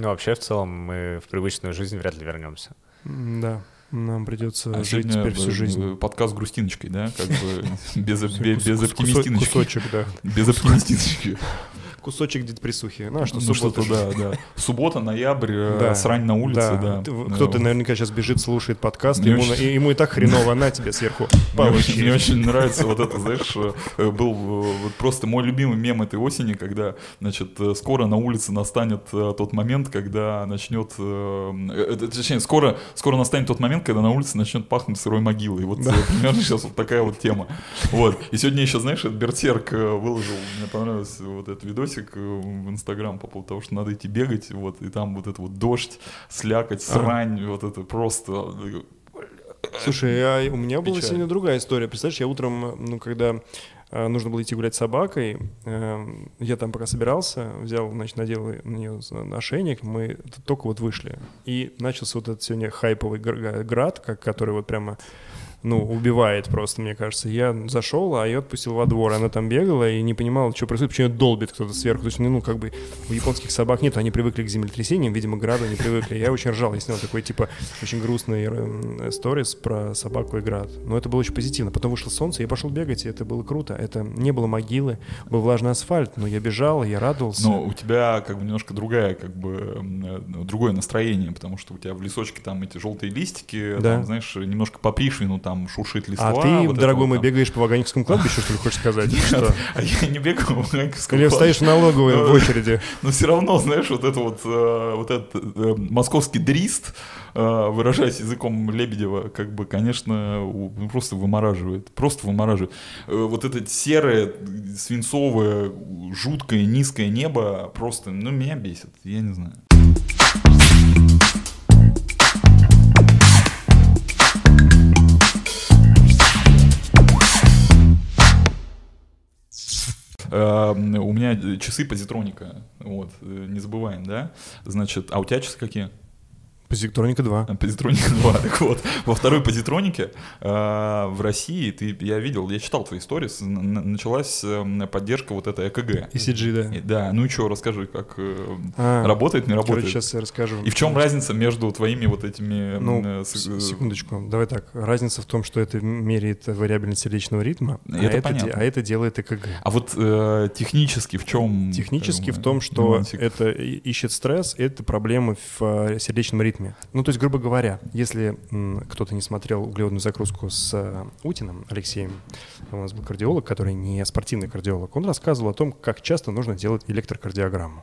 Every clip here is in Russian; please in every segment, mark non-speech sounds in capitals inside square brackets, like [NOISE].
Ну, вообще, в целом, мы в привычную жизнь вряд ли вернемся. Да. Нам придется А жить теперь всю жизнь. э, Подкаст грустиночкой, да? Как бы [LAUGHS] без, без, оптимистиночки. Кусочек, да. Без оптимистиночки. Кусочек депрессухи. Ну, а что, Ну суббота что-то, да, да. [LAUGHS] Суббота, ноябрь, э, Да. срань на улице, да. Да. Кто-то наверняка сейчас бежит, слушает подкаст, ему, очень- и- ему и так хреново, на тебе сверху. [LAUGHS] Мне очень, мне очень нравится вот это, знаешь, э, был э, вот просто мой любимый мем этой осени, когда, значит, скоро на улице настанет тот момент, когда начнет, точнее, скоро, скоро настанет тот момент, когда на улице начнет пахнуть сырой могилой. Вот э, примерно сейчас вот такая вот тема. Вот. И сегодня еще, знаешь, Берсерк выложил, мне понравился вот этот видосик э, в Инстаграм по поводу того, что надо идти бегать, вот, и там вот это вот дождь, слякоть, срань, вот это просто... э, Слушай, а у меня была Печаль. сегодня другая история. Представляешь, я утром, ну, когда э, нужно было идти гулять с собакой, я там пока собирался, взял, значит, надел на нее ошейник, мы только вот вышли. И начался вот этот сегодня хайповый гр- град, который вот прямо ну, убивает просто, мне кажется. Я зашел, а ее отпустил во двор. Она там бегала и не понимала, что происходит, почему ее долбит кто-то сверху. То есть, ну, как бы у японских собак нет, они привыкли к землетрясениям, видимо, граду не привыкли. Я очень ржал, я снял такой, типа, очень грустный э, сторис про собаку и град. Но это было очень позитивно. Потом вышло солнце, я пошел бегать, и это было круто. Это не было могилы, был влажный асфальт, но я бежал, я радовался. Но у тебя как бы немножко другая, как бы э, другое настроение, потому что у тебя в лесочке там эти желтые листики, Да. там, знаешь, немножко по пришвину там шуршит листва. а ты, вот дорогой вот мой, там. бегаешь по Ваганьковскому [LAUGHS] кладбищу, что ли, хочешь сказать? Что? А я не бегаю в Ваганьковском Или стоишь в налоговой в очереди? [LAUGHS] Но все равно, знаешь, вот это вот, э, вот этот э, московский дрист, э, выражаясь языком Лебедева, как бы, конечно, ну, просто вымораживает, просто вымораживает. Вот это серое, свинцовое, жуткое, низкое небо просто, ну, меня бесит, я не знаю. Э, У меня часы позитроника, вот, э, не забываем, да? Значит, а у тебя часы какие? Позитроника 2. А, Позитроника 2, так вот. Во второй позитронике э, в России, ты, я видел, я читал твои истории, началась э, поддержка вот этой ЭКГ. ECG, да. И- Да, ну и что, расскажи, как э, А, работает, не работает? Короче, сейчас я расскажу. И в чем разница между твоими вот этими... Ну, э, с- э, секундочку. Давай так. Разница в том, что это меряет вариабельность сердечного ритма, а, Это это, де- а это делает ЭКГ. А вот э, технически в чем? Технически в том, что это и- ищет стресс, это проблемы в э, сердечном ритме. Ну, то есть, грубо говоря, если кто-то не смотрел углеводную загрузку с э, Утиным Алексеем, у нас был кардиолог, который не спортивный кардиолог, он рассказывал о том, как часто нужно делать электрокардиограмму.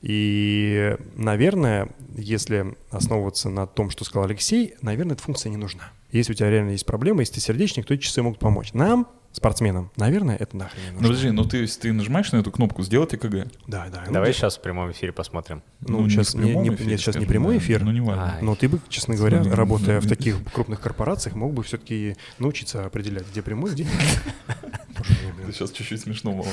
И, наверное, если основываться на том, что сказал Алексей, наверное, эта функция не нужна. Если у тебя реально есть проблемы, если ты сердечник, то эти часы могут помочь. Нам, спортсменам, наверное, это нахрен не Ну нужно. подожди, ну ты, если ты нажимаешь на эту кнопку «Сделать ЭКГ», Да, да. ну, Давай где- сейчас в прямом эфире посмотрим. Ну, не сейчас в не, не- эфире, нет, сейчас не прямой да, эфир. Ну, не важно. А, Но ты бы, честно говоря, Ну, работая в ну, таких крупных корпорациях, мог бы все-таки научиться определять, где прямой, где нет. [LAUGHS] Это сейчас чуть-чуть смешно было.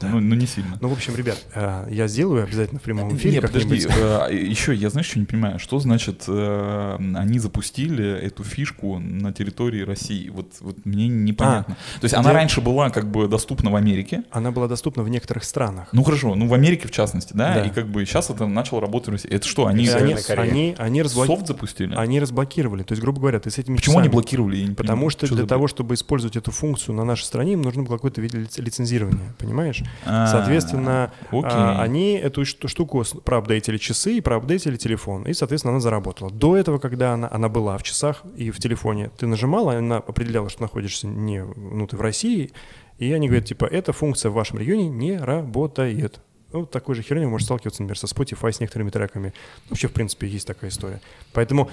Да. Ну, ну, не сильно. Ну, в общем, ребят, э, я сделаю обязательно в прямом эфире Не, подожди, как-нибудь. э, еще я, знаешь, что не понимаю, что значит э, они запустили эту фишку на территории России? Вот, вот мне непонятно. То есть она раньше была как бы доступна в Америке, Она была доступна в некоторых странах. ну хорошо, ну в Америке в частности, да, Да. и как бы сейчас это начало работать в России. Это что, они, они, они, они, разблоки- софт запустили? они разблокировали. То есть, грубо говоря, ты с этими Почему они часами- блокировали? Я не Потому понимаю. что Что для того, чтобы использовать эту функцию на нашей стране, им нужно было какое-то вид лиц- лицензирования, понимаешь? А, Соответственно, а, они эту шту- штуку проапдейтили часы и проапдейтили телефон. И, соответственно, она заработала. До этого, когда она, она была в часах и в телефоне, ты нажимала, она определяла, что находишься не ну, ты в России, и они говорят, типа, эта функция в вашем регионе не работает. Ну, такой же херней может сталкиваться, например, со Spotify, с некоторыми треками. Вообще, в принципе, есть такая история. Поэтому,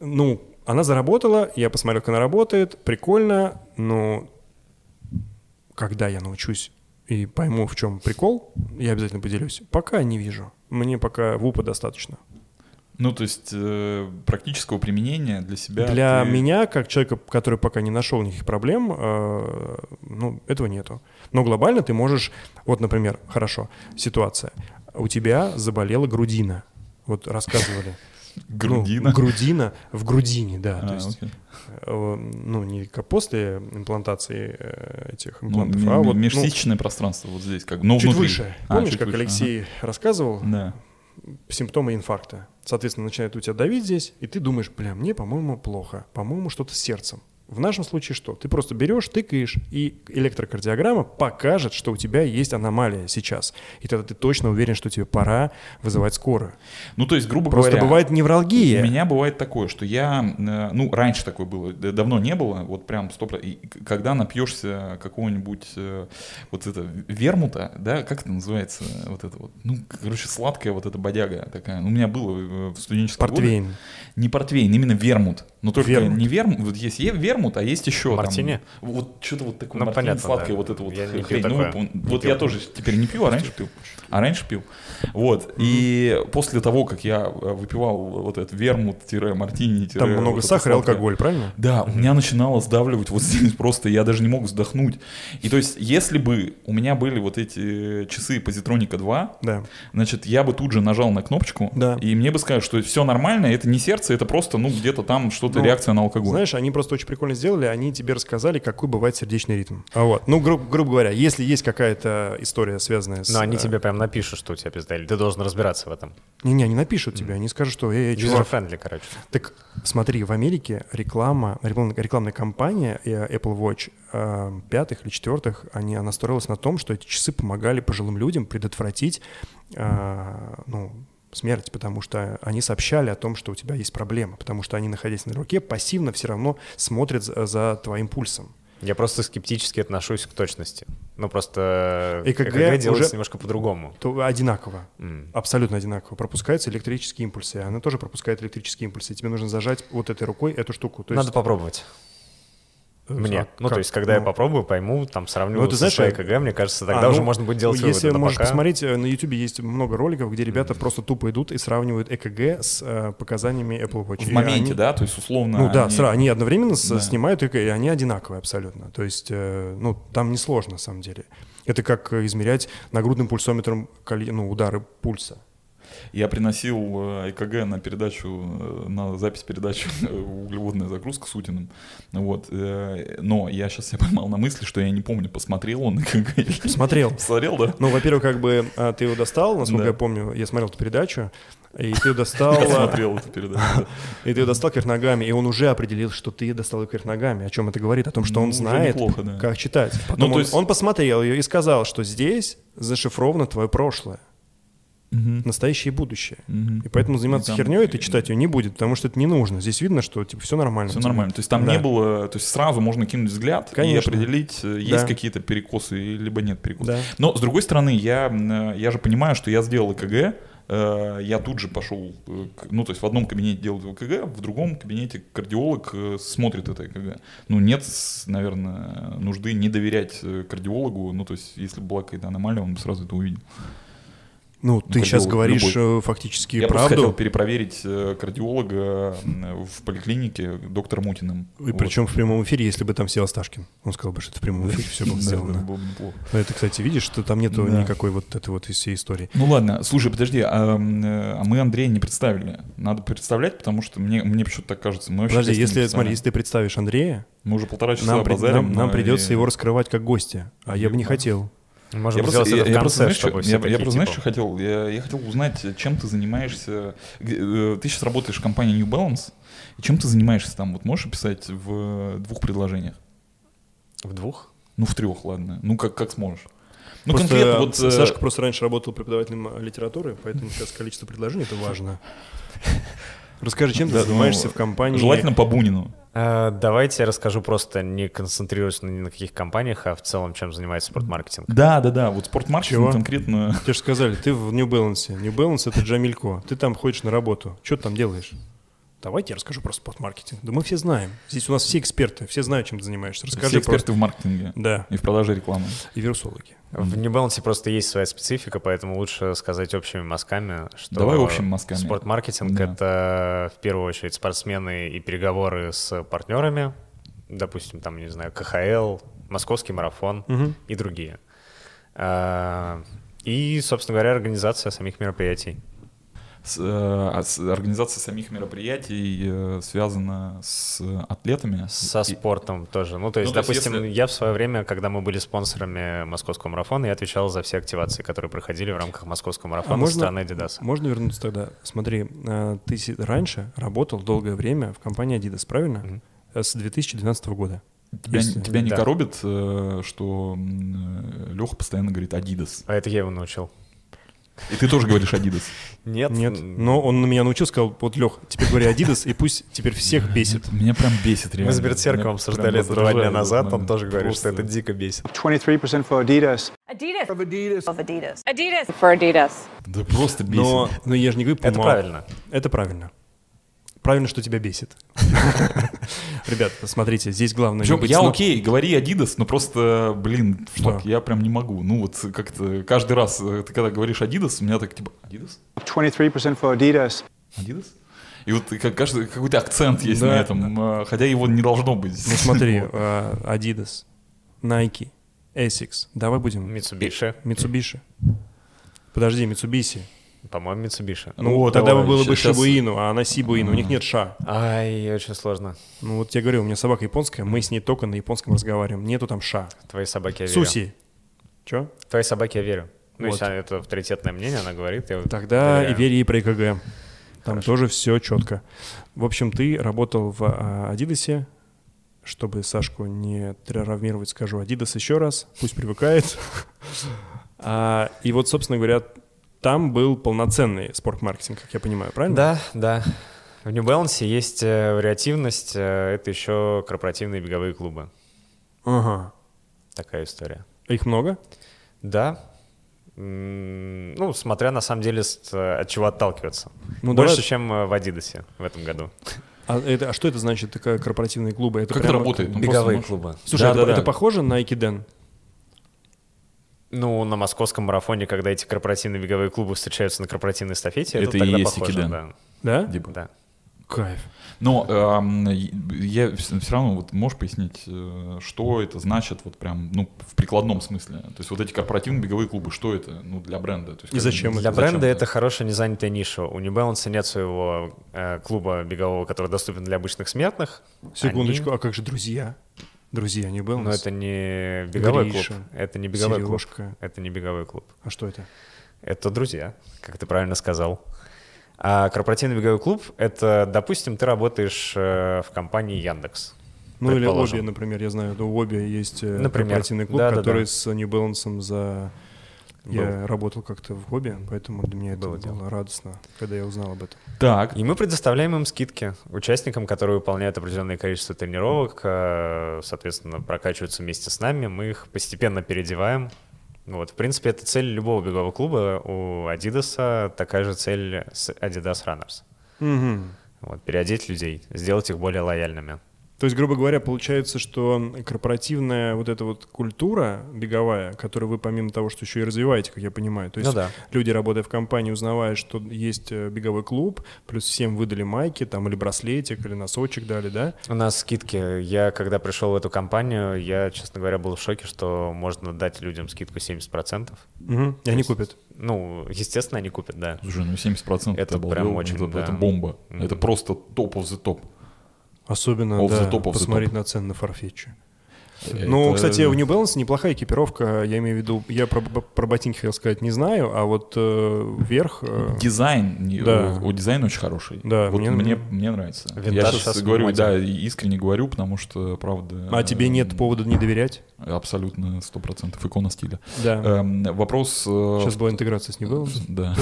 ну, она заработала, я посмотрел, как она работает, прикольно, но когда я научусь и пойму, в чем прикол, я обязательно поделюсь. Пока не вижу. Мне пока ВУПа достаточно. Ну, то есть э, практического применения для себя. Для ты- меня, как человека, который пока не нашел никаких проблем, э, ну, этого нету. Но глобально ты можешь, вот, например, хорошо, ситуация. У тебя заболела грудина. Вот рассказывали. [LAUGHS] Грудина. Ну, грудина в грудине, да. А, то есть, окей. э, ну, не как после имплантации э, этих Ну, имплантов, м- а вот ну, межсисячное пространство вот здесь как, ну, чуть внутри. выше. А, Помнишь, чуть как выше, Алексей рассказывал? ага. Да. Симптомы инфаркта. Соответственно, начинает у тебя давить здесь, и ты думаешь, бля, мне, по-моему, плохо, по-моему, что-то с сердцем. В нашем случае что? Ты просто берешь, тыкаешь, и электрокардиограмма покажет, что у тебя есть аномалия сейчас. И тогда ты точно уверен, что тебе пора вызывать скорую. Ну, то есть, грубо Просто говоря... бывает невралгия. У меня бывает такое, что я, э, ну, раньше такое было, давно не было, вот прям стоп, и когда напьешься какого-нибудь э, вот это вермута, да, как это называется, вот это вот, ну, короче, сладкая вот эта бодяга такая, у меня было э, в студенческом Портвейн. Не портвейн, именно вермут. Но только Вермут. не вермут, вот есть е- вермут, а есть еще Мартини? там, вот что-то вот такое Ну, мартини понятно, сладкое, да. вот это вот Я хрень. Ну, такое. вот я тоже теперь не пью, а раньше пил. А раньше пил. Вот. И после того, как я э, выпивал вот этот вермут-мартини, Там много сахара и алкоголь, правильно? да, у меня начинало сдавливать вот [LAUGHS] здесь просто, я даже не мог вздохнуть. И то есть, если бы у меня были вот эти часы позитроника 2, Да. значит, я бы тут же нажал на кнопочку, Да. и мне бы сказали, что все нормально, это не сердце, это просто, ну, где-то там что-то Ну, реакция на алкоголь. Знаешь, они просто очень прикольно сделали, они тебе рассказали, какой бывает сердечный ритм. А вот, ну, гру- грубо говоря, если есть какая-то история, связанная с... Но они э, тебе прям напишут, что у тебя пизда, или ты должен разбираться в этом. Не-не, они напишут тебе, они скажут, что, эй, User-friendly, короче. Так смотри, в Америке реклама, рекламная, рекламная кампания э, Apple Watch э, пятых или четвертых, они, она строилась на том, что эти часы помогали пожилым людям предотвратить э, ну, смерть, потому что они сообщали о том, что у тебя есть проблема, потому что они, находясь на руке, пассивно все равно смотрят за, твоим пульсом. Я просто скептически отношусь к точности. Ну, просто ЭКГ ЭКГ, делается уже- немножко по-другому. То одинаково. М. Абсолютно одинаково. Пропускаются электрические импульсы. Она тоже пропускает электрические импульсы. Тебе нужно зажать вот этой рукой эту штуку. То Надо есть, попробовать. Мне. а Ну, как? то есть, когда я Ну, попробую, пойму, там, сравню Ну, ты знаешь, э, ЭКГ, мне кажется, А, тогда ну, уже можно будет делать Если выводы. но можешь пока- посмотреть, э, на YouTube есть много роликов, где ребята просто тупо идут и сравнивают ЭКГ с э, показаниями Apple Watch. В И моменте, они- да, то есть условно. Ну да, они- сразу, они одновременно с- Да. снимают ЭКГ, и они одинаковые абсолютно. То есть, э, ну, там несложно на самом деле. Это как измерять нагрудным пульсометром коли- ну, удары пульса. Я приносил ЭКГ на передачу, э, на запись передачи [LAUGHS] «Углеводная загрузка» с Утиным. Вот. э, Но я сейчас себя поймал на мысли, что я не помню, посмотрел он ЭКГ или не Смотрел. Посмотрел, да? Ну, во-первых, как бы а, ты его достал, насколько Да. я помню, я смотрел эту передачу, и ты достал, а, Смотрел эту передачу. [LAUGHS] и ты достал кверх ногами, и он уже определил, что ты достал ее кверх ногами. О чем это говорит? О том, что Ну, он уже знает, как читать. Потом то он, есть- он посмотрел ее и сказал, что здесь зашифровано твое прошлое, Мгм. настоящее и будущее. Мгм. И поэтому заниматься И там- херней ты читать ее не будет, потому что это не нужно. Здесь видно, что типа все нормально. Все нормально. То есть там Да. не было, то есть сразу можно кинуть взгляд Конечно. и определить, э, есть Да. какие-то перекосы либо нет перекосов. Да. Но с другой стороны, я, м, я же понимаю, что я сделал ЭКГ, э, я тут же пошел, э, ну то есть в одном кабинете делают ЭКГ, в другом кабинете кардиолог э, смотрит это ЭКГ. Ну нет, наверное, нужды не доверять э, кардиологу, ну то есть если бы была какая-то аномалия, он бы сразу это увидел. Ну, ты сейчас кардиолог говоришь любой. э, фактически я просто хотел правду. перепроверить э, кардиолога в поликлинике доктор Мутиным. И причем в прямом эфире, если бы там сел Асташкин. Он сказал бы, что это в прямом эфире все было сделано. было бы неплохо. Но это, кстати, видишь, что там нету Да. никакой вот этой вот всей истории. Ну ладно, слушай, подожди, а, э, а мы Андрея не представили. Надо представлять, потому что мне, мне почему-то так кажется. Мы Подожди, если, смотри, если ты представишь Андрея, Мы уже полтора часа нам, базарим. нам, нам придется и- его раскрывать как гостя. А я бы не хотел. Можем Я просто, сделать я, это в я конце, просто, знаешь, чтобы что, все я, я просто, знаешь, типа, что хотел? Я, я хотел узнать, чем ты занимаешься. Э, Ты сейчас работаешь в компании New Balance. И чем ты занимаешься там? Вот можешь описать в двух предложениях? В двух? Ну, в трех, ладно. Ну, как, как сможешь. Ну, Просто конкретно вот... э, Сашка просто раньше работал преподавателем э, литературы, поэтому сейчас количество предложений это важно. Расскажи, чем ты Да, занимаешься ну, в компании? Желательно по Бунину. Э, Давайте я расскажу просто, не концентрируясь ни на каких компаниях, а в целом, чем занимается спортмаркетинг. Да, да, да. Вот спортмаркетинг Чего? конкретно... Тебе же сказали, ты в New Balance. New Balance это Джамилько. Ты там ходишь на работу. Что ты там делаешь? Давайте я расскажу про спортмаркетинг. Да мы все знаем. Здесь у нас все эксперты, все знают, чем ты занимаешься. Расскажи Все эксперты просто. в маркетинге Да, и в продаже рекламы. и вирусологи. В New Balance просто есть своя специфика, поэтому лучше сказать общими мазками, что Давай общими мазками. спортмаркетинг Да. это в первую очередь спортсмены и переговоры с партнерами, допустим, там, не знаю, КХЛ, Московский марафон Мгм. и другие. А, И, собственно говоря, организация самих мероприятий. С, э, с- организация самих мероприятий э, связана с атлетами. Со И- спортом тоже. Ну, то есть, Ну, то есть допустим, если- я в свое время, когда мы были спонсорами московского марафона, я отвечал за все активации, которые проходили в рамках московского марафона А можно- со стороны Adidas. Можно вернуться тогда? Смотри, а, ты раньше работал долгое время в компании Adidas, правильно? Мгм. Э, С 2012 года. Тебя, Если- тебя не да. коробит, э, что Леха постоянно говорит Adidas? А это я его научил. И ты тоже говоришь Adidas. Нет. Нет, но он на меня научил, сказал, вот, Лех, теперь говори Adidas, и пусть теперь всех бесит. Меня прям бесит реально. Мы с Берцерком Меня обсуждали это два дня назад, он тоже говорит, что это дико бесит. 23% for Adidas. Adidas. Of Adidas. Of Adidas. Adidas. For Adidas. Да просто бесит. Но, но я же не говорю, Это правильно. Это правильно. Правильно, что тебя бесит. [LAUGHS] Ребят, смотрите, здесь главное... Причем быть я сно- окей, говори Adidas, но просто, блин, Что? фак, я прям не могу. Ну вот как-то каждый раз, э, ты когда говоришь Adidas, у меня так типа, Adidas? 23% for Adidas. Adidas? И вот как, каждый, какой-то акцент есть Да. на этом, э, хотя его не должно быть. Ну смотри, [LAUGHS] э, Adidas, Nike, Essex. Давай будем... Mitsubishi. Mitsubishi. Подожди, Mitsubishi. По-моему, Mitsubishi. Ну, О, тогда бы было бы Шибуину, а она Сибуину. У них нет ша. Ай, очень сложно. Ну вот я говорю, у меня собака японская, мы с ней только на японском разговариваем. Нету там ша. Твоей собаке я верю. Суси. Че? Твоей собаке я верю. Ну, Вот. если она- это авторитетное мнение, она говорит. Я Тогда и доверяю. верь ей про ЭКГ. Там тоже все четко. В общем, ты работал в а, Адидасе. Чтобы Сашку не травмировать, скажу Адидас еще раз. Пусть привыкает. [LAUGHS] А, И вот, собственно говоря, там был полноценный спорт-маркетинг, как я понимаю, правильно? Да, да. В New Balance есть э, вариативность, э, это еще корпоративные беговые клубы. Ага. Такая история. Их много? Да. Ну, смотря на самом деле от чего отталкиваться. Ну, Больше, давай- чем э, в Адидасе в этом году. А, это, а что это значит, такая корпоративные клубы? Это Как это прямо- работает? Ну, Беговые просто, клубы. Слушай, Да, это, да, да. это похоже на Айкиден? Ну, на московском марафоне, когда эти корпоративные беговые клубы встречаются на корпоративной эстафете, это, Это и тогда есть похоже, Экиден. да. Да? Дима. да. Кайф. Но эм, я все равно, вот можешь пояснить, э, что это значит вот прям, ну, в прикладном смысле? То есть вот эти корпоративные беговые клубы, что это, ну, для бренда? То есть И зачем Для это? бренда это хорошая незанятая ниша. У New Balance нет своего э, клуба бегового, который доступен для обычных смертных. Секундочку, Они- а как же друзья? Друзья, не был? Но это не беговой Гриша, клуб. Это не беговой Сережка. клуб. Это не беговой клуб. А что это? Это друзья, как ты правильно сказал. А корпоративный беговой клуб — это, допустим, ты работаешь э, в компании Яндекс. Ну или. Оби, например, я знаю, у Оби есть э, Например. корпоративный клуб, Да-да-да. который с New Balance за... Я работал как-то в Оби, поэтому для меня это Было было, дело. радостно, когда я узнал об этом. Так, И мы предоставляем им скидки участникам, которые выполняют определенное количество тренировок, э, соответственно, прокачиваются вместе с нами, мы их постепенно переодеваем. Вот, в принципе, это цель любого бегового клуба. У Adidas такая же цель с Adidas Runners. Мгм. Вот, переодеть людей, сделать их более лояльными. То есть, грубо говоря, получается, что корпоративная вот эта вот культура беговая, которую вы помимо того, что еще и развиваете, как я понимаю, то есть Ну да. люди, работая в компании, узнавая, что есть э, беговой клуб, плюс всем выдали майки там или браслетик, или носочек дали, да? У нас скидки. Я, когда пришел в эту компанию, я, честно говоря, был в шоке, что можно дать людям скидку 70%. Мгм. И они купят. Ну, естественно, они купят, да. слушай, ну 70% Это это, прям очень, это, да. это бомба. Мгм. Это просто топ of the топ. Особенно, Off the да, top of the посмотреть top. на цены на Farfetch. Это- Ну, кстати, в New Balance неплохая экипировка, я имею в виду, я про, про ботинки хотел сказать не знаю, а вот э, верх... э, Дизайн, Да. о, дизайн очень хороший. Да, вот мне- мне, мне, нравится. Винтаж Я сейчас говорю, да, искренне говорю, потому что, правда... А тебе нет э, повода не доверять? Абсолютно, сто процентов икона стиля. Да. Эм, вопрос... э, Сейчас была интеграция с Balance. Да.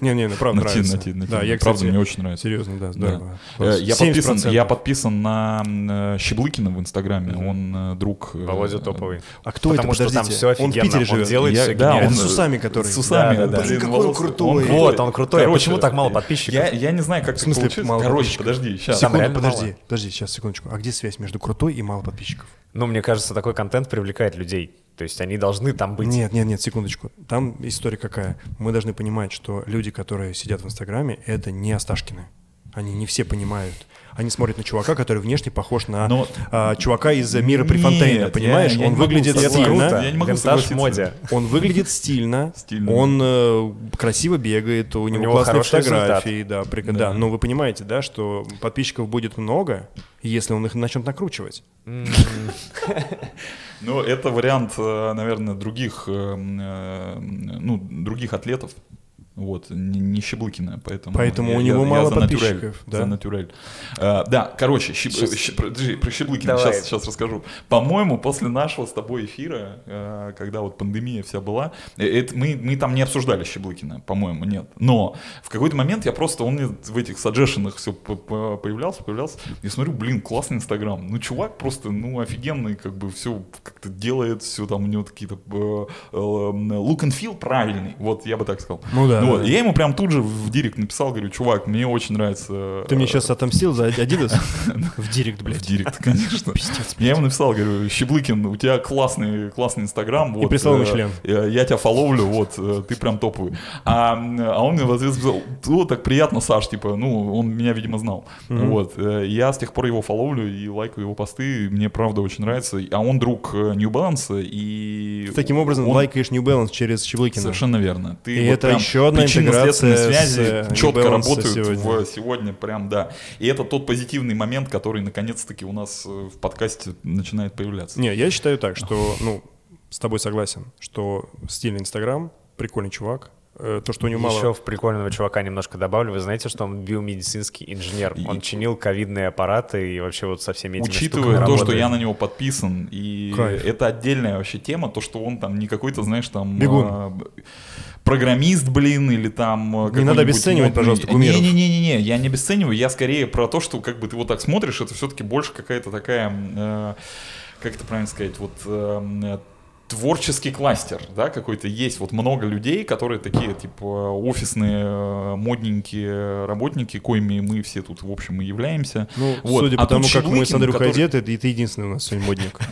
Не-не, ну правда На ти- нравится. на ти- на ти. Да, я, Правда, кстати, мне очень нравится. серьезно, да, здорово. Э, Я 70%. подписан, я подписан на э, Щеблыкина в Инстаграме. Он э, друг... Володя топовый. А кто Потому это, что там подождите? всё Он в офигенно, Питере он живет? делает Я- всё да, он с усами, который. С усами. Да, да, да. блин, Какой он крутой. Вот, он крутой. А Короче, почему так мало подписчиков? Я, я не знаю, как В смысле, мало Короче, подписчиков? подожди, сейчас. Секунду, подожди, подожди, сейчас, секундочку. А где связь между крутой и мало подписчиков? Ну, мне кажется, такой контент привлекает людей. То есть они должны там быть. Нет, нет, нет, секундочку. Там история какая. Мы должны понимать, что люди, которые сидят в Инстаграме, это не Осташкины. Они не все понимают. Они смотрят на чувака, который внешне похож на Но- а, чувака из мира Префонтейна, Нет, понимаешь? я- я Он выглядит стильно. Я не могу Винтаж в моде. Он выглядит стильно, Стильно. он э, красиво бегает, у него, него классные фотографии, да, прик- да. Да. Но вы понимаете, да, что подписчиков будет много, если он их начнет накручивать. [LAUGHS] Ну, это вариант, э, наверное, других, э, э, ну, других атлетов. Вот, не, не Щеблыкина, поэтому... Поэтому у него мало за натюрель, подписчиков, да. За натюрель. А, да, короче, Щеб- Щ- подожди, про Щеблыкина Давай. сейчас, сейчас расскажу. По-моему, после нашего с тобой эфира, э, когда вот пандемия вся была, э, это, мы, мы там не обсуждали Щеблыкина, по-моему, нет. Но в какой-то момент я просто, он мне в этих саджешенах все появлялся, появлялся, и смотрю, блин, классный Инстаграм. Ну, чувак просто, ну, офигенный, как бы все как-то делает, все там у него какие-то э, э, look and feel правильный, вот я бы так сказал. Ну да, Вот, да. Я ему прям тут же в директ написал, говорю, чувак, мне очень нравится... Ты мне э, сейчас отомстил за Adidas? [LAUGHS] В директ, в блядь. директ, конечно. Я ему написал, говорю, Щеблыкин, у тебя классный, классный инстаграм. вот, прислал ему э, член. э, Я тебя фоловлю, вот, э, ты прям топовый. А, а он мне в ответ сказал, о, так приятно, Саш, типа, ну, он меня, видимо, знал. Вот, э, я с тех пор его фоловлю и лайкаю его посты, мне правда очень нравится. А он друг э, New Balance, и... Таким образом, лайкаешь New Balance через Щеблыкина. Совершенно верно. Ты И это еще одна причинно-следственные интеграция с, связи э, New четко работают сегодня. в сегодня, прям да. И это тот позитивный момент, который наконец-таки у нас э, в подкасте начинает появляться. Не, я считаю так, что, ну, с тобой согласен, что стильный Инстаграм, прикольный чувак, Э, то, что у него мало... Еще в прикольного чувака немножко добавлю. Вы знаете, что он биомедицинский инженер. Он чинил ковидные аппараты и вообще вот со всеми этими Учитывая то, что работает. я на него подписан, и Кайф. это отдельная вообще тема, то, что он там не какой-то, знаешь, там... Бегун. а, программист, блин, или там... а, Не надо обесценивать, модный- пожалуйста, кумиров. Не-не-не, я не обесцениваю, я скорее про то, что как бы ты вот так смотришь, это все-таки больше какая-то такая, э, как это правильно сказать, вот э, творческий кластер, да, какой-то есть. Вот много людей, которые такие, типа, офисные, э, модненькие работники, коими мы все тут, в общем, и являемся. Ну, Вот. судя А по тому, как мы с Андрюхой который- одеты, ты единственный у нас сегодня модник. [LAUGHS]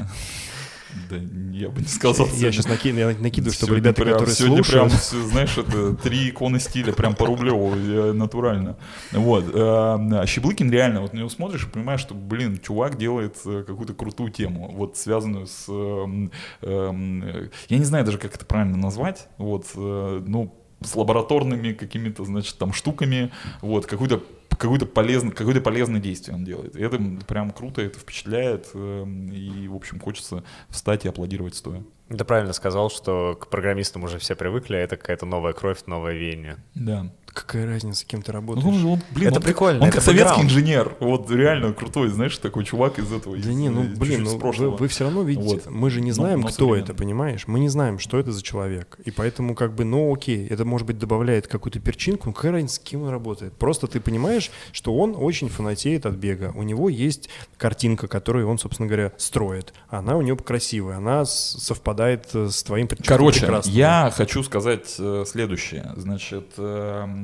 Да, я бы не сказал. Я сейчас накидываю, чтобы Сегодня ребята, прям- которые сегодня слушают... прям, знаешь, это три иконы стиля, прям по рублеву, натурально. Вот. э, А Щеблыкин реально, вот на него смотришь и понимаешь, что, блин, чувак делает э, какую-то крутую тему, вот связанную с... э, Я не знаю даже, как это правильно назвать, вот, ну, с лабораторными какими-то, значит, там штуками, вот, какую-то какое-то полезное, какое-то полезное действие он делает. И это прям круто, это впечатляет, эм, и, в общем, хочется встать и аплодировать стоя. Ты правильно сказал, что к программистам уже все привыкли, а это какая-то новая кровь, новое веяние. Да. Какая разница, кем ты Ну, работаешь? он же, он, блин, Это он прикольно, Он это как советский бэкграунд. инженер. Вот реально крутой, знаешь, такой чувак из этого. Да из, не, ну э, блин, ну с вы, прошлого. все равно видите, Вот. мы же не Но- знаем, но кто современно. это, понимаешь? Мы не знаем, что это за человек. И поэтому как бы, ну окей, это может быть добавляет какую-то перчинку, ну какая разница, с кем он работает. Просто ты понимаешь, что он очень фанатеет от бега. У него есть картинка, которую он, собственно говоря, строит. Она у него красивая, она с- совпадает э, с твоим предчувствием Короче, прекрасного. я хочу сказать э, следующее. Значит, э, э,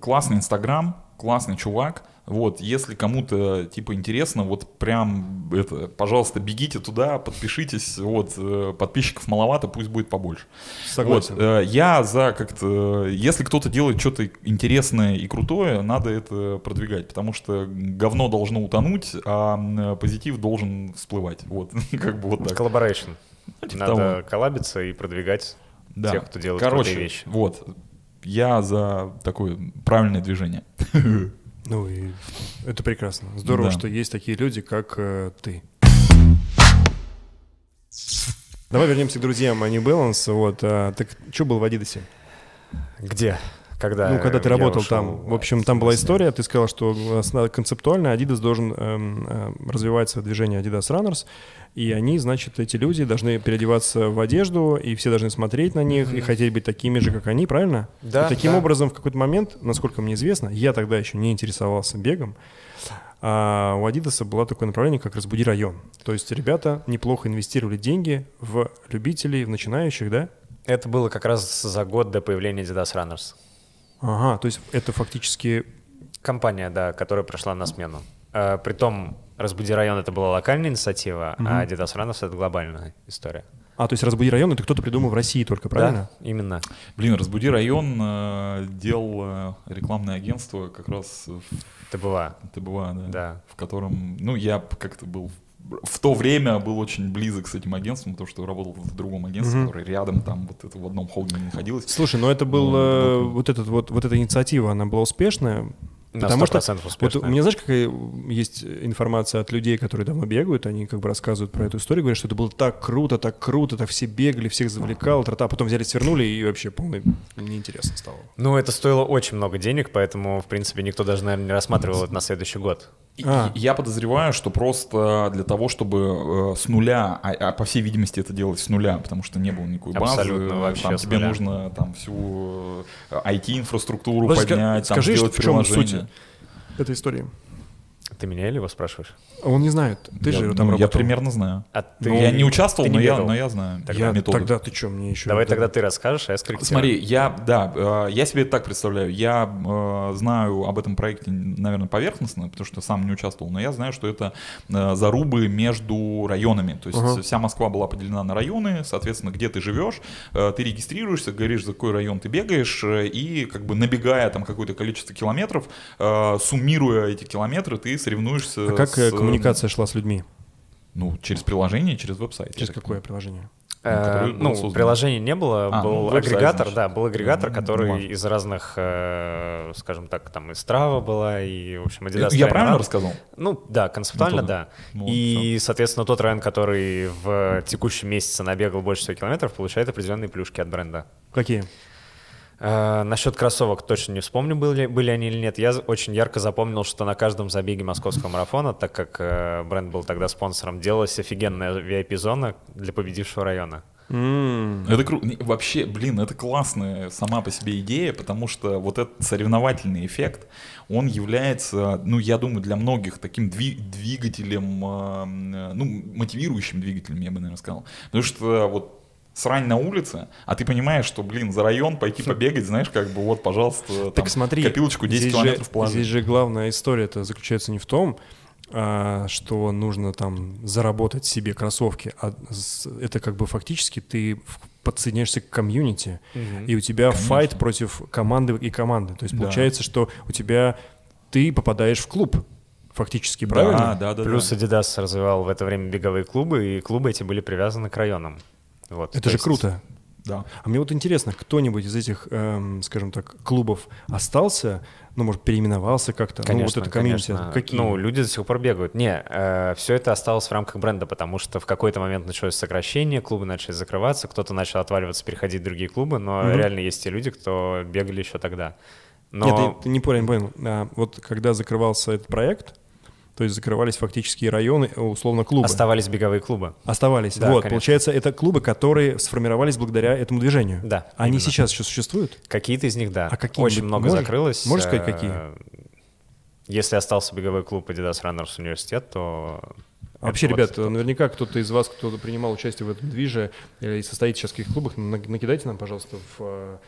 классный Инстаграм, классный чувак. Вот, если кому-то типа интересно, вот прям это, пожалуйста, бегите туда, подпишитесь. Вот, э, подписчиков маловато, пусть будет побольше. Согласен. Вот, э, я за как-то, если кто-то делает что-то интересное и крутое, надо это продвигать, потому что говно должно утонуть, а позитив должен всплывать. Вот, [LAUGHS] как бы вот так. Collaboration. Ну, типа Надо того. коллабиться и продвигать Да. тех, кто делает Короче, крутые вещи. вот, я за такое правильное движение. [LAUGHS] Ну и это прекрасно. Здорово, Да. что есть такие люди, как э, ты. [LAUGHS] Давай вернемся к друзьям, а не Balance. Вот, а, так что был в Адидасе? Где? Когда? Ну, когда ты работал там, в общем, там была история, ты сказал, что концептуально Adidas должен эм, э, развивать свое движение Adidas Runners, и они, значит, эти люди должны переодеваться в одежду, и все должны смотреть на них и хотеть быть такими же, как они, правильно? Да, И таким да. образом, в какой-то момент, насколько мне известно, я тогда еще не интересовался бегом, а у Адидаса было такое направление, как «Разбуди район». То есть ребята неплохо инвестировали деньги в любителей, в начинающих, да? Это было как раз за год до появления Adidas Runners. Ага, то есть это фактически Компания, да, которая пришла на смену. Э, Притом, «Разбуди район» — это была локальная инициатива, а Adidas Runners — это глобальная история. А, то есть «Разбуди район» — это кто-то придумал в России только, правильно? Да, именно. Блин, «Разбуди район» э, делал э, рекламное агентство как раз в Ты была. ТБА, да, Да. в котором, ну, я как-то был в то время был очень близок с этим агентством, потому что работал в другом агентстве, Мгм. которое рядом там вот это в одном холдинге находилось. Слушай, ну это был Ну, э, вот этот вот вот эта инициатива, она была успешная. На Потому что 100% Вот у меня, знаешь, какая есть информация от людей, которые давно бегают, они как бы рассказывают про эту историю, говорят, что это было так круто, так круто, так все бегали, всех завлекало, тра потом взяли, свернули, и вообще полный неинтересно стало. Ну, это стоило очень много денег, поэтому, в принципе, никто даже, наверное, не рассматривал это на следующий год. А. Я подозреваю, что просто для того, чтобы э, с нуля, а, а по всей видимости это делать с нуля, потому что не было никакой базы, Абсолютно, вообще там тебе нуля. нужно там всю э, IT-инфраструктуру Подожди, ска- поднять, там скажи, сделать в чем суть приложение. этой истории? Ты меня или его спрашиваешь? Он не знает, ты я, же там ну, я работал. примерно знаю. А ты... Ну, я не участвовал, ты но, не я, бегал? но я знаю Я, методы. тогда ты что, мне еще... Давай тогда ты расскажешь, а я скорректирую. Смотри, я, да, э, я себе это так представляю. Я э, знаю об этом проекте, наверное, поверхностно, потому что сам не участвовал, но я знаю, что это э, зарубы между районами. То есть Ага. вся Москва была поделена на районы, соответственно, где ты живешь, ты регистрируешься, говоришь, за какой район ты бегаешь, и как бы набегая там какое-то количество километров, суммируя эти километры, ты соревнуешься А как э, с, э, коммуникация шла с людьми? Ну, через приложение, через веб-сайт. Через так какое приложение? Э, был ну, создан. приложения не было, А, был ну, агрегатор, значит. да, был агрегатор, Ну, который бумажный. из разных, э, скажем так, там и Strava была, и, в общем. Adidas Я Trainer правильно рассказал? Ну, да, концептуально, Ну, да. Ну, и, соответственно, тот район, который в текущем месяце набегал больше всего километров, получает определенные плюшки от бренда. Какие? Э, насчет кроссовок точно не вспомню, были, были они или нет. Я очень ярко запомнил, что на каждом забеге московского марафона, так как э, бренд был тогда спонсором, делалась офигенная VIP-зона для победившего района. М, Это круто. Вообще, блин, это классная сама по себе идея, потому что вот этот соревновательный эффект, он является, ну, я думаю, для многих таким дви- двигателем, э, ну, мотивирующим двигателем, я бы, наверное, сказал. Потому что вот срань на улице, а ты понимаешь, что, блин, за район пойти [LAUGHS] побегать, знаешь, как бы вот, пожалуйста, там, Так смотри, копилочку 10 здесь километров же. Здесь же главная история-то заключается не в том, а, что нужно там заработать себе кроссовки, а это как бы фактически ты подсоединяешься к комьюнити, и у тебя файт против команды и команды. То есть Да. получается, что у тебя ты попадаешь в клуб, фактически, Да, правильно? да, да. Плюс да. Adidas развивал в это время беговые клубы, и клубы эти были привязаны к районам. Вот, Это то же есть- круто. Да. А мне вот интересно, кто-нибудь из этих, эм, скажем так, клубов остался, ну, может, переименовался как-то? ну, вот Конечно, это комьюнити. конечно. Какие? Ну, люди до сих пор бегают. Не, все это осталось в рамках бренда, потому что в какой-то момент началось сокращение, клубы начали закрываться, кто-то начал отваливаться, переходить в другие клубы, но Мгм. реально есть те люди, кто бегали еще тогда. Но Нет, ты, ты не понял, не понял. А, вот когда закрывался этот проект, то есть закрывались фактически районы, э, условно, клубы. оставались беговые клубы. Оставались. Да, вот, конечно. получается, это клубы, которые сформировались благодаря этому движению. Да, Они именно. сейчас еще существуют? Какие-то из них, да. А какие-нибудь Очень много можешь- закрылось. можешь сказать, Э, какие? Если остался беговой клуб Adidas Runners университет, то... Вообще, это ребят, вот- наверняка кто-то из вас, кто принимал участие в этом движе э, и состоит сейчас в каких клубах, на- накидайте нам, пожалуйста, в,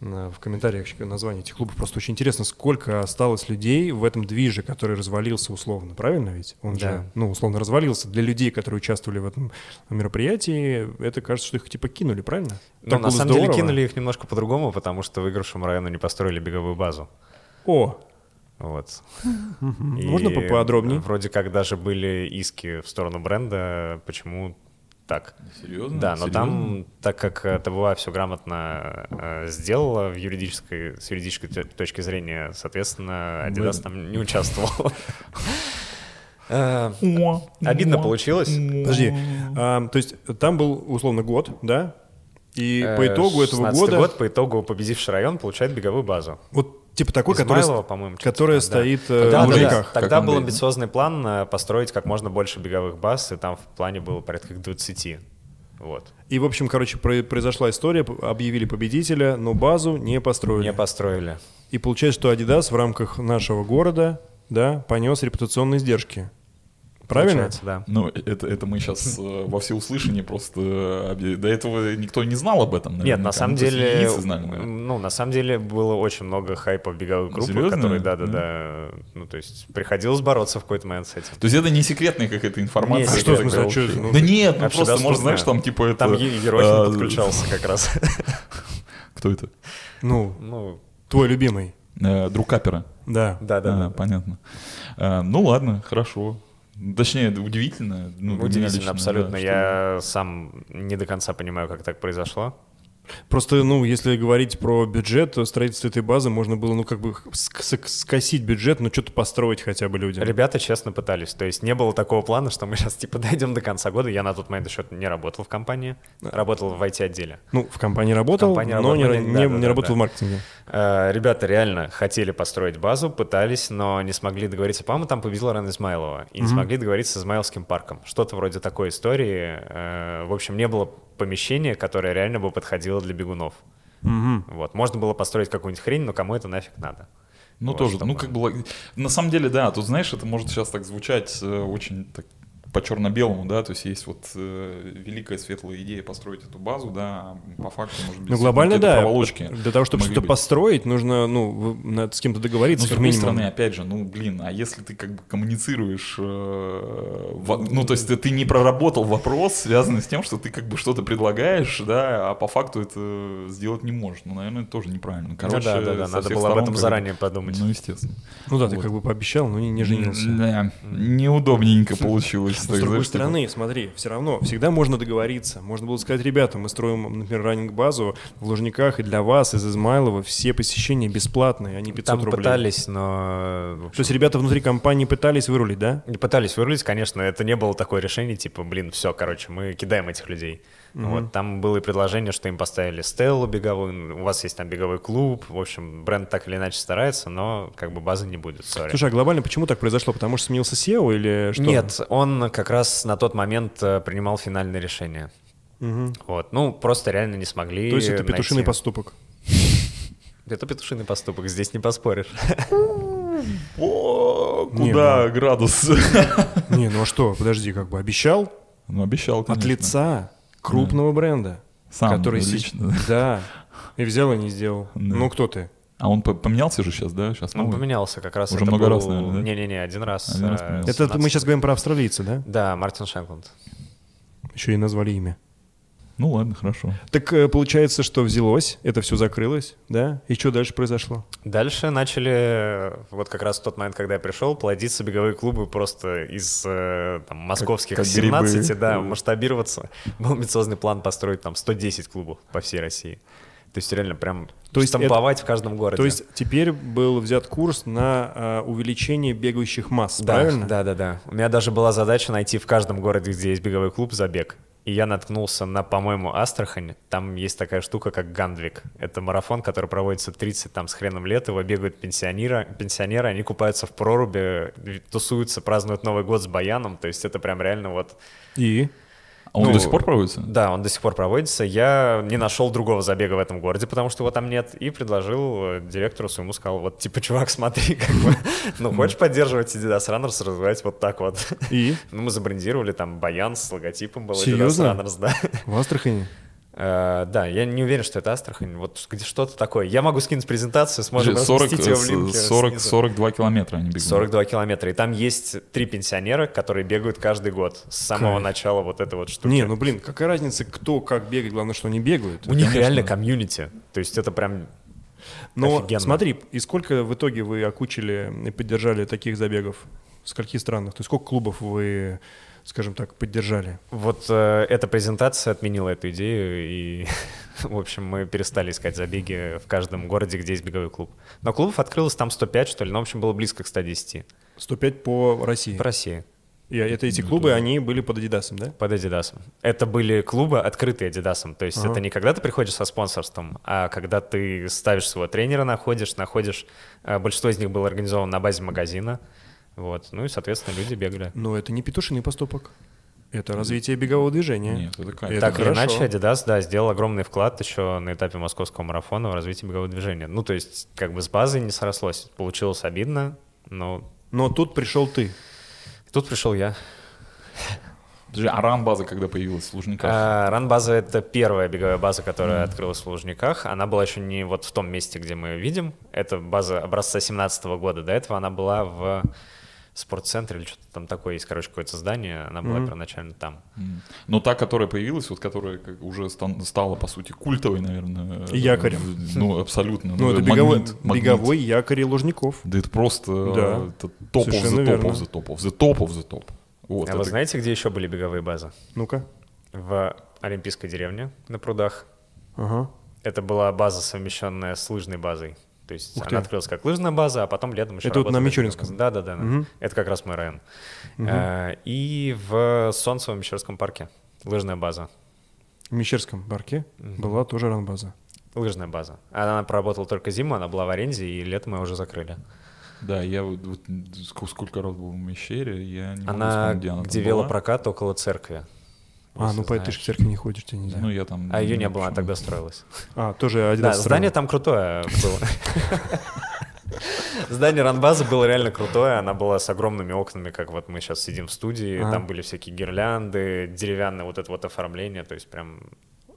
в комментариях название этих клубов. Просто очень интересно, сколько осталось людей в этом движе, который развалился условно, правильно ведь? Он Да. же, ну, условно развалился. Для людей, которые участвовали в этом мероприятии, это кажется, что их типа кинули, правильно? Ну, на самом деле здорово. кинули их немножко по-другому, потому что выигравшему району не построили беговую базу. О, Вот. можно поподробнее? Вроде как даже были иски в сторону бренда, почему так. Серьезно? Да, но Серьезно? там, так как э, ТБА все грамотно э, сделала в юридической, с юридической точки зрения, соответственно, Adidas Мы- там не участвовал. Э, Обидно получилось. Подожди, а, то есть там был условно год, да? И Э, по итогу этого 16-й года год, по итогу победивший район получает беговую базу. вот типа такой, который, Измайлова, которая такое, да. стоит э, Да, в да, да. Лужниках. Как Тогда был амбициозный план э, построить как можно больше беговых баз, и там в плане было порядка 20. Вот. И, в общем, короче, про- произошла история, объявили победителя, но базу не построили. Не построили. И получается, что Adidas в рамках нашего города, да, понес репутационные издержки. Правильно? Получается, да. Ну, это, это мы сейчас во всеуслышание просто... э, До этого никто не знал об этом, Нет, наверняка. на самом Ну, деле, знали, наверное. ну, на самом деле было очень много хайпа в беговой группы, Серьезно? которые, да-да-да, ну, то есть приходилось бороться в какой-то момент с этим. То есть это не секретная какая-то информация? Нет, что, такая а это, ну, Да нет, ну просто, может, знаешь, там типа это... Там Ерохин э, подключался [LAUGHS] как раз. Кто это? Ну, Ну, твой любимый. Э, Друг Капера. Да. А, да-да-да. понятно. А, ну ладно, хорошо. Точнее, удивительно. Ну, Удивительно, абсолютно. да, что- Я сам не до конца понимаю, как так произошло. Просто, ну, если говорить про бюджет, то строительство этой базы можно было, ну, как бы ск- ск- скосить бюджет, ну, что-то построить хотя бы людям. Ребята честно пытались. То есть не было такого плана, что мы сейчас типа [LAUGHS] дойдем до конца года. Я на тот момент еще не работал в компании, работал в IT-отделе. Ну, в компании работал, компании но не, работал, не- да, не да, работал да. в маркетинге. Э, Ребята реально хотели построить базу, пытались, но не смогли договориться. По-моему, там победил Ран Измайлова. И не смогли договориться с Измайловским парком. Что-то вроде такой истории. Э, В общем, не было помещения, которое реально бы подходило для бегунов. Вот. Можно было построить какую-нибудь хрень, но кому это нафиг надо? Ну Вот, тоже, чтобы- ну как бы... На самом деле, да, тут знаешь, это может сейчас так звучать э, очень так по черно-белому, да, то есть есть вот э, великая светлая идея построить эту базу, да, по факту, может быть, Ну, глобально, да. проволочки Для того, чтобы что-то быть. построить, нужно, ну, надо с кем-то договориться, Ну, с другой минимум. стороны, опять же, ну, блин, а если ты как бы коммуницируешь, э, во- ну, то есть ты, ты не проработал вопрос, связанный с тем, что ты как бы что-то предлагаешь, да, а по факту это сделать не можешь. Ну, наверное, это тоже неправильно. Короче, ну да, да, да, надо было об сторон этом как бы- заранее подумать. Ну, естественно. Ну да, ты Вот. как бы пообещал, но не, не женился. Да, неудобненько получилось. С другой знаешь, типа, стороны, смотри, все равно, всегда можно договориться. Можно было сказать, ребята, мы строим, например, раннинг-базу в Лужниках, и для вас из Измайлова все посещения бесплатные, а не 500 Там рублей. пытались, но... в То есть ребята внутри компании пытались вырулить, да? Не пытались вырулить, конечно, это не было такое решение, типа, блин, все, короче, мы кидаем этих людей. Вот, там было и предложение, что им поставили стеллу беговую, у вас есть там беговой клуб, в общем, бренд так или иначе старается, но как бы базы не будет, сори. Слушай, а глобально почему так произошло? Потому что сменился SEO или что? Нет, он как раз на тот момент э, принимал финальное решение. Вот, ну, просто реально не смогли То есть это петушиный найти. поступок. [LAUGHS] Это петушиный поступок, здесь не поспоришь. [LAUGHS] О, куда градус? [LAUGHS] Не, ну а что, подожди, как бы обещал Ну, обещал, от конечно. лица крупного бренда, Сам, который да, сеч- лично. Да, и взял и не сделал. Да. Ну кто ты? А он по- поменялся же сейчас, да? Сейчас Он новый? поменялся как раз. Уже это много был- раз, наверное, да? Не-не-не, один раз. Один раз э, поменялся. Это мы 17. сейчас говорим про австралийца, да? Да, Мартин Шенклунд. Еще и назвали имя. Ну ладно, хорошо. Так э, получается, что взялось, это все закрылось, да? И что дальше произошло? Дальше начали, э, вот как раз в тот момент, когда я пришел, плодиться беговые клубы просто из э, там, московских как грибы. 17, да, масштабироваться. [LAUGHS] Был амбициозный план построить там 110 клубов по всей России. То есть реально прям То есть штамповать в каждом городе. То есть теперь был взят курс на э, увеличение бегающих масс, да, правильно? Да, да, да. У меня даже была задача найти в каждом городе, где есть беговой клуб, забег. И я наткнулся на, по-моему, Астрахань. Там есть такая штука, как Гандвик. Это марафон, который проводится 30 там с хреном лет. Его бегают пенсионеры, пенсионеры, они купаются в проруби, тусуются, празднуют Новый год с баяном. То есть это прям реально вот... И? А он Ну, до сих пор проводится? Да, он до сих пор проводится. Я не нашел другого забега в этом городе, потому что его там нет, и предложил э, директору своему, сказал, вот, типа, чувак, [LAUGHS] смотри, как бы, ну, хочешь поддерживать Adidas Runners, развивать вот так вот. И? [LAUGHS] Ну, мы забрендировали там баян с логотипом был Adidas? Runners, да. В Астрахани? Э, Да, я не уверен, что это Астрахань, вот что-то такое. Я могу скинуть презентацию, сможем 40, разместить ее в линке 40, снизу. 42 километра они бегут. 42 километра. И там есть три пенсионера, которые бегают каждый год с самого Кайф. начала вот этой вот штуки. Не, ну блин, какая разница, кто как бегает, главное, что они бегают. У них конечно. реально комьюнити. То есть это прям Но офигенно. смотри, и сколько в итоге вы окучили и поддержали таких забегов? В скольких странах? То есть сколько клубов вы, скажем так, поддержали? Вот э, эта презентация отменила эту идею, и, [LAUGHS] в общем, мы перестали искать забеги в каждом городе, где есть беговой клуб. Но клубов открылось там 105, что ли, но, в общем, было близко к 110 105 по России. по России. И это эти клубы, они были под Адидасом, да? Под Адидасом. Это были клубы, открытые Адидасом. То есть Ага. это не когда ты приходишь со спонсорством, а когда ты ставишь своего тренера, находишь, находишь... э, Большинство из них было организовано на базе магазина. Вот. Ну и, соответственно, люди бегали. Но это не петушиный поступок. Это развитие бегового движения. Нет, это кайф. Это так или хорошо. иначе, Adidas, да, сделал огромный вклад еще на этапе московского марафона в развитие бегового движения. Ну, то есть, как бы с базой не срослось. Получилось обидно, но Но тут пришел ты. Тут пришел я. Подожди, а ран-база когда появилась в Лужниках? А, Ран-база — это первая беговая база, которая открылась в Лужниках. Она была еще не вот в том месте, где мы ее видим. Это база образца 17 года. До этого она была в спортцентре или что-то там такое есть, короче, какое-то здание. Она была первоначально там. М. Но та, которая появилась, вот которая уже стан- стала, по сути, культовой, наверное. И якорем. э, Ну, абсолютно. Ну, это беговой, магнит. беговой якорь Лужников. Да это просто Да. э, это топ of Совершенно the top верно. of the top of the top of the top. Вот, а вы это- знаете, где еще были беговые базы? Ну-ка. В Олимпийской деревне на прудах. Ага. Это была база, совмещенная с лыжной базой. То есть Ух она ты. открылась как лыжная база, а потом летом еще Это вот на Мичуринском? беговая база. Да, да, да. Мгм. Это как раз мой район. Э, И в Солнцевом Мещерском парке. Лыжная база. В Мещерском парке была тоже ранбаза. Лыжная база. Она проработала только зиму, она была в аренде, и летом мы уже закрыли. Да, я вот, вот ск- сколько раз был в Мещере, я не могу Она, вспомнить, где она где велопрокат около церкви. А, ну поэтому ты же в церковь не ходишь, тебе нельзя. Ну, я там... А ее не было, она тогда строилась. А, тоже один Да, здание там крутое было. Здание ранбазы было реально крутое, она была с огромными окнами, как вот мы сейчас сидим в студии, Ага. там были всякие гирлянды, деревянное вот это вот оформление, то есть прям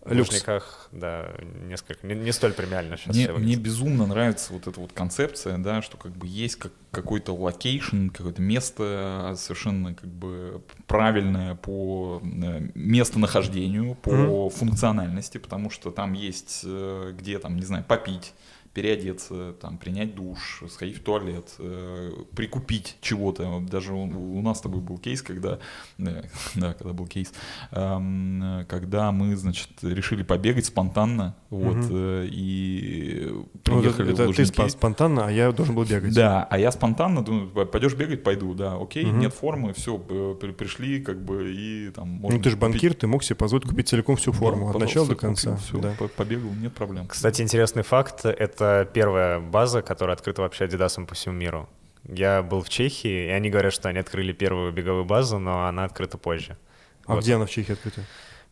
Лужниках, да, несколько, не, не столь премиально сейчас Мне, мне безумно нравится вот эта вот концепция, да, что как бы есть как, какой-то location, какое-то место совершенно как бы правильное по э, местонахождению, по функциональности, потому что там есть э, где там, не знаю, попить, переодеться, там, принять душ, сходить в туалет, э, прикупить чего-то. Вот Даже у, у нас с тобой был кейс, когда, э, [LAUGHS] да, когда был кейс, э, когда мы, значит, решили побегать спонтанно, вот, э, и Ну, вот это, приехали в это ты Лужники. спа- спонтанно, а я должен был бегать. Да, а я спонтанно думаю, «П- пойдешь бегать, пойду, да, окей, Мгм. нет формы, все, пришли, как бы, и там можно Ну ты же купить. банкир, ты мог себе позволить купить целиком всю форму, Да, от начала до конца. купил, всё, да. по- побегал, нет проблем. Кстати, интересный факт, это первая база, которая открыта вообще Адидасом по всему миру. Я был в Чехии, и они говорят, что они открыли первую беговую базу, но она открыта позже. А Вот. где она в Чехии открыта?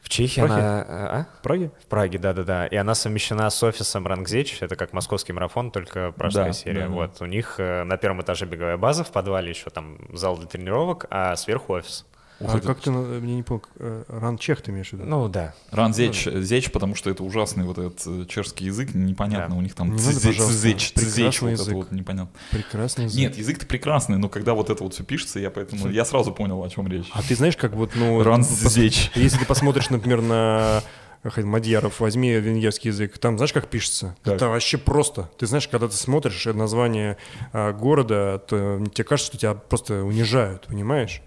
В Чехии Праге? она... А? В Праге? В Праге, да-да-да. И она совмещена с офисом Рангзеч. Это как московский марафон, только пражская Да, серия. да, да. Вот. У них э, на первом этаже беговая база, в подвале еще там зал для тренировок, а сверху офис. Ух, а как ты, мне не понял, э, Ранчех ты имеешь в виду? Ну да. Ран зеч, зеч, потому что это ужасный вот этот э, чешский язык, непонятно, Да. у них там Не цзеч, цзеч, цзеч, вот это вот непонятно. Прекрасный язык. Нет, язык-то прекрасный, но когда вот это вот все пишется, я поэтому, я сразу понял, о чем речь. А ты знаешь, как вот, ну... Ран зеч. Если ты посмотришь, например, на Мадьяров, возьми венгерский язык, там знаешь, как пишется? Как? Это вообще просто. Ты знаешь, когда ты смотришь название а, города, то тебе кажется, что тебя просто унижают, понимаешь?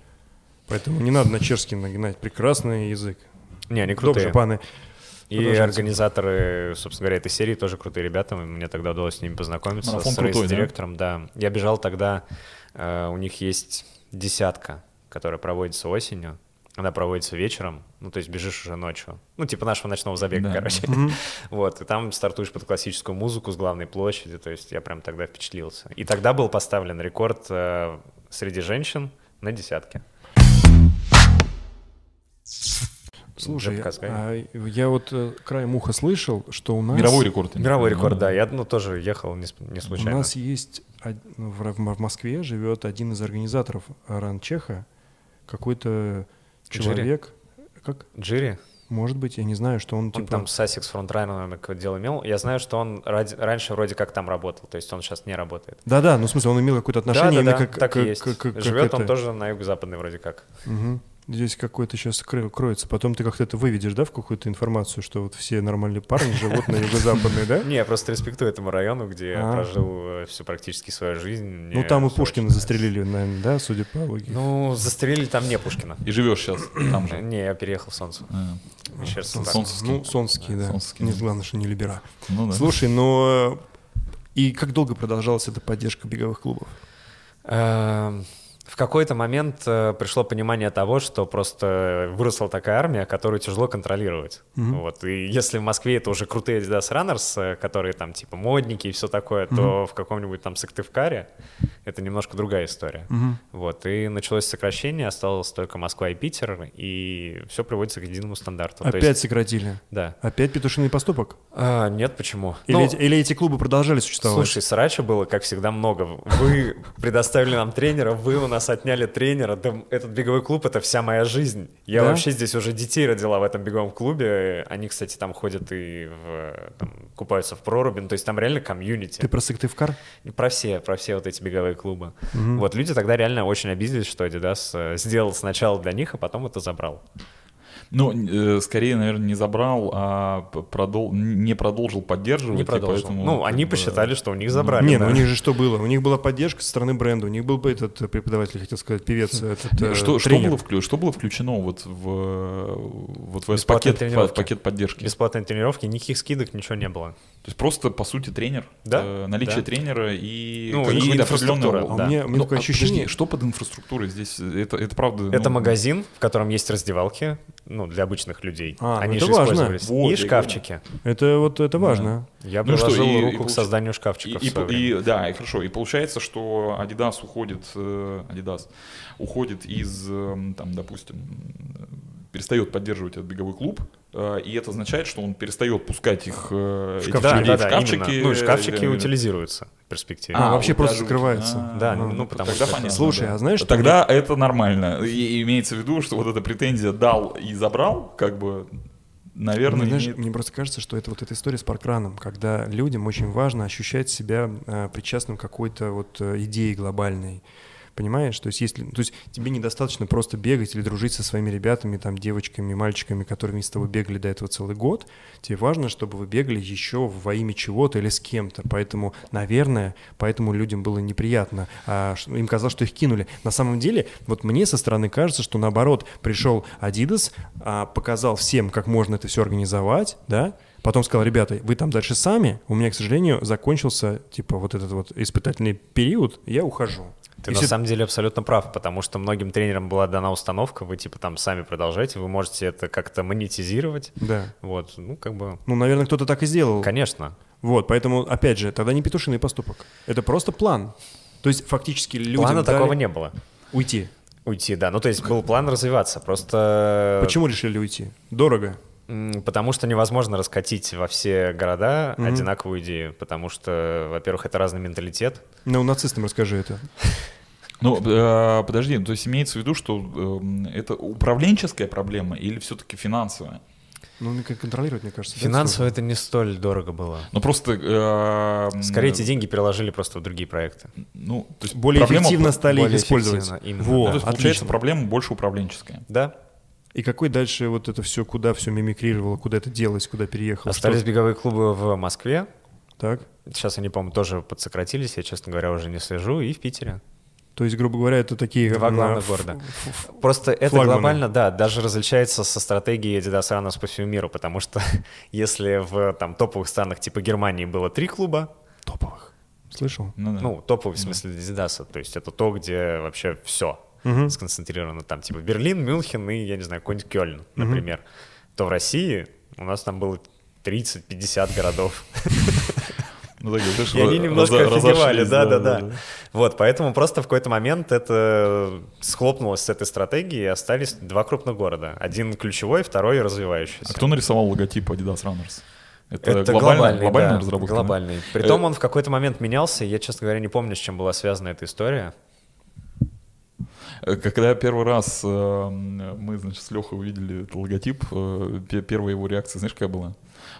Поэтому не надо на чешский нагинать. Прекрасный язык. Не, они крутые. паны. И организаторы, собственно говоря, этой серии тоже крутые ребята. Мне тогда удалось с ними познакомиться, Марафон с крутой, да? рейс-директором. Да? Я бежал тогда, э, у них есть десятка, которая проводится осенью. Она проводится вечером, ну, то есть бежишь уже ночью. Ну, типа нашего ночного забега, Да. короче. [LAUGHS] Вот, и там стартуешь под классическую музыку с главной площади, то есть я прям тогда впечатлился. И тогда был поставлен рекорд э, среди женщин на десятке. Слушай, а я вот э, краем уха слышал, что у нас... Мировой рекорд. Мировой рекорд, да. Я, ну, тоже ехал не, не У случайно. нас есть ну, в, в Москве живет один из организаторов Ранчеха, какой-то Джири? человек. Как? Джири? Может быть, я не знаю, что он, Он типа. там с Essex Frontrunner какое дело имел. Я знаю, что он ради- раньше вроде как там работал, то есть он сейчас не работает. Да-да, ну в смысле, он имел какое-то отношение да, да, да, как, так как- и есть. как- как Живет он это. тоже на юго-западной вроде как. Мгм. Здесь какой-то сейчас кроется. Потом ты как-то это выведешь, да, в какую-то информацию, что вот все нормальные парни живут на юго-западной, да? Не, я просто респектую этому району, где я А. прожил э, всю практически свою жизнь. Ну там и Пушкина застрелили, наверное, да, судя по логике. Ну, застрелили там не Пушкина. И живешь сейчас там же. Не, я переехал в Солнце. А, парк. Солнцевский. Ну, Сонский, да. Не, главное, что не либера. Ну да. Слушай, но э, и как долго продолжалась эта поддержка беговых клубов? В какой-то момент э, пришло понимание того, что просто выросла такая армия, которую тяжело контролировать. Вот. И если в Москве это уже крутые Adidas Runners, э, которые там типа модники и все такое, то в каком-нибудь там Сыктывкаре Это немножко другая история. Мгм. Вот, и началось сокращение, осталось только Москва и Питер, и все приводится к единому стандарту. То Опять есть- сократили. да. Опять петушиный поступок? А, нет, почему? Или, Ну, эти, или эти клубы продолжали существовать? Слушай, срача было, как всегда, много. Вы [LAUGHS] предоставили нам тренера, вы у нас отняли тренера. Да этот беговой клуб — это вся моя жизнь. Я Да? вообще здесь уже детей родила в этом беговом клубе. Они, кстати, там ходят и в, там, купаются в проруби. Ну, То есть там реально комьюнити. Ты про Сыктывкар? Про все, про все вот эти беговые клубы. Вот люди тогда реально очень обиделись, что Adidas э, сделал сначала для них, а потом это забрал. Ну, э, скорее, наверное, не забрал, а продол... не продолжил поддерживать. Не продолжил. поэтому, ну, они бы, посчитали, что у них забрали. Не, да. ну у них же что было? У них была поддержка со стороны бренда, у них был бы этот э, преподаватель, хотел сказать, певец, этот э, Что, что, тренер. было вклю- что было включено вот в, вот в этот Бесплатные пакет, тренировки. пакет поддержки? Бесплатной тренировки, никаких скидок, ничего не было. То есть просто, по сути, тренер, Да, э, наличие да. тренера и, Ну, и инфраструктура, А да. у меня, у меня Ну, такое а ощущение, подожди, что под инфраструктурой здесь? Это, это правда... Это ну, магазин, в котором есть раздевалки, ну, для обычных людей. А, Они это же важно. использовались. Вот, и шкафчики. это вот это важно. Я Ну что, приложил и- и руку к получ- созданию И, шкафчиков. и время. и- да, и хорошо. И получается, что Adidas уходит, э, Adidas уходит из, эм, там, допустим, перестает поддерживать этот беговой клуб, э, и это означает, что он перестает пускать их э, этих да, людей да, в шкафчики. именно. Ну, и шкафчики э, утилизируются в перспективе. А, вообще вот просто даже- скрывается. а, Да, А, ну, потому тогда что... понятно. Слушай, да. а знаешь, что Тогда это нормально. И имеется в виду, что вот эта претензия дал и забрал, как бы, наверное, Мне, знаешь, имеет- мне просто кажется, что это вот эта история с паркраном, когда людям очень важно ощущать себя э, причастным к какой-то вот э, идее глобальной. Понимаешь? То есть, если, то есть тебе недостаточно просто бегать или дружить со своими ребятами, там, девочками, мальчиками, которые с тобой бегали до этого целый год. Тебе важно, чтобы вы бегали еще во имя чего-то или с кем-то. Поэтому, наверное, поэтому людям было неприятно. А, им казалось, что их кинули. На самом деле, вот мне со стороны кажется, что наоборот, пришел Adidas, а, показал всем, как можно это все организовать, да, Потом сказал, ребята, вы там дальше сами, у меня, к сожалению, закончился, типа, вот этот вот испытательный период, я ухожу. Ты И на самом деле абсолютно прав, потому что многим тренерам была дана установка, вы типа там сами продолжаете, вы можете это как-то монетизировать. Да. Вот, ну как бы, Ну, наверное, кто-то так и сделал. конечно. Вот, поэтому, опять же, тогда не петушиный поступок. Это просто план. То есть, фактически людям Плана дали такого не было. уйти. Уйти, да. Ну, то есть был план развиваться, просто... Почему решили уйти? Дорого. Потому что невозможно раскатить во все города Мгм. одинаковую идею, потому что, во-первых, это разный менталитет. Ну, нацистам расскажи это. [LAUGHS] Ну, э, подожди, то есть имеется в виду, что эм, это управленческая проблема или все-таки финансовая? Ну, как контролировать, мне кажется. Финансово это не столь дорого было. Ну просто... э, Скорее, эти деньги переложили просто в другие проекты. Ну, то есть Более проблема- эффективно стали более их использовать. именно, Ну, Во, то есть получается проблема больше управленческая. Да. И какой дальше вот это все, куда все мимикрировало, куда это делось, куда переехало? Остались Что- беговые клубы в Москве. Так. Сейчас они, по-моему, тоже подсократились. Я, честно говоря, уже не слежу. И в Питере. То есть, грубо говоря, это такие... Два главных ф- города. ф- ф- Просто это Флагманы. глобально, да, даже различается со стратегией Adidas Runners по всему миру, потому что [LAUGHS] если в там топовых странах типа Германии было три клуба, топовых. Слышал? Ну, да. ну, топовый в смысле Adidas, то есть это то, где вообще все Мгм. сконцентрировано, там типа Берлин, Мюнхен и, я не знаю, какой-нибудь Кёльн, например, то в России у нас там было 30-50 городов. [LAUGHS] Ну, так, И они немножко разо- офигевали, разошлись, да-да-да. Вот, поэтому просто в какой-то момент это схлопнулось с этой стратегией, и остались два крупных города. Один ключевой, второй развивающийся. А кто нарисовал логотип Adidas Runners? Это, Это глобальная, глобальный, глобальная да, разработка? да? глобальный. Притом Э, он в какой-то момент менялся, и я, честно говоря, не помню, с чем была связана эта история. Э, Когда первый раз э, мы, значит, с Лехой увидели этот логотип, э, пе- первая его реакция, знаешь, какая была?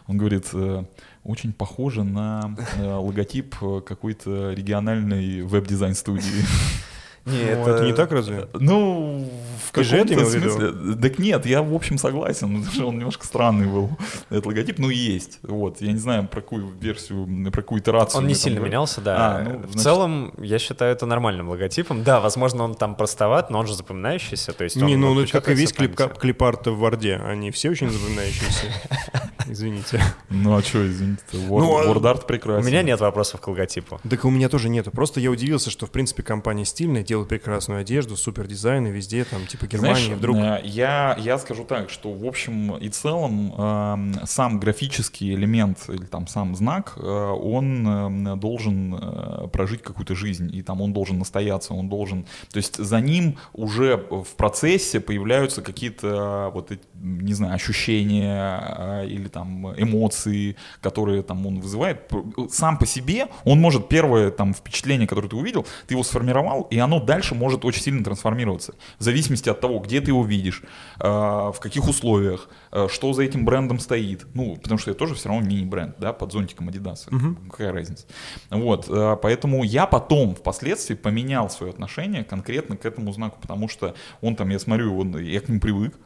Он говорит, э, очень похоже на логотип какой-то региональной веб-дизайн студии. [LAUGHS] Не, Ну, это не так разве? Ну, в это каком-то смысле. Так нет, я в общем согласен, [LAUGHS] потому что он немножко странный был, этот логотип, ну есть. Вот, я не знаю, про какую версию, про какую итерацию. Он не сильно говорим. менялся, да. А, ну, в значит- целом, я считаю это нормальным логотипом. Да, возможно, он там простоват, но он же запоминающийся. То есть он Не, ну, ну, как и весь клип, клипарт в Варде. Они все очень запоминающиеся. [LAUGHS] извините. Ну а что, извините, Ну, а- WordArt У прекрасен. меня нет вопросов к логотипу. Так у меня тоже нету. Просто я удивился, что, в принципе, компания стильная, делает прекрасную одежду, супер дизайны везде, там, типа Германии, Знаешь, вдруг... э, я, я скажу так, что в общем и целом эм, сам графический элемент или там сам знак, э, он эм, должен э, прожить какую-то жизнь, и там он должен настояться, он должен... То есть за ним уже в процессе появляются какие-то э, вот не знаю, ощущения э, или там эмоции, которые там он вызывает. Сам по себе он может первое там впечатление, которое ты увидел, ты его сформировал, и оно дальше может очень сильно трансформироваться. В зависимости от того, где ты его видишь, э, в каких условиях, э, что за этим брендом стоит. Ну, потому что это тоже все равно мини-бренд, да, под зонтиком Adidas. Какая разница. Вот, э, поэтому я потом, впоследствии, поменял свое отношение конкретно к этому знаку, потому что он там, я смотрю, он, я к нему привык,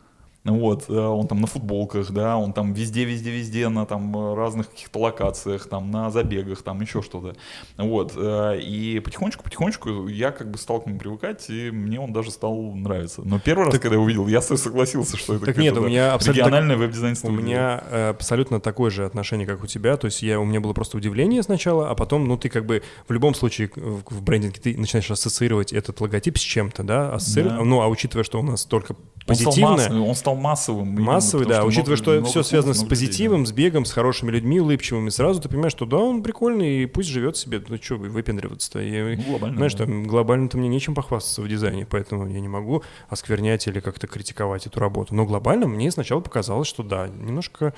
вот, э, он там на футболках, да, он там везде, везде, везде, на там э, разных каких-то локациях, там на забегах, там еще что-то. Вот, э, и потихонечку, потихонечку я как бы стал к нему привыкать, и мне он даже стал нравиться. Но первый раз, когда я увидел, я согласился, что это Так нет, у меня абсолютно региональная веб-дизайн У меня абсолютно такое же отношение, как у тебя. То есть я, у меня было просто удивление сначала, а потом, ну, ты как бы в любом случае в, брендинге ты начинаешь ассоциировать этот логотип с чем-то, да? Ассоци- Да. Ну, а учитывая, что у нас только Он стал, позитивное, массовым, он стал массовым. именно массовый, потому да, учитывая, много- что много все связано с много людей, позитивом, с бегом, с хорошими людьми, улыбчивыми, сразу ты понимаешь, что да, он прикольный, и пусть живет себе, ну что выпендриваться-то. И, Ну, глобально, знаешь, да. там, глобально-то мне нечем похвастаться в дизайне, поэтому я не могу осквернять или как-то критиковать эту работу. Но глобально мне сначала показалось, что да, немножко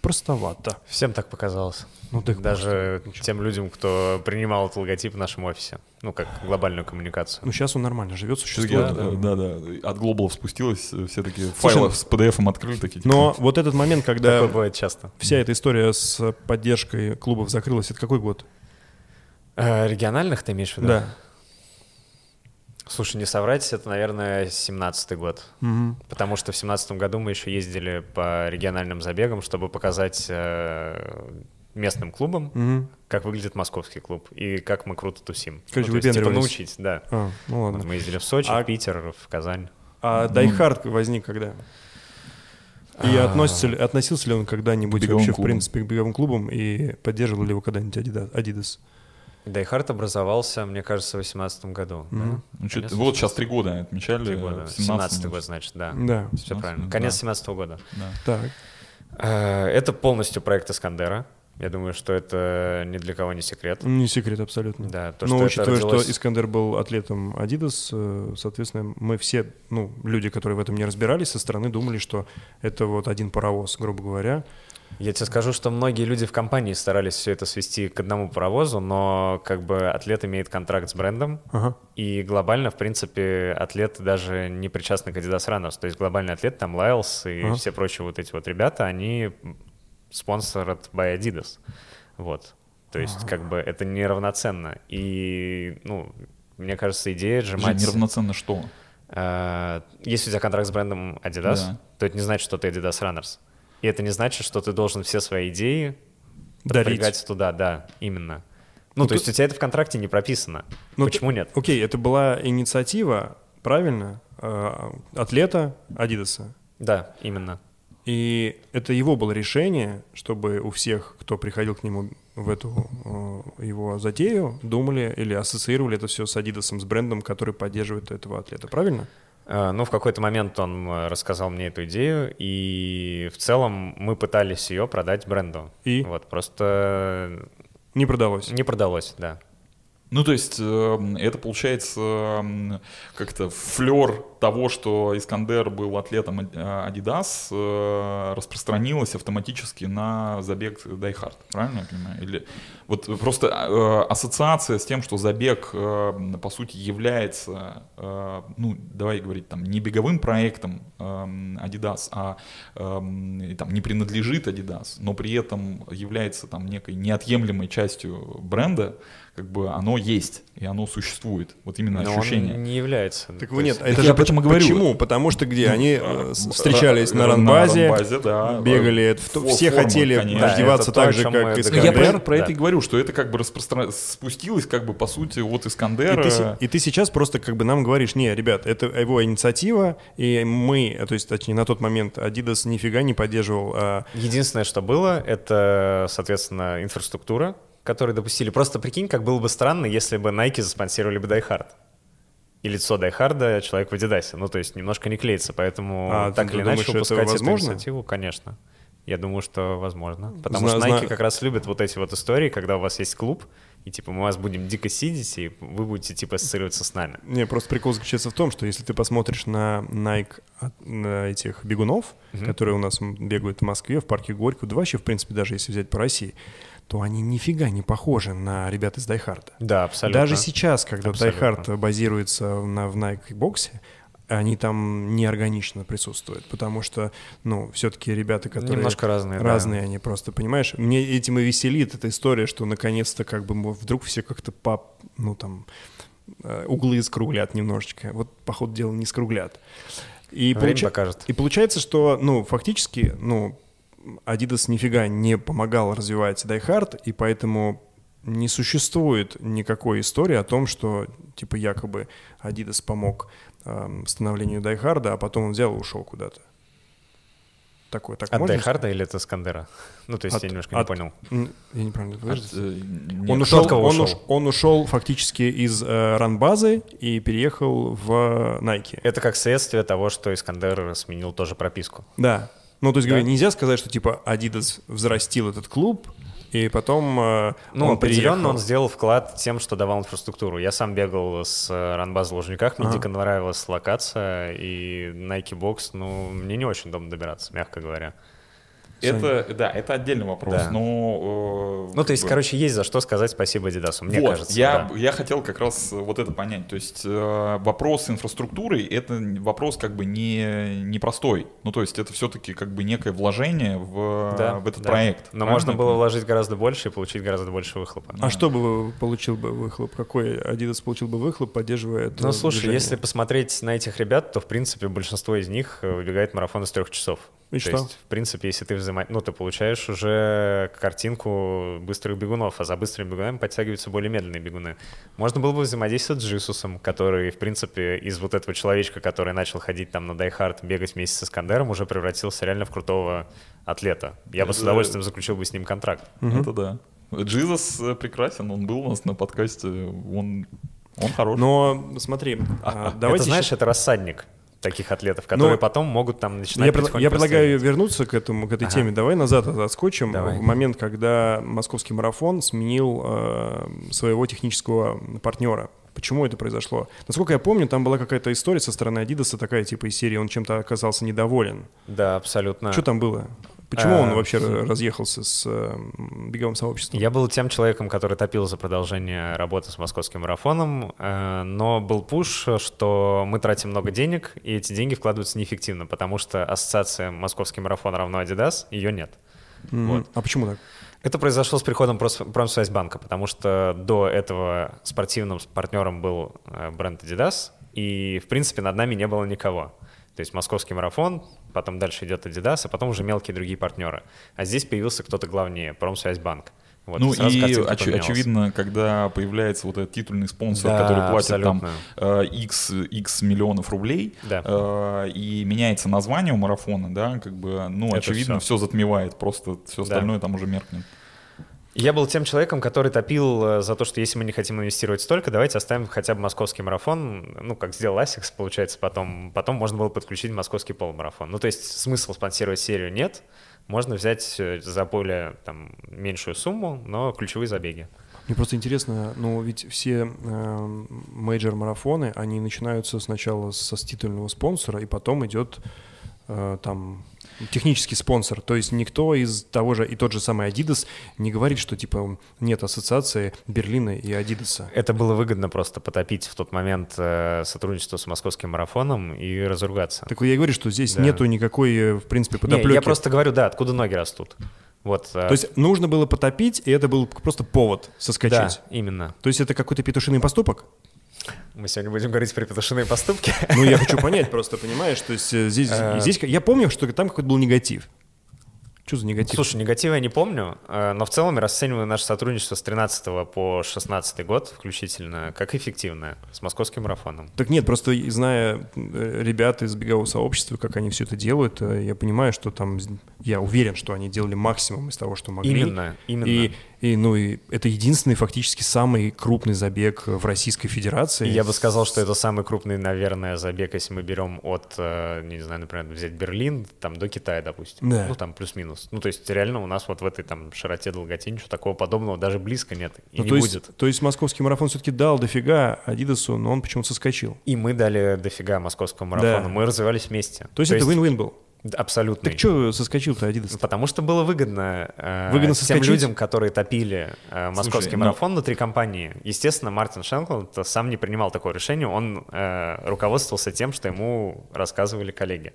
простовато. Всем так показалось. Ну, так Даже тем людям, кто принимал этот логотип в нашем офисе. Ну, как глобальную коммуникацию. Ну, сейчас он нормально живет, существует. да, да, да, от глобалов спустилось, э, все такие файлы с PDF открыли, такие. типа, Но вот этот момент, когда Такое бывает часто. вся эта история с поддержкой клубов закрылась, это какой год? Э, региональных ты имеешь в виду? Да. Слушай, не соврать, это, наверное, 17-й год. Мгм. Потому что в 17 году мы еще ездили по региональным забегам, чтобы показать э, местным клубам, Мгм. как выглядит московский клуб и как мы круто тусим. Короче, ну, то есть, типа, научить, да. А, ну ладно. Вот мы ездили в Сочи, А- в Питер, в Казань. А Ну, Hard возник когда? И А. относится ли, относился ли он когда-нибудь вообще, в клубам. принципе, к беговым клубам и поддерживал ли его когда-нибудь Adidas? Дайхард образовался, мне кажется, в 18 году. да? Мгм. Ну, Конец вот сейчас три года отмечали. Три э, года. в 17 17-м. год, значит, да. Да. Все 17-м, правильно. да. Конец 17 года. Да. Так. Э, Это полностью проект Искандера. Я думаю, что это ни для кого не секрет. Не секрет абсолютно. Да, то, Но что учитывая, родилось... что Искандер был атлетом Adidas, э, соответственно, мы все, ну, люди, которые в этом не разбирались, со стороны думали, что это вот один паровоз, грубо говоря. Я тебе скажу, что многие люди в компании старались все это свести к одному паровозу, но как бы атлет имеет контракт с брендом, Ага. и глобально, в принципе, атлет даже не причастны к Adidas Runners. То есть глобальный атлет, там Лайлс и Ага. все прочие вот эти вот ребята, они спонсор от by Adidas. Вот. То есть как бы это неравноценно. И, ну, мне кажется, идея Жень, сжимать... неравноценно что? Э, Если у тебя контракт с брендом Adidas, Да. то это не значит, что ты Adidas Runners. И это не значит, что ты должен все свои идеи Дарить. туда, да, именно. Ну, то ты- есть у тебя это в контракте не прописано. Ну, Почему ты- нет? Окей, это была инициатива, правильно, атлета Адидаса. Да, именно. И это его было решение, чтобы у всех, кто приходил к нему в эту э, его затею, думали или ассоциировали это все с Адидасом, с брендом, который поддерживает этого атлета, правильно? Э, Ну, в какой-то момент он э, рассказал мне эту идею, и в целом мы пытались ее продать бренду. И? Вот, просто Не продалось. не продалось, да. Ну, то есть, э, это получается э, как-то флер того, что Искандер был атлетом э, Adidas, э, распространилось автоматически на забег Hard, правильно я понимаю? Или вот просто э, ассоциация с тем, что забег, э, по сути, является, э, ну, давай говорить, там, не беговым проектом э, Adidas, а э, там, не принадлежит Adidas, но при этом является там некой неотъемлемой частью бренда, как бы оно есть, и оно существует. Вот именно Но ощущение. он не является. Так вы нет, есть- это я об этом и говорю. Почему? Потому что где? Они э, Ра- с- встречались на ра- ранбазе, ранбазе, да. бегали, Фо- все форма, хотели конечно. Это то, так же, как мы Ну, я Искандер. про, про это Да. и говорю, что это как бы распростран... спустилось как бы по сути от И Искандера. ты, се- и ты сейчас просто как бы нам говоришь, не, ребят, это его инициатива, и мы, э, то есть, точнее, на тот момент Adidas нифига не поддерживал а, Единственное, что было, это, соответственно, инфраструктура, которую допустили. Просто прикинь, как было бы странно, если бы Nike заспонсировали бы Die Hard. И лицо Die Hard человек в Адидасе. Ну, то есть немножко не клеится, поэтому А так или думаешь, иначе это упускать эту инициативу, конечно. Я думаю, что возможно. Потому Зна- что Nike зна- как раз любит вот эти вот истории, когда у вас есть клуб, и типа мы вас будем дико seed ить, и вы будете типа ассоциироваться с нами. Не, просто прикол заключается в том, что если ты посмотришь на Nike на этих бегунов, которые у нас бегают в Москве, в парке Горького, да вообще, в принципе, даже если взять по России, то они нифига не похожи на ребят из Дайхарда. Да, абсолютно. Даже сейчас, когда. Дайхард базируется на, в Nike Box е, они там неорганично присутствуют, потому что, ну, все-таки ребята, которые... Немножко разные, да. Разные они просто, понимаешь? Мне этим и веселит эта история, что наконец-то как бы вдруг все как-то по, ну, там, э, углы скруглят немножечко. Вот, по ходу дела, не скруглят. И, Время покажет. и получается, что, ну, фактически, ну, Adidas нифига не помогал развивать Die Hard, и поэтому не существует никакой истории о том, что, типа, якобы Adidas помог эм, становлению Die Hard, а потом он взял и ушел куда-то. Такое, так От Hard или от Искандера? Ну, то есть От- я немножко от- не понял. Я неправильно От, выразился. э, нет, Он ушел, от кого он, ушел? уш- он ушел фактически из э, ранбазы и переехал в Nike. Это как следствие того, что Искандер сменил тоже прописку. Да. Ну, то есть, Да? говорю, нельзя сказать, что типа Adidas взрастил этот клуб, и потом э, Ну, он определенно переехал. он сделал вклад тем, что давал инфраструктуру. Я сам бегал с э, ранбазы в Лужниках, мне Ага. дико нравилась локация, и Nike Box, ну, мне не очень удобно добираться, мягко говоря. Это, да, это отдельный вопрос, Да. но... э, Ну, то есть, бы- короче, есть за что сказать спасибо Адидасу, мне вот, кажется. я, да. я хотел как раз вот это понять. То есть э, вопрос инфраструктуры — это вопрос как бы не, непростой. Ну, то есть это все-таки как бы некое вложение в, Да, в этот да. проект. Но Правильно можно было вложить гораздо больше и получить гораздо больше выхлопа. А что бы получил бы выхлоп? Какой Adidas получил бы выхлоп, поддерживая это Ну, слушай, движение? если посмотреть на этих ребят, то, в принципе, большинство из них э, выбегает марафон из трех часов. И то что? есть, в принципе, если ты взаимо... ну, ты получаешь уже картинку быстрых бегунов, а за быстрыми бегунами подтягиваются более медленные бегуны. Можно было бы взаимодействовать с Джисусом, который, в принципе, из вот этого человечка, который начал ходить там на Дайхард, бегать вместе с Искандером, уже превратился реально в крутого атлета. Я бы с удовольствием заключил бы с ним контракт. Это да. Джизус э, прекрасен, он был у нас на подкасте, он, он хорош. Но смотри, а, давайте это, знаешь, это рассадник таких атлетов, которые Ну, потом могут там начинать Я, пред- я предлагаю вернуться к этому, к этой Ага. теме. Давай назад от- отскочим. Давай. В момент, когда московский марафон сменил э, своего технического партнера. Почему это произошло? Насколько я помню, там была какая-то история со стороны Адидаса, такая типа из серии, он чем-то оказался недоволен. Да, абсолютно. Что там было? Почему А, он вообще разъехался с э, беговым сообществом? Я был тем человеком, который топил за продолжение работы с московским марафоном, э, но был пуш, что мы тратим много денег, и эти деньги вкладываются неэффективно, потому что ассоциация московский марафон равно Adidas, ее нет. Мгм. вот. А почему так? Это произошло с приходом Промсвязьбанка, потому что до этого спортивным партнером был э, бренд Adidas, и, в принципе, над нами не было никого. То есть московский марафон, потом дальше идет Adidas, а потом уже мелкие другие партнеры. А здесь появился кто-то главнее, Промсвязьбанк. Вот, ну и картинка оч- поменялась. очевидно, когда появляется вот этот титульный спонсор, Да, который платит абсолютно. там э, x, x миллионов рублей, Да. э, и меняется название у марафона, да, как бы, ну, Это очевидно, все. затмевает, просто все Да. остальное там уже меркнет. Я был тем человеком, который топил э, за то, что если мы не хотим инвестировать столько, давайте оставим хотя бы московский марафон, ну, как сделал ASICS, получается, потом, потом можно было подключить московский полумарафон. Ну, то есть смысл спонсировать серию нет, можно взять э, за более, там, меньшую сумму, но ключевые забеги. Мне просто интересно, ну ведь все э, мейджор-марафоны, они начинаются сначала со титульного спонсора, и потом идет э, там технический спонсор. То есть никто из того же, и тот же самый Adidas не говорит, что типа нет ассоциации Берлина и Адидаса. Это было выгодно просто потопить в тот момент э, сотрудничество с московским марафоном и разругаться. Так я и говорю, что здесь Да. нету никакой, э, в принципе, Не, подоплеки. я просто говорю, да, откуда ноги растут. Вот, э, То есть нужно было потопить, и это был просто повод да, соскочить. именно. То есть это какой-то петушиный поступок? Мы сегодня будем говорить про петушиные поступки. Ну, я хочу понять просто, понимаешь? То есть э, здесь, Э. здесь я помню, что там какой-то был негатив. Что за негатив? Слушай, негатива я не помню, э, но в целом я расцениваю наше сотрудничество с 13 по 16 год включительно как эффективное с московским марафоном. Так нет, просто зная ребят из бегового сообщества, как они все это делают, я понимаю, что там, я уверен, что они делали максимум из того, что могли. Именно, именно. И, и, ну, и это единственный фактически самый крупный забег в Российской Федерации. Я бы сказал, что это самый крупный, наверное, забег, если мы берем от, э, не знаю, например, взять Берлин, там до Китая, допустим. Да. Ну, там плюс-минус. Ну, то есть реально у нас вот в этой там широте, долготе ничего такого подобного даже близко нет и Ну, не то, есть, будет. то есть московский марафон все-таки дал дофига Адидасу, но он почему-то соскочил. И мы дали дофига московскому марафону, Да. мы развивались вместе. То есть это win-win был. Абсолютно. Так что соскочил-то Адидас? Потому что было выгодно, э, Выгодно тем соскочить? людям, которые топили э, московский Слушай, ну- марафон внутри компании. Естественно, Мартин Шенкланд сам не принимал такое решение, он э, руководствовался тем, что ему рассказывали коллеги.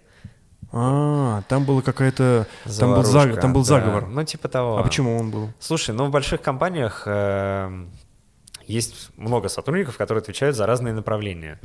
А, там была какая-то... Там был, заг- там был да. заговор. Ну, типа того. А почему он был? Слушай, ну в больших компаниях э, есть много сотрудников, которые отвечают за разные направления.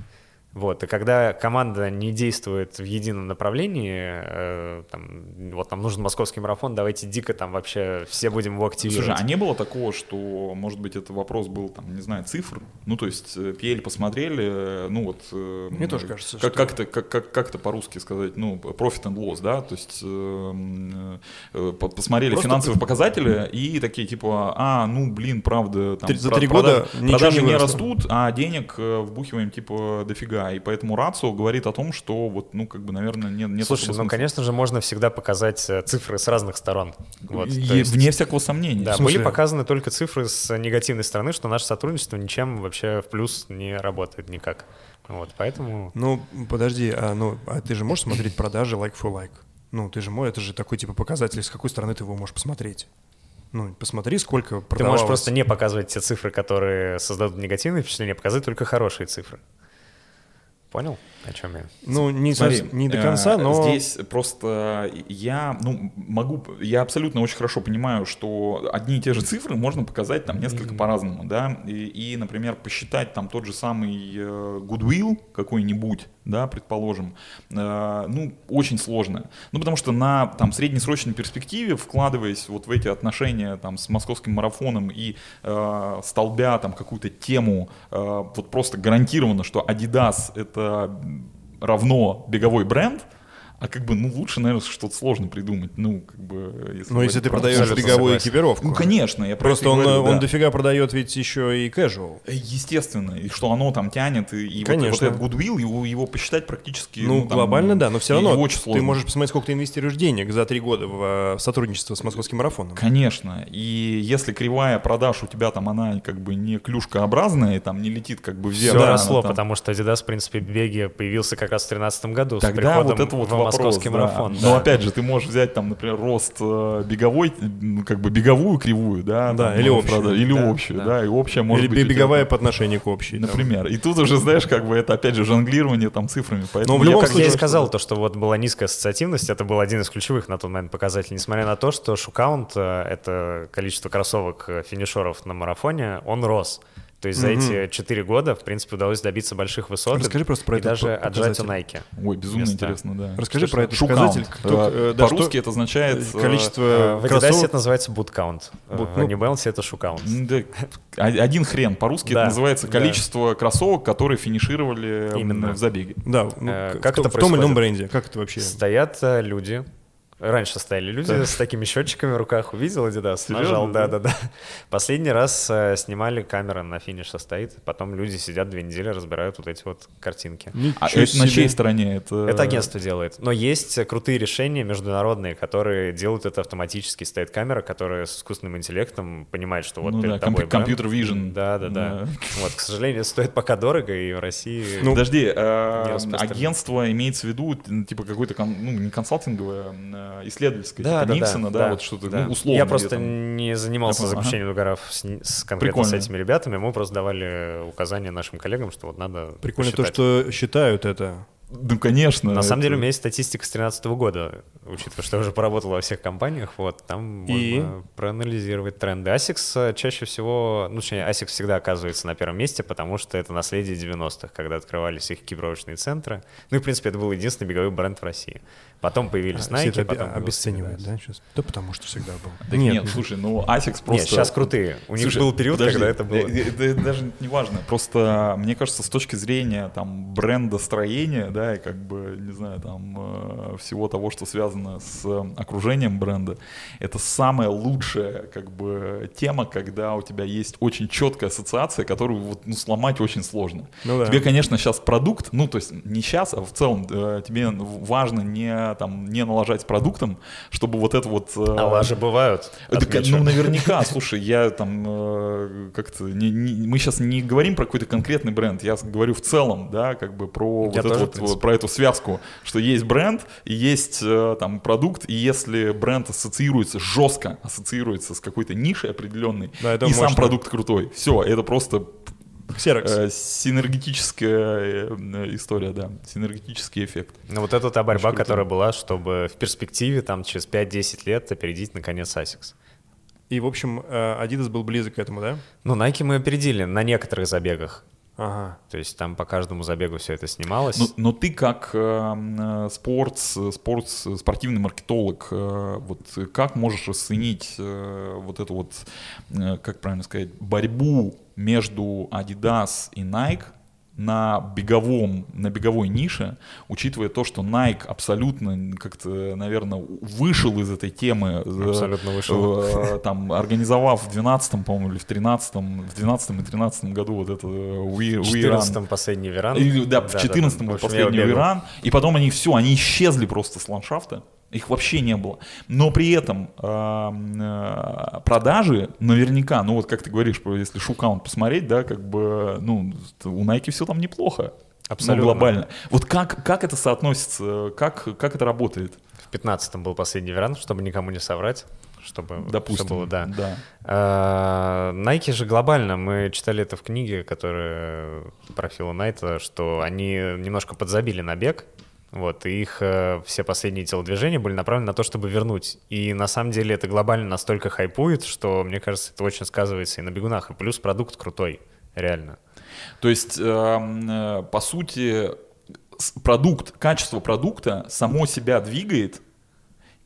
Вот, и когда команда не действует в едином направлении, э, там, вот нам нужен московский марафон, давайте дико там вообще все будем его активировать. Слушай, а не было такого, что, может быть, это вопрос был, там, не знаю, цифр? Ну, то есть, э, PL посмотрели, э, ну вот... э, Мне тоже кажется, как, что- Как-то, как, как, как-то по-русски сказать, ну, profit and loss, да? То есть, э, э, по- посмотрели Просто финансовые показатели и такие, типа, а, ну, блин, правда... Там, за три года продажи- не не растут, а денег э, вбухиваем, типа, дофига. И поэтому рацио говорит о том, что, вот, ну, как бы, наверное, нет, нет Слушай, ну, смысла. конечно же, можно всегда показать э, цифры с разных сторон. Вот, И- есть- Вне всякого сомнения. Да, были показаны только цифры с негативной стороны, что наше сотрудничество ничем вообще в плюс не работает никак. Вот, поэтому... Ну, подожди, а, ну, а ты же можешь смотреть продажи like for like? Ну, ты же можешь, это же такой типа показатель, с какой стороны ты его можешь посмотреть. Ну, посмотри, сколько Ты продавалось. можешь просто не показывать те цифры, которые создадут негативное впечатление, а показать только хорошие цифры. Понял, о чем я? Ну, не, Смотри, совсем- не до э, конца, но... Здесь просто я, ну, могу, я абсолютно очень хорошо понимаю, что одни и те же цифры можно показать там несколько по-разному, да, и, и, например, посчитать там тот же самый э, goodwill какой-нибудь, да, предположим, э, ну, очень сложно. Ну, потому что на там среднесрочной перспективе, вкладываясь вот в эти отношения там с московским марафоном и э, столбя там какую-то тему, э, вот просто гарантированно, что Adidas это равно беговой бренд, а как бы, ну, лучше, наверное, что-то сложно придумать, ну, как бы... Если Ну, если ты про- продаешь беговую экипировку. Ну, конечно, я про Просто он, говорю, он да. дофига продает ведь еще и casual. Э, Естественно, и что оно там тянет, и, и вот- Конечно. вот, этот goodwill, его, его посчитать практически... Ну, там, глобально, да, но все равно очень сложно. ты можешь посмотреть, сколько ты инвестируешь денег за три года в э, сотрудничество с московским марафоном. Конечно. И если кривая продаж у тебя там, она как бы не клюшкообразная, и там не летит как бы вверх. Все да, росло, там- потому что Adidas, в принципе, в беге появился как раз в 2013 году с Тогда приходом вот это вот в вопрос, московский да. марафон. Но да. опять же, ты можешь взять там, например, рост э, беговой, ну, как бы беговую кривую, да, Да, там, или ну, общую. правда, или Да, общую, да. да. и общая может Или быть тебя беговая там, по отношению к общей. там. например. И тут уже, знаешь, как бы это опять же жонглирование там цифрами. Поэтому в я любом как Как я и случае, сказал, то, что вот была низкая ассоциативность, это был один из ключевых на тот момент показателей, несмотря на то, что шукаунт, э, это количество кроссовок э, финишеров на марафоне, он рос. То есть за эти четыре года, в принципе, удалось добиться больших высот. Расскажи просто про и этот даже отжать у. Nike. Ой, безумно Места. интересно, да. Расскажи Что- про этот шукаунт. показатель. Кто- Э, да, По-русски что- это означает... э, Количество Э, В Adidas это называется boot count. Э, Boot, В ну- New Balance это м, да, о- один хрен. По-русски Да, это называется да. количество кроссовок, которые финишировали Именно. в забеге. Да, ну, Э, как в, это в том или ином бренде. Как это вообще? Стоят люди, Раньше стояли люди с такими счетчиками в руках. Увидел Adidas? Серьезно, Нажал, да? да-да-да. Последний раз э, снимали, камера на финише стоит. Потом люди сидят две недели, разбирают вот эти вот картинки. А это на чьей стороне? Это, Это агентство делает. Но есть э, крутые решения международные, которые делают это автоматически. Стоит камера, которая с искусственным интеллектом понимает, что вот Ну перед да, тобой компью- бренд. компьютер vision. Да, да, да. Да. Вот, к сожалению, стоит пока дорого, и в России... Ну, Подожди, э, агентство имеется в виду, типа какое-то, кон- ну, не консалтинговое, э, исследовательское, Да, типа да, Никсона, да, вот что-то, да. ну, условно. Я просто там. не занимался Я заключением договоров с, с конкретно с Прикольно. этими ребятами. Мы просто давали указания нашим коллегам, что вот надо Прикольно то, посчитать. что считают это. Ну, конечно. На самом это- деле у меня есть статистика с 2013 года, учитывая, что я уже поработал во всех компаниях, вот, там И? можно проанализировать тренды. ASICS э, чаще всего, ну, точнее, ASICS всегда оказывается на первом месте, потому что это наследие 90-х, когда открывались их кибровочные центры. Ну и, в принципе, это был единственный беговой бренд в России. Потом появились Все Nike, это обе- потом Adidas. да, сейчас? Да потому что всегда был. Да нет, слушай, ну ASICS просто... Нет, сейчас крутые. У них Слушай, был период, подожди, когда это было... Это даже не важно. Просто мне кажется, с точки зрения там брендостроения, да, и как бы, не знаю, там э, всего того, что связано с окружением бренда, это самая лучшая как бы тема, когда у тебя есть очень четкая ассоциация, которую вот, ну, сломать очень сложно. Ну да. Тебе, конечно, сейчас продукт, ну, то есть не сейчас, а в целом э, тебе важно не, там, не налажать с продуктом, чтобы вот это вот... э, А лажи бывают. отмечу. ну, наверняка, слушай, я там как-то... не- не- мы сейчас не говорим про какой-то конкретный бренд, я говорю в целом, да, как бы про, вот Я это тоже, вот, про эту связку, что есть бренд и есть э, там продукт, и если бренд ассоциируется, жестко ассоциируется с какой-то нишей определенной, Да, это и сам мощно. продукт крутой, все, это просто Ксерокс. э, синергетическая э, история, да, синергетический эффект. Ну вот это та борьба, которая была, чтобы в перспективе там через 5-10 лет опередить наконец ASICS. И, в общем, Adidas был близок к этому, да? Ну, Nike мы опередили на некоторых забегах. Ага. То есть там по каждому забегу все это снималось. Но, но ты как э, э, спортс, спортс, спортивный маркетолог, э, вот как можешь оценить э, вот эту вот, э, как правильно сказать, борьбу между Adidas и Nike на беговом, на беговой нише, учитывая то, что Nike абсолютно как-то, наверное, вышел из этой темы. э, Абсолютно вышел. э, [LAUGHS] там, организовав в 12 по-моему, или в 13 в 12 и 13 году вот это э, We, в We Run. 14 последний веран. Или, да, в 14 В был общем, я последний. Иран, и потом они все, они исчезли просто с ландшафта, их вообще не было. Но при этом э, продажи наверняка, ну вот как ты говоришь, если шукаунт посмотреть, да, как бы, ну, у Nike все там неплохо. Абсолютно. Ну, глобально. Вот как, как это соотносится, как, как это работает? В 15 был последний веран, чтобы никому не соврать. Чтобы Допустим. было, да. да. А, Nike же глобально, мы читали это в книге, которая про Фила Найта, что они немножко подзабили на бег, вот, и их э, все последние телодвижения были направлены на то, чтобы вернуть. И на самом деле это глобально настолько хайпует, что, мне кажется, это очень сказывается и на бегунах. И плюс продукт крутой, реально. То есть, эм, э, по сути, продукт, качество продукта само себя двигает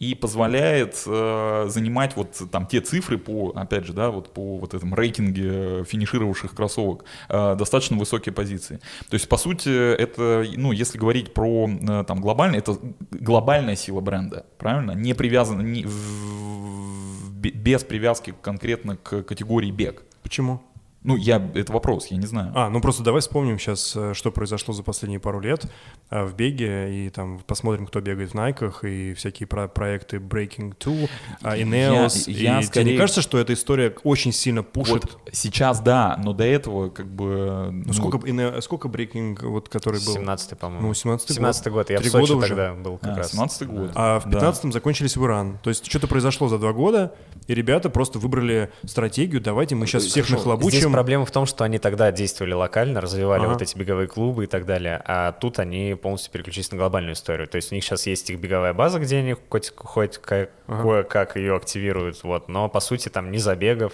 и позволяет э, занимать вот там те цифры по, опять же, да, вот по вот этом рейтинге финишировавших кроссовок э, достаточно высокие позиции. То есть, по сути, это, ну, если говорить про э, там глобально, это глобальная сила бренда, правильно? Не привязана, не, в- без привязки конкретно к категории бег. Почему? Ну, я, это вопрос, я не знаю. А, ну просто давай вспомним сейчас, э, что произошло за последние пару лет э, в беге, и там посмотрим, кто бегает в Найках, и всякие про- проекты Breaking Two, а, Ineos. Я- я и тебе скорее- не кажется, что эта история очень сильно пушит? Вот сейчас да, но до этого как бы... Ну, сколько, Ine- сколько Breaking, вот, который был? 17-й, по-моему. Ну, 17-й 17 год. Я Три в Сочи года уже. тогда был как а, раз. 17 год. А в Да. 15-м закончились в Иран. То есть что-то произошло за два года, и ребята просто выбрали стратегию, давайте мы сейчас всех Здесь нахлобучим. Проблема в том, что они тогда действовали локально, развивали Ага. вот эти беговые клубы и так далее, а тут они полностью переключились на глобальную историю. То есть у них сейчас есть их беговая база, где они хоть, хоть ка- кое-как ее активируют, вот, но по сути там ни забегов,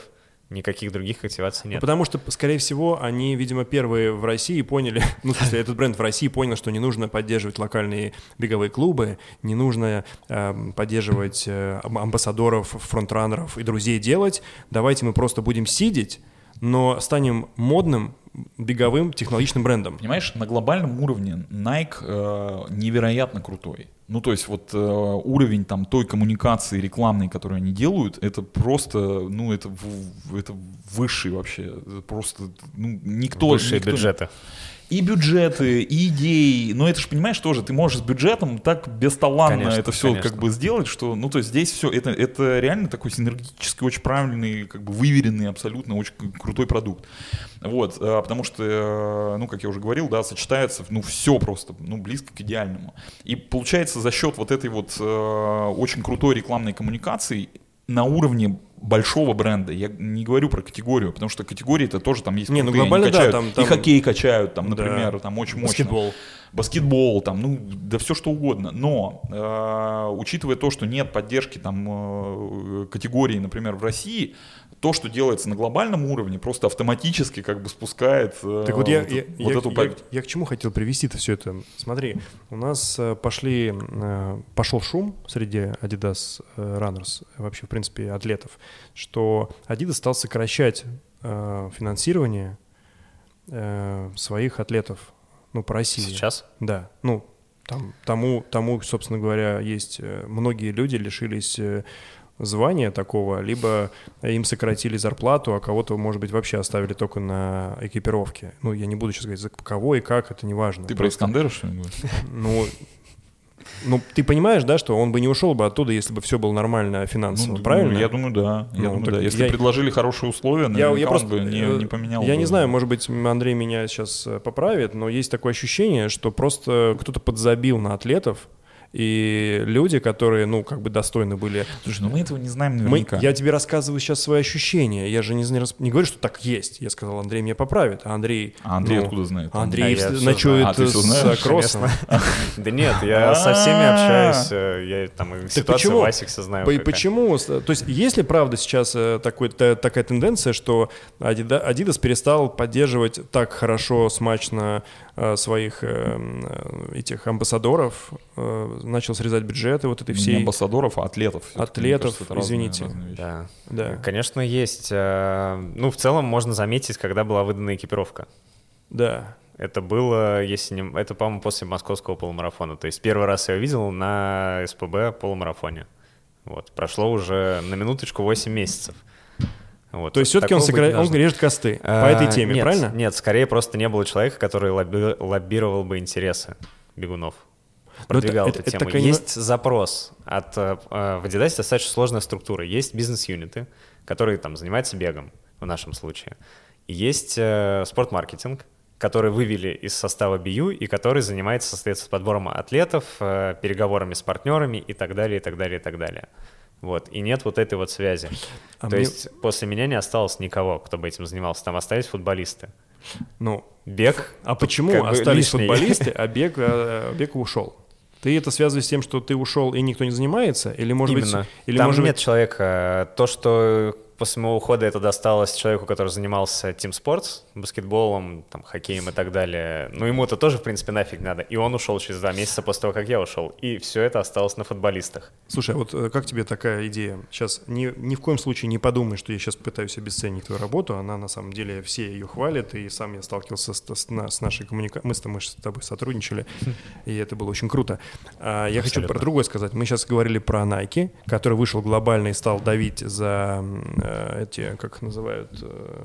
никаких других активаций Ну, нет. Потому что, скорее всего, они, видимо, первые в России поняли, [LAUGHS] ну, в смысле, этот бренд в России понял, что не нужно поддерживать локальные беговые клубы, не нужно эм, поддерживать э, ам- амбассадоров, фронтранеров и друзей делать. Давайте мы просто будем сидеть, но станем модным беговым технологичным брендом. Понимаешь, на глобальном уровне Nike э, невероятно крутой. Ну, то есть вот э, уровень там той коммуникации рекламной, которую они делают, это просто, ну, это, это высший вообще. Это просто, ну, никто... Высшие никто- бюджеты. И бюджеты, и идеи. Но это же, понимаешь, тоже ты можешь с бюджетом так бесталанно Конечно, это все конечно. как бы сделать, что, ну, то есть здесь все, это, это реально такой синергетически очень правильный, как бы выверенный, абсолютно очень крутой продукт. Вот, а, потому что, э, ну, как я уже говорил, да, сочетается, ну, все просто, ну, близко к идеальному. И получается за счет вот этой вот э, очень крутой рекламной коммуникации на уровне большого бренда. Я не говорю про категорию, потому что категории это тоже там есть. Не, ну глобально да, качают. там- там- И хоккей качают, там, Да. например, там очень мощно. Баскетбол. Баскетбол, там, ну, да все что угодно. Но, э, учитывая то, что нет поддержки там э, категории, например, в России, то, что делается на глобальном уровне, просто автоматически как бы спускает э, Так вот я, вот, я, вот я- эту... я- по- я к чему хотел привести-то все это? Смотри, у нас э, пошли, э, пошел шум среди Adidas Runners, вообще, в принципе, атлетов, что Adidas стал сокращать финансирование своих атлетов, ну, по России. Сейчас? Да, ну, там, тому, тому, собственно говоря, есть многие люди лишились звания такого, либо им сократили зарплату, а кого-то, может быть, вообще оставили только на экипировке. Ну, я не буду сейчас говорить, за кого и как, это не важно. Ты про Искандера, что ли, говоришь? Ну, ну, ты понимаешь, да, что он бы не ушел бы оттуда, если бы все было нормально финансово, Ну, правильно? Я думаю, да. Я Ну, думаю, да. Если я- предложили хорошие условия, Я, я просто бы не, э, не поменял. Я бы. не знаю, может быть, Андрей меня сейчас э, поправит, но есть такое ощущение, что просто кто-то подзабил на атлетов, и люди, которые, ну, как бы достойны были. Слушай, ну мы этого не знаем Мы, наверняка. я тебе рассказываю сейчас свои ощущения. Я же не, не, говорю, что так есть. Я сказал, Андрей меня поправит. А Андрей... А Андрей ну, откуда знает? Андрей А ночует. А, с кроссом. [LAUGHS] Да нет, я со всеми общаюсь, э, я там и ситуацию? Васикса знаю. Почему? То есть, есть ли правда сейчас э, такая тенденция, что Adidas, перестал поддерживать так хорошо, смачно э, своих э, м, э, этих амбассадоров, начал срезать бюджеты вот этой Не всей... амбассадоров, а атлетов. Атлетов, кажется, разные- извините. разные вещи. Да. Да, Конечно, есть. э, Ну, в целом можно заметить, когда была выдана экипировка. да. Это было, если не... Это, по-моему, после московского полумарафона. То есть первый раз я увидел на СПБ полумарафоне. Вот. Прошло уже на минуточку 8 месяцев. Вот. То есть все-таки он, сокра- не он режет косты по А, этой теме, нет, правильно? Нет, скорее просто не было человека, который лобби- лоббировал бы интересы бегунов. Но это- Продвигал это- эту это тему. такая не- Есть запрос от... э, э, В Adidas достаточно сложная структура. Есть бизнес-юниты, которые там занимаются бегом в нашем случае. И есть э, спортмаркетинг, который вывели из состава BU и который занимается, соответственно, подбором атлетов, э, переговорами с партнерами и так далее, и так далее, и так далее. Вот. И нет вот этой вот связи. А То мне- есть после меня не осталось никого, кто бы этим занимался. Там остались футболисты. Ну, Бег. а почему остались лишний. футболисты, [LAUGHS] а бег, э, бег ушел? Ты это связываешь с тем, что ты ушел и никто не занимается? Или, может Именно. быть... Или, Там может нет быть, человека. То, что после моего ухода это досталось человеку, который занимался Team Sports, баскетболом, там, хоккеем и так далее. Ну, ему это тоже, в принципе, нафиг надо. И он ушел через два месяца после того, как я ушел. И все это осталось на футболистах. Слушай, а вот э, как тебе такая идея? Сейчас ни, ни в коем случае не подумай, что я сейчас пытаюсь обесценить твою работу. Она на самом деле все ее хвалят, и сам я сталкивался с, с с нашей коммуникацией. Мы с, тобой- с тобой сотрудничали, и это было очень круто. А, я хочу Абсолютно. про другое сказать. Мы сейчас говорили про Nike, который вышел глобально и стал давить за эти, как называют, э,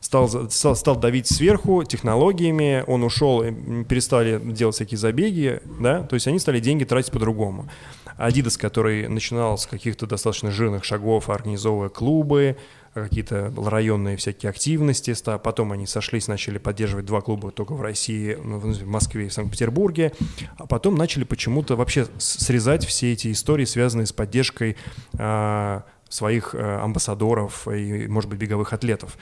стал, стал, стал давить сверху технологиями, он ушел, перестали делать всякие забеги, да, то есть они стали деньги тратить по-другому. Adidas, который начинал с каких-то достаточно жирных шагов, организовывая клубы, какие-то районные всякие активности, потом они сошлись, начали поддерживать два клуба только в России, ну, в Москве и в Санкт-Петербурге, а потом начали почему-то вообще срезать все эти истории, связанные с поддержкой а, своих а, амбассадоров и, может быть, беговых атлетов.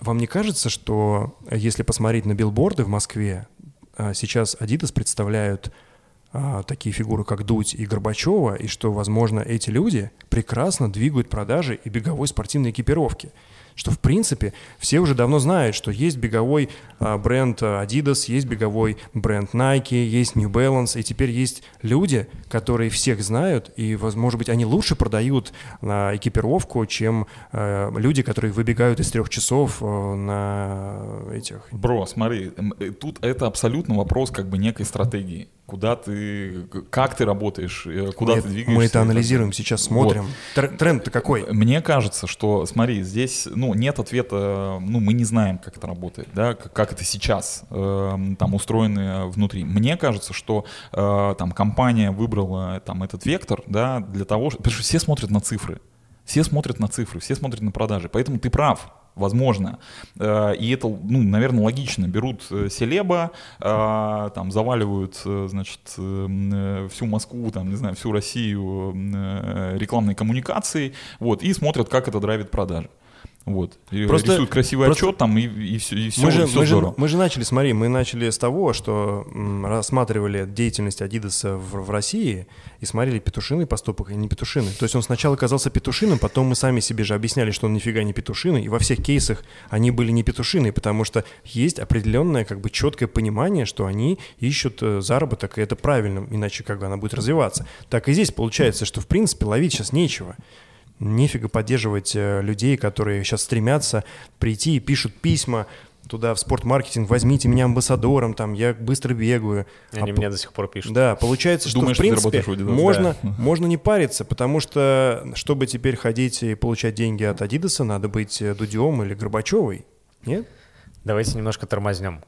Вам не кажется, что э, если посмотреть на билборды в Москве, а, сейчас Adidas представляют такие фигуры, как Дудь и Горбачева, и что, возможно, эти люди прекрасно двигают продажи и беговой спортивной экипировки. Что, в принципе, все уже давно знают, что есть беговой а, бренд а, Adidas, есть беговой бренд Nike, есть New Balance, и теперь есть люди, которые всех знают, и, может быть, они лучше продают а, экипировку, чем люди, которые выбегают из трех часов на этих Бро, смотри, э, тут это абсолютно вопрос как бы некой стратегии. Куда ты, как ты работаешь, э, куда мы, ты двигаешься. мы это анализируем, сейчас смотрим. Тр- Тренд-то какой? Мне кажется, что, смотри, здесь, ну, нет ответа, ну, мы не знаем, как это работает, да, как, это сейчас эм, там устроено внутри. Мне кажется, что э, там компания выбрала там этот вектор, да, для того, потому что все смотрят на цифры, все смотрят на цифры, все смотрят на продажи, поэтому ты прав. Возможно. Э, И это, ну, наверное, логично. Берут э, селеба, э, там, заваливают, значит, всю Москву, там, не знаю, всю Россию рекламной коммуникацией, вот, и смотрят, как это драйвит продажи. Вот. И Просто- рисуют красивый просто- отчет там, и, и все, и все, мы, же, всё мы, же, здорово. мы же начали, смотри, мы начали с того, что рассматривали деятельность Адидаса в, в России и смотрели петушиный поступок и не петушиный. То есть он сначала казался петушиным, потом мы сами себе же объясняли, что он нифига не петушиный, и во всех кейсах они были не петушиные, потому что есть определенное как бы четкое понимание, что они ищут э, заработок, и это правильно, иначе как бы она будет развиваться. Так и здесь получается, что в принципе ловить сейчас нечего. Нефига поддерживать э, людей, которые сейчас стремятся прийти и пишут письма туда в спортмаркетинг, возьмите меня амбассадором, там, я быстро бегаю. Они А мне до сих пор пишут. Да, получается, что Думаешь, в принципе можно, Да. [LAUGHS] можно не париться, потому что, чтобы теперь ходить и получать деньги от Адидаса, надо быть э, Дудем или Горбачевой. Нет? Давайте немножко тормознем.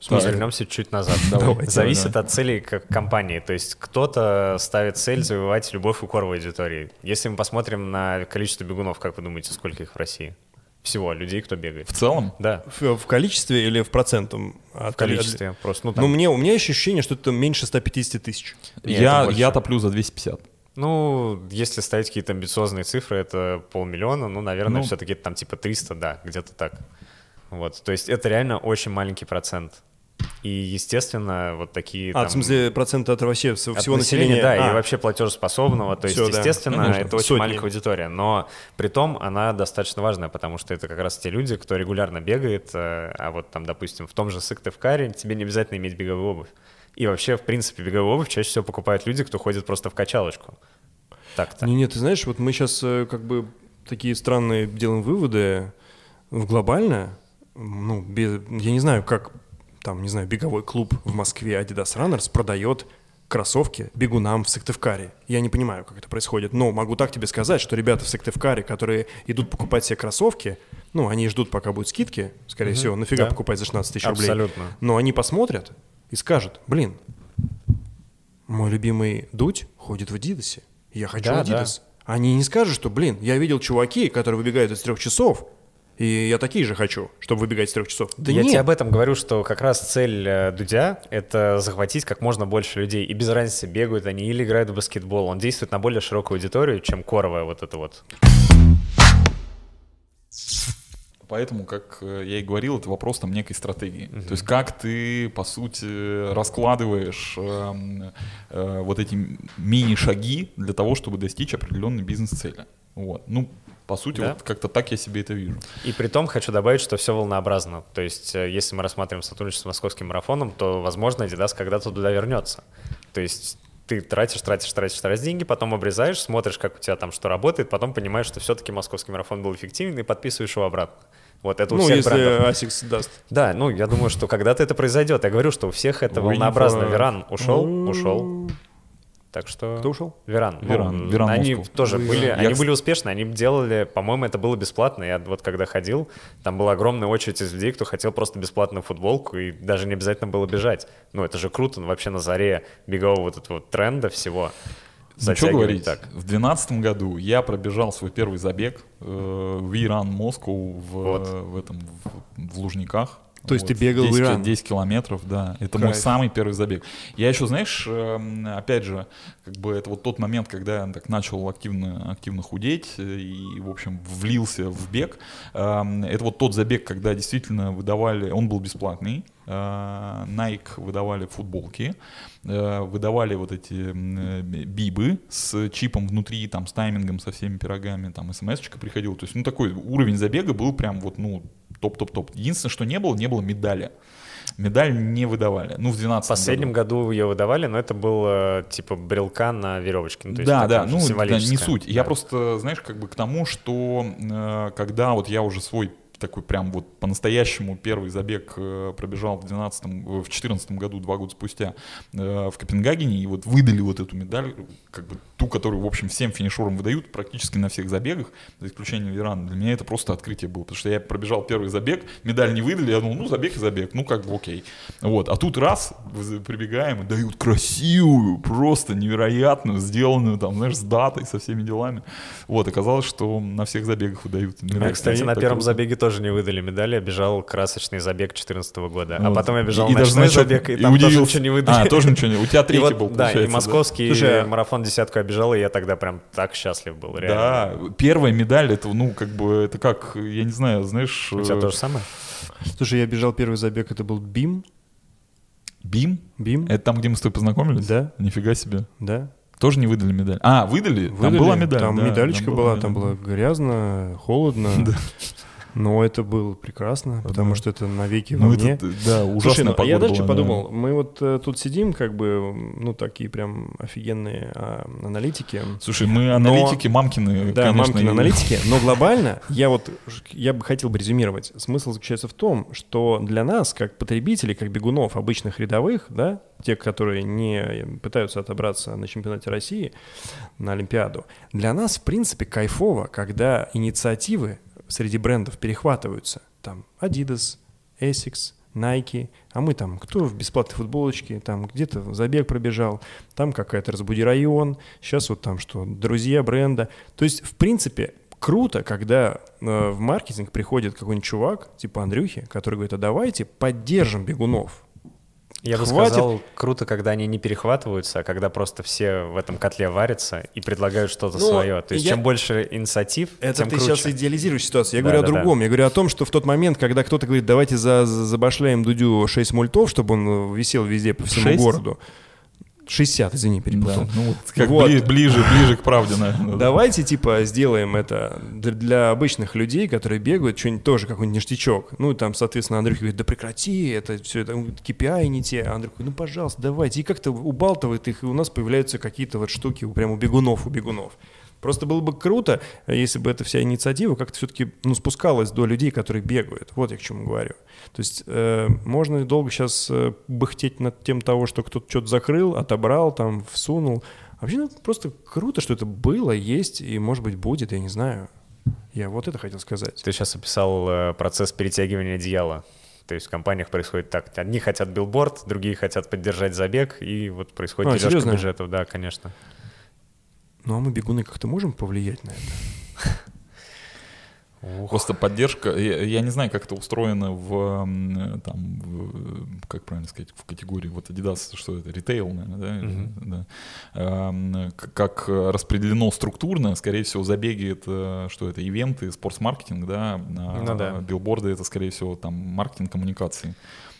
Так. Вернемся чуть назад. [LAUGHS] Давайте, Зависит давай. от целей как компании. То есть кто-то ставит цель завоевать любовь у коровой аудитории. Если мы посмотрим на количество бегунов, как вы думаете, сколько их в России? Всего людей, кто бегает. В целом, Да, В, в количестве или в процентом? От в количестве. Просто, ну, Ну, там, мне, у меня есть ощущение, что это меньше 150 тысяч. Я, я топлю за 250. ну, если ставить какие-то амбициозные цифры, это полмиллиона, ну, наверное, Ну. все-таки там типа 300, да, где-то так. Вот, то есть это реально очень маленький процент. И, естественно, вот такие А, там... в смысле, процент от вообще всего От населения? населения, да, А, и вообще платежеспособного. То есть, да. естественно, Конечно. это очень Сотни. маленькая аудитория. Но при том она достаточно важная, потому что это как раз те люди, кто регулярно бегает. э, А вот там, допустим, в том же Сыктывкаре тебе не обязательно иметь беговую обувь. И вообще, в принципе, беговую обувь чаще всего покупают люди, кто ходит просто в качалочку. Так-то. Не, нет, ты знаешь, вот мы сейчас как бы такие странные делаем выводы в глобально. Ну, без, я не знаю, как там, не знаю, беговой клуб в Москве Adidas Runners продает кроссовки бегунам в Сыктывкаре. Я не понимаю, как это происходит, но могу так тебе сказать, что ребята в Сыктывкаре, которые идут покупать себе кроссовки, ну, они ждут, пока будут скидки, скорее всего, нафига да. покупать за 16 тысяч рублей. Абсолютно. Но они посмотрят и скажут, блин, мой любимый Дудь ходит в Адидасе. Я хочу Да, Адидас. Они не скажут, что, блин, я видел чуваки, которые выбегают из трех часов, и я такие же хочу, чтобы выбегать из трех часов. Да Я нет. тебе об этом говорю, что как раз цель э, Дудя — это захватить как можно больше людей. И без разницы, бегают они или играют в баскетбол. Он действует на более широкую аудиторию, чем коровая вот это вот. Поэтому, как э, я и говорил, это вопрос там некой стратегии. То есть как ты, по сути, раскладываешь эм, э, вот эти мини-шаги для того, чтобы достичь определенной бизнес-цели. Вот. Ну, по сути, Да. вот как-то так я себе это вижу. И при том хочу добавить, что все волнообразно. То есть, э, если мы рассматриваем сотрудничество с московским марафоном, то, возможно, Adidas когда-то туда вернется. То есть ты тратишь, тратишь, тратишь, тратишь деньги, потом обрезаешь, смотришь, как у тебя там что работает, потом понимаешь, что все-таки московский марафон был эффективен, и подписываешь его обратно. Вот это у Ну, всех если брендов. ASICS даст. Да, ну, я думаю, что когда-то это произойдет. Я говорю, что у всех это волнообразно. We Run ушел, ушел. Так что... Кто ушел? We Run. We Run, Ну, We Run Они Москов. тоже были, Я, они кс- были успешны, они делали, по-моему, это было бесплатно. Я вот когда ходил, там была огромная очередь из людей, кто хотел просто бесплатную футболку, и даже не обязательно было бежать. Ну, это же круто, ну, вообще на заре бегового вот этого вот тренда всего. Ну, что говорить, так. в 2012 году я пробежал свой первый забег э, в Иран, Москву, в, Вот. в этом, в, в Лужниках. То есть ты бегал в 10, Иран? 10 километров, да. Это мой Кайф. самый первый забег. Я еще, знаешь, эм, опять же, как бы это вот тот момент, когда я так начал активно, активно худеть э, и, в общем, влился в бег. Это вот тот забег, когда действительно выдавали, он был бесплатный, э, Nike выдавали футболки, э, выдавали вот эти э, бибы с чипом внутри, там, с таймингом, со всеми пирогами, там, смс-очка приходила. То есть, ну, такой уровень забега был прям вот, ну, топ-топ-топ. Единственное, что не было, не было медали. Медаль не выдавали. Ну, в 12 В последнем году ее выдавали, но это было типа брелка на веревочке. Ну, то есть да, да, ну, да, не суть. Я Да. просто, знаешь, как бы к тому, что э, когда вот я уже свой такой прям вот по-настоящему первый забег э, пробежал в 12 в 14 году, два года спустя э, в Копенгагене, и вот выдали вот эту медаль, как бы ту, которую, в общем, всем финишерам выдают практически на всех забегах, за исключением Ирана. Для меня это просто открытие было, потому что я пробежал первый забег, медаль не выдали, я думал, ну, забег и забег, ну, как бы окей. Вот, а тут раз, прибегаем и дают красивую, просто невероятную, сделанную, там, знаешь, с датой, со всеми делами. Вот, оказалось, что на всех забегах выдают. Кстати, на первом забеге тоже тоже не выдали медали, я бежал красочный забег 2014 года. А Вот. потом я бежал И- и даже ночной значок- забег, и, и там тоже удивился. ничего не выдали. А, тоже ничего не... У тебя [LAUGHS] И третий вот, был, Да, и московский Слушай, а- марафон десятку я бежал, и я тогда прям так счастлив был, реально. Да, первая медаль, это, ну, как бы, это как, я не знаю, знаешь... У тебя э, то же самое? Слушай, я бежал первый забег, это был БИМ. БИМ? БИМ? Это там, где мы с тобой познакомились? Да. Нифига себе. Да. Тоже не выдали медаль? А, выдали? Там Выдали. была медаль. Там да, медалечка была, медаль. там было грязно, холодно. [LAUGHS] Но это было прекрасно, потому Да. что это навеки Ну, во это, мне. да, Слушай, ужасная ну, погода я дальше была, да. подумал, мы вот э, тут сидим, как бы, ну, такие прям офигенные а, аналитики. Слушай, мы аналитики, мамкины, Да, конечно. мамкины и- аналитики, [LAUGHS] но глобально я вот, я бы хотел бы резюмировать. Смысл заключается в том, что для нас, как потребителей, как бегунов обычных рядовых, да, тех, которые не пытаются отобраться на чемпионате России, на Олимпиаду, для нас, в принципе, кайфово, когда инициативы среди брендов перехватываются. Там Adidas, Essex, Nike, а мы там, кто в бесплатной футболочке, там где-то забег пробежал, там какая-то разбуди район, сейчас вот там что, друзья бренда. То есть, в принципе, круто, когда э, в маркетинг приходит какой-нибудь чувак, типа Андрюхи, который говорит, а давайте поддержим бегунов. Я бы Хватит. сказал, круто, когда они не перехватываются, а когда просто все в этом котле варятся и предлагают что-то Ну, свое. То есть я- чем больше инициатив, Это тем ты круче. сейчас идеализируешь ситуацию. Я Да, говорю да, о да. другом. Я говорю о том, что в тот момент, когда кто-то говорит, давайте за, за- забашляем Дудю 6 мультов, чтобы он висел везде по всему Шесть? городу. 60, извини, перепутал. Да, ну вот как Вот. бли- ближе, ближе к правде, наверное. да. Давайте, типа, сделаем это для, обычных людей, которые бегают, что-нибудь тоже, какой-нибудь ништячок. Ну, и там, соответственно, Андрюха говорит, да прекрати, это все, это KPI не те. А Андрюха, ну, пожалуйста, давайте. И как-то убалтывает их, и у нас появляются какие-то вот штуки у- прям у бегунов, у бегунов. Просто было бы круто, если бы эта вся инициатива как-то все-таки ну, спускалась до людей, которые бегают. Вот я к чему говорю. То есть э, можно долго сейчас э, бахтеть над тем того, что кто-то что-то закрыл, отобрал, там, всунул. А Вообще, ну, просто круто, что это было, есть и, может быть, будет, я не знаю. Я вот это хотел сказать. Ты сейчас описал э, процесс перетягивания одеяла. То есть в компаниях происходит так. Одни хотят билборд, другие хотят поддержать забег, и вот происходит А, дележка серьезно? бюджетов. Да, конечно. Ну, а мы, бегуны, как-то можем повлиять на это? Просто поддержка, я, я не знаю, как это устроено в, там, в, как правильно сказать, в категории, вот Adidas, что это, ритейл, наверное, да? или- да. Как распределено структурно, скорее всего, забеги это, что это, ивенты, спортс-маркетинг, да, а Ну да. билборды это, скорее всего, там, маркетинг коммуникации.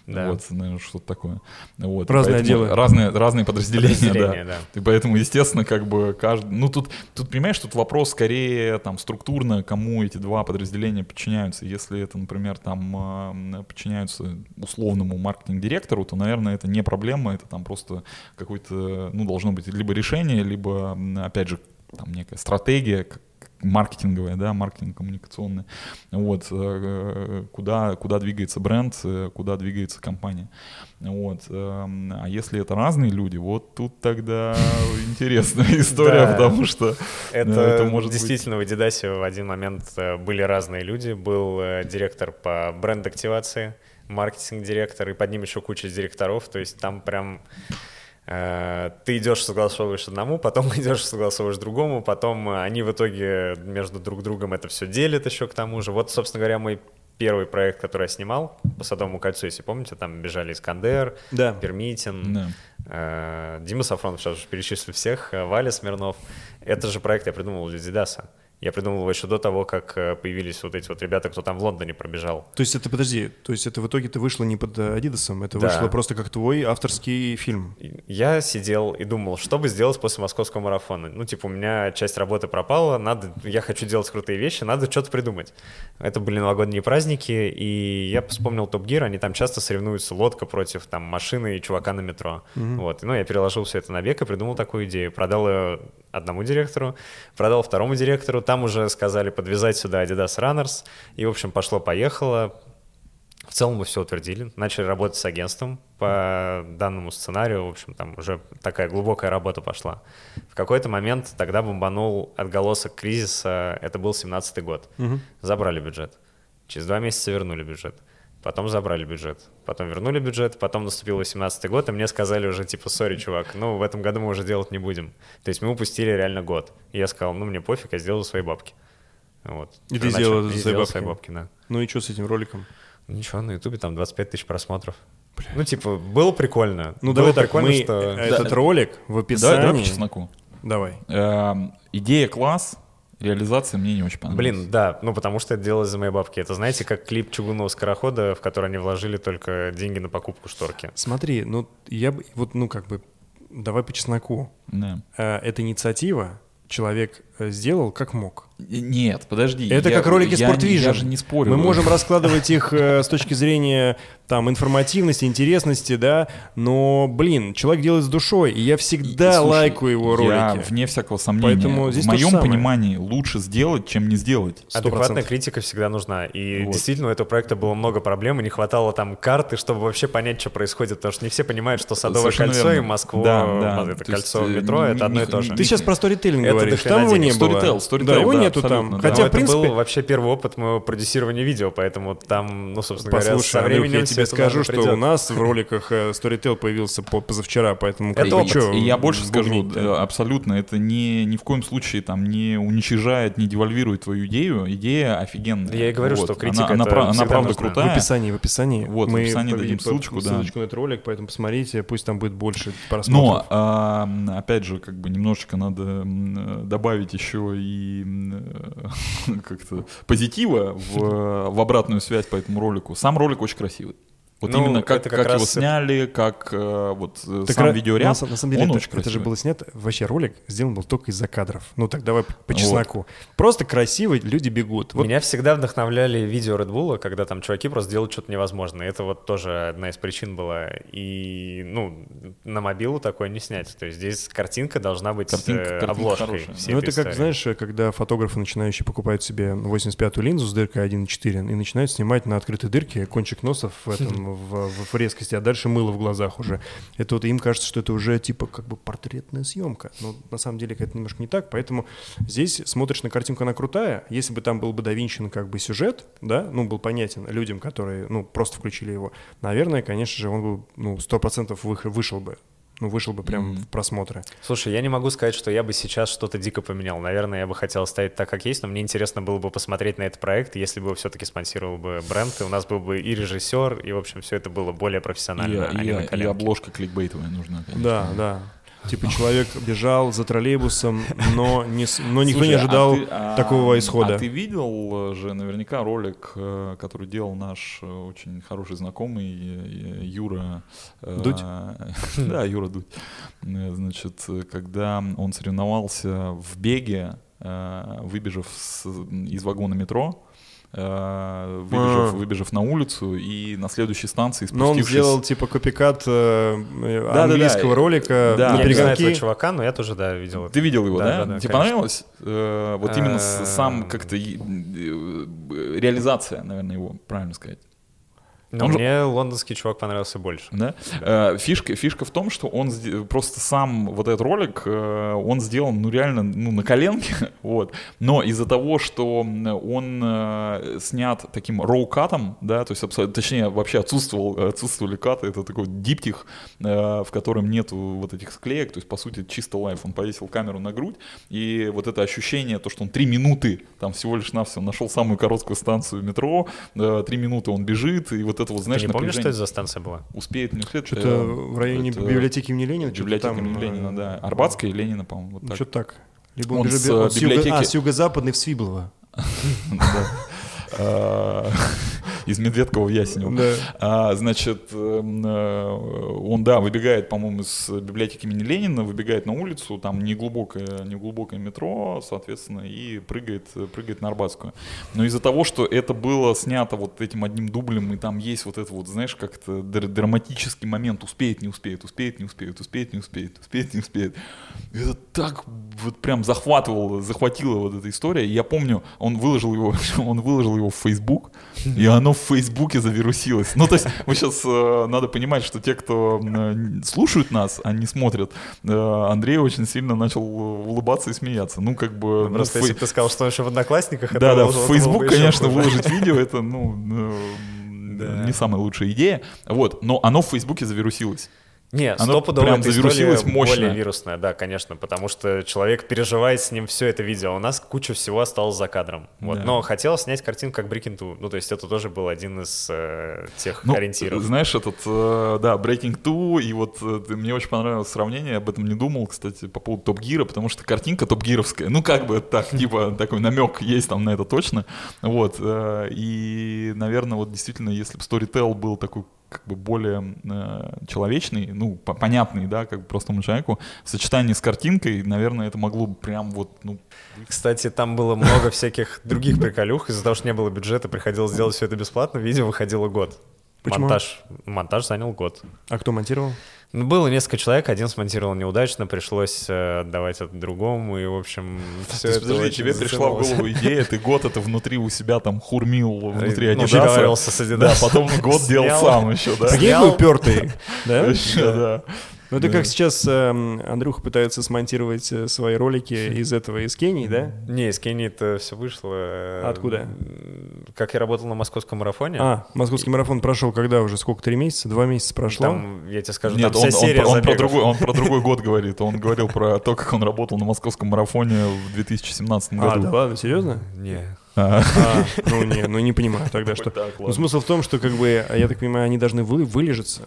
Да. Вот, наверное, что-то такое. Вот, поэтому отделы. Разные, разные подразделения, Подразделения, да. да. И поэтому, естественно, как бы каждый... Ну, тут, тут, понимаешь, тут вопрос скорее там структурно, кому эти два подразделения подчиняются. Если это, например, там э, подчиняются условному маркетинг-директору, то, наверное, это не проблема, это там просто какое-то, ну, должно быть либо решение, либо, опять же, там некая стратегия, как маркетинговая, да, маркетинг коммуникационная, вот, э, куда, куда двигается бренд, э, куда двигается компания, вот, эм, а если это разные люди, вот тут тогда [LAUGHS] интересная история, потому что Это, э, может действительно в Adidas в один момент э, были разные люди. Был э, директор по бренд-активации, маркетинг-директор, и под ним еще куча директоров. То есть там прям э, ты идешь, согласовываешь одному, потом [LAUGHS] идешь, согласовываешь другому, потом э, они в итоге между друг другом это все делят еще к тому же. Вот, собственно говоря, мой первый проект, который я снимал по Садовому кольцу, если помните, там бежали Искандер, Да. Пермитин, Да. э, Дима Сафронов, сейчас уже перечислю всех, э, Валя Смирнов. Это же проект я придумал для Дидаса. Я придумал его еще до того, как э, появились вот эти вот ребята, кто там в Лондоне пробежал. То есть это, подожди, то есть это в итоге ты вышло не под э, Адидасом, это Да. вышло просто как твой авторский фильм. Я сидел и думал, что бы сделать после московского марафона. Ну, типа, у меня часть работы пропала, надо, я хочу делать крутые вещи, надо что-то придумать. Это были новогодние праздники, и я вспомнил Топ Гир, они там часто соревнуются лодка против там машины и чувака на метро. Вот, ну, я переложил все это на век и придумал такую идею. Продал ее одному директору, продал второму директору, там уже сказали подвязать сюда Adidas Runners, и, в общем, пошло-поехало, в целом мы все утвердили, начали работать с агентством по данному сценарию, в общем, там уже такая глубокая работа пошла. В какой-то момент тогда бомбанул отголосок кризиса, это был 17 год. Забрали бюджет. Через два месяца вернули бюджет. Потом забрали бюджет. Потом вернули бюджет. Потом наступил 18 год, и мне сказали уже, типа, сори, чувак, ну, в этом году мы уже делать не будем. То есть мы упустили реально год. И я сказал, ну, мне пофиг, я сделаю свои бабки. Вот. И ты сделал это свои сделал бабки? свои бабки, да. Ну и что с этим роликом? Ничего, на Ютубе там 25 тысяч просмотров. Ну, типа, было прикольно. Ну Было давай так, прикольно, мы что... э, этот Да. ролик в Давай, описании... давай по чесноку. Давай. Эм, Идея класс, реализация мне не очень понравилась. Блин, да, ну потому что это делалось за мои бабки. Это знаете, как клип чугунного скорохода, в который они вложили только деньги на покупку шторки. Смотри, ну я бы, вот, ну как бы, давай по чесноку. Да. Э, Эта инициатива человек сделал как мог. И- Нет, подожди. Это я- как ролики я, Sport не- Я же не спорю. Мы можем раскладывать их э, с точки зрения там информативности, интересности, да, но, блин, человек делает с душой, и я всегда И, слушай, лайкаю его Я, ролики. вне всякого сомнения, Поэтому здесь в моем понимании лучше сделать, чем не сделать. Сто Адекватная процентов. критика всегда нужна. И Вот. действительно, у этого проекта было много проблем, и не хватало там карты, чтобы вообще понять, что происходит. Потому что не все понимают, что Садовое Совершенно кольцо верно. и Москва, Да, да. это То есть, кольцо э, метро, ни- это одно и ни- то же. Ты сейчас про сторителлинг говоришь, там его не было. Storytel, Storytel, да, его да, нету там. да. Хотя, Но в принципе, это был вообще первый опыт моего продюсирования видео, поэтому там, ну, собственно говоря, Послушай, со Андрюх, временем я всё тебе скажу, что придёт. у нас в роликах э, Storytel появился по- позавчера, поэтому Это опыт. чё И я больше скажу, да, абсолютно, это не, ни в коем случае там не уничижает, не девальвирует твою идею. Идея офигенная. Я и говорю, Вот. что критика она, это она правда нужна. В крутая. описании, в описании. Вот, в Мы описании по- дадим ссылочку, да. ссылочку на этот ролик, поэтому посмотрите, пусть там будет больше Но, просмотров. а, опять же, как бы немножечко надо м, добавить еще и [LAUGHS] как-то позитива в, в обратную связь по этому ролику. Сам ролик очень красивый. Вот Ну, именно как, это как, как его раз это- сняли, как э, вот э, Так сам ра- видеоряд, на, на самом деле, он это, очень это же было снято, вообще ролик сделан был только из-за кадров. Ну так давай по Вот. чесноку. Просто красиво, люди бегут. Вот Меня всегда вдохновляли видео Red Bull, когда там чуваки просто делают что-то невозможное. Это вот тоже одна из причин была. И, ну, на мобилу такое не снять. То есть здесь картинка должна быть Картинка- э, картинка обложкой Ну, этой это как, истории. знаешь, когда фотографы начинающие покупают себе 85-ю линзу с дыркой 1.4 и начинают снимать на открытой дырке кончик носа в, этом, в, в- в резкости, а дальше мыло в глазах уже. Это вот им кажется, что это уже типа как бы портретная съемка. Но на самом деле это немножко не так, поэтому здесь смотришь на картинку, она крутая. Если бы там был бы довинчен как бы сюжет, да, ну, был понятен людям, которые, ну, просто включили его, наверное, конечно же, он бы, ну, 100% вы- вышел бы. Ну, вышел бы прям в просмотры. Слушай, я не могу сказать, что я бы сейчас что-то дико поменял. Наверное, я бы хотел оставить так, как есть, но мне интересно было бы посмотреть на этот проект, если бы его все-таки спонсировал бы бренд, и у нас был бы и режиссер, и, в общем, все это было более И, профессионально, а не и- на и обложка кликбейтовая нужна. конечно. Да, да. Типа человек бежал за троллейбусом, но, не, но никто Слушай, не а ожидал ты- а, такого исхода. А ты видел же наверняка ролик, э, который делал наш э, очень хороший знакомый э, Юра... Дудь? [LAUGHS] Да, Юра Дудь. Значит, когда он соревновался в беге, выбежав с- из вагона метро, выбежав, А. выбежав на улицу и на следующей станции Но он спустившись... сделал типа копикат э, э, Да-да-да. английского ролика Да. на Я не знаю перегонки. этого чувака, но я тоже, да, видел это. Ты видел его, Да, да? да, да, Тебе конечно. понравилось? Э, вот именно Э, сам как-то и- э, реализация, наверное, его, правильно сказать. Но Он же- мне лондонский чувак понравился больше. Да? Э, Фишка, фишка в том, что он просто сам вот этот ролик, э, он сделан, ну реально, ну на коленке, [LAUGHS] вот. Но из-за того, что м, он э, снят таким роу-катом, да, то есть абсолютно, точнее вообще отсутствовал, отсутствовали каты, это такой диптих, э, в котором нету вот этих склеек, то есть по сути чисто лайф. Он повесил камеру на грудь и вот это ощущение, то, что он три минуты, там всего лишь навсего нашел самую короткую станцию метро, э, три минуты он бежит и вот это вот знаешь Ты не помнишь, что это за станция была? Успеет, не успеет. Что-то э, в районе это библиотеки имени Ленина. Библиотека там, имени э, Ленина, да. Арбатская и Ленина, по-моему, вот Ну, так. что-то так. Либо Он он, с, бежит- он э, с юго- библиотеки- а, с юго-западной в Свиблово. [LAUGHS] А, [LAUGHS] Из Медведкова в Ясенево. Да. А, Значит, эм, э, он, да, выбегает, по-моему, из библиотеки имени Ленина, выбегает на улицу, там неглубокое, неглубокое метро, соответственно, и прыгает, прыгает на Арбатскую. Но из-за того, что это было снято вот этим одним дублем, и там есть вот это вот, знаешь, как-то др- драматический момент, успеет, не успеет, успеет, не успеет, успеет, не успеет, успеет, не успеет. Это так вот прям захватывало, захватила вот эта история. И я помню, он выложил его, [LAUGHS] он выложил его в Facebook, и оно в Фейсбуке завирусилось. Ну, то есть, мы сейчас надо понимать, что те, кто э, слушают нас, а не смотрят, э, Андрей очень сильно начал улыбаться и смеяться. Ну, как бы... ну, Просто если бы ты сказал, что он еще в Одноклассниках, да, да, выложил, в Facebook, конечно, выложить видео, это, ну, э, [LAUGHS] не самая лучшая идея. Вот, но оно в Фейсбуке завирусилось. Не, стопудово прям эта мощно. более вирусная, да, конечно, потому что человек переживает с ним все это видео. У нас куча всего осталось за кадром. Вот. Да. Но хотел снять картинку как Breaking Two. Ну, то есть это тоже был один из э, тех Ну, ориентиров. знаешь, этот, э, да, Breaking Two, и вот э, мне очень понравилось сравнение, об этом не думал, кстати, по поводу Топ Гира, потому что картинка Топ Гировская, ну, как бы так, [LAUGHS] типа, такой намек есть там на это точно, вот, э, и, наверное, вот действительно, если бы Storytel был такой как бы более э, человечный, ну, по- понятный, да, как бы простому человеку, в сочетании с картинкой, наверное, это могло бы прям вот, ну, Кстати, там было много всяких других приколюх. Из-за того, что не было бюджета, приходилось сделать все это бесплатно. Видео выходило год. Почему? Монтаж, монтаж занял год. А кто монтировал? Ну, было несколько человек, один смонтировал неудачно, пришлось э, отдавать это другому, и, в общем, [LAUGHS] все есть, это подожди, тебе пришла в голову идея, ты год это внутри у себя там хурмил внутри Ну, Адидаса. с Да, Adidas. потом год делал сам еще, да. Какой упертый, да? Вообще, да. Ну это как сейчас эм, Андрюха пытается смонтировать э, свои ролики из этого, из Кении, да? Не, из Кении это все вышло. э, Откуда? Как я работал на московском марафоне. А, московский марафон прошел когда уже? Сколько, три месяца? Два месяца прошло? Там, я тебе скажу, Нет, там он, вся он серия про- он про другой, он про другой [LAUGHS] год говорит. Он говорил про то, как он работал на московском марафоне в 2017 А, году. да ладно, серьезно? Не. А, А, ну не, ну не понимаю тогда, [LAUGHS] что... Ну смысл в том, что как бы, а я так понимаю, они должны вы, вылежаться,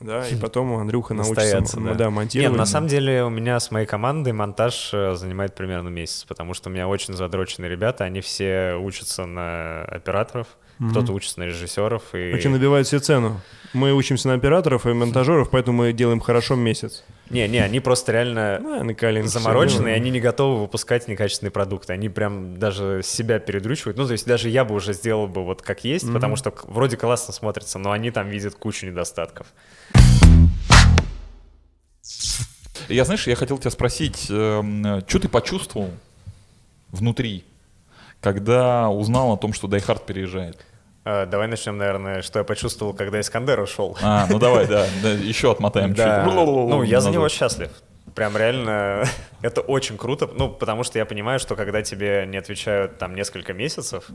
да, и потом Андрюха научится да. да, Нет, монтировать. на самом деле у меня с моей командой монтаж э, занимает примерно месяц, потому что у меня очень задроченные ребята, они все учатся на операторов, кто-то учится на режиссеров. И... Очень набивают себе цену. Мы учимся на операторов и монтажеров, поэтому мы делаем хорошо месяц. Не, не, они просто реально Да, замороченные, делаем. они не готовы выпускать некачественные продукты. Они прям даже себя передрючивают. Ну, то есть даже я бы уже сделал бы вот как есть, потому что вроде классно смотрится, но они там видят кучу недостатков. Я, знаешь, я хотел тебя спросить, что ты почувствовал внутри, когда узнал о том, что Die Hard переезжает? А, давай начнем, наверное, что я почувствовал, когда Искандер ушел. А, ну давай, да, [LAUGHS] да, еще отмотаем Да. чуть. Ну, я за него счастлив. Прям реально, [LAUGHS] это очень круто. Ну, потому что я понимаю, что когда тебе не отвечают там несколько месяцев,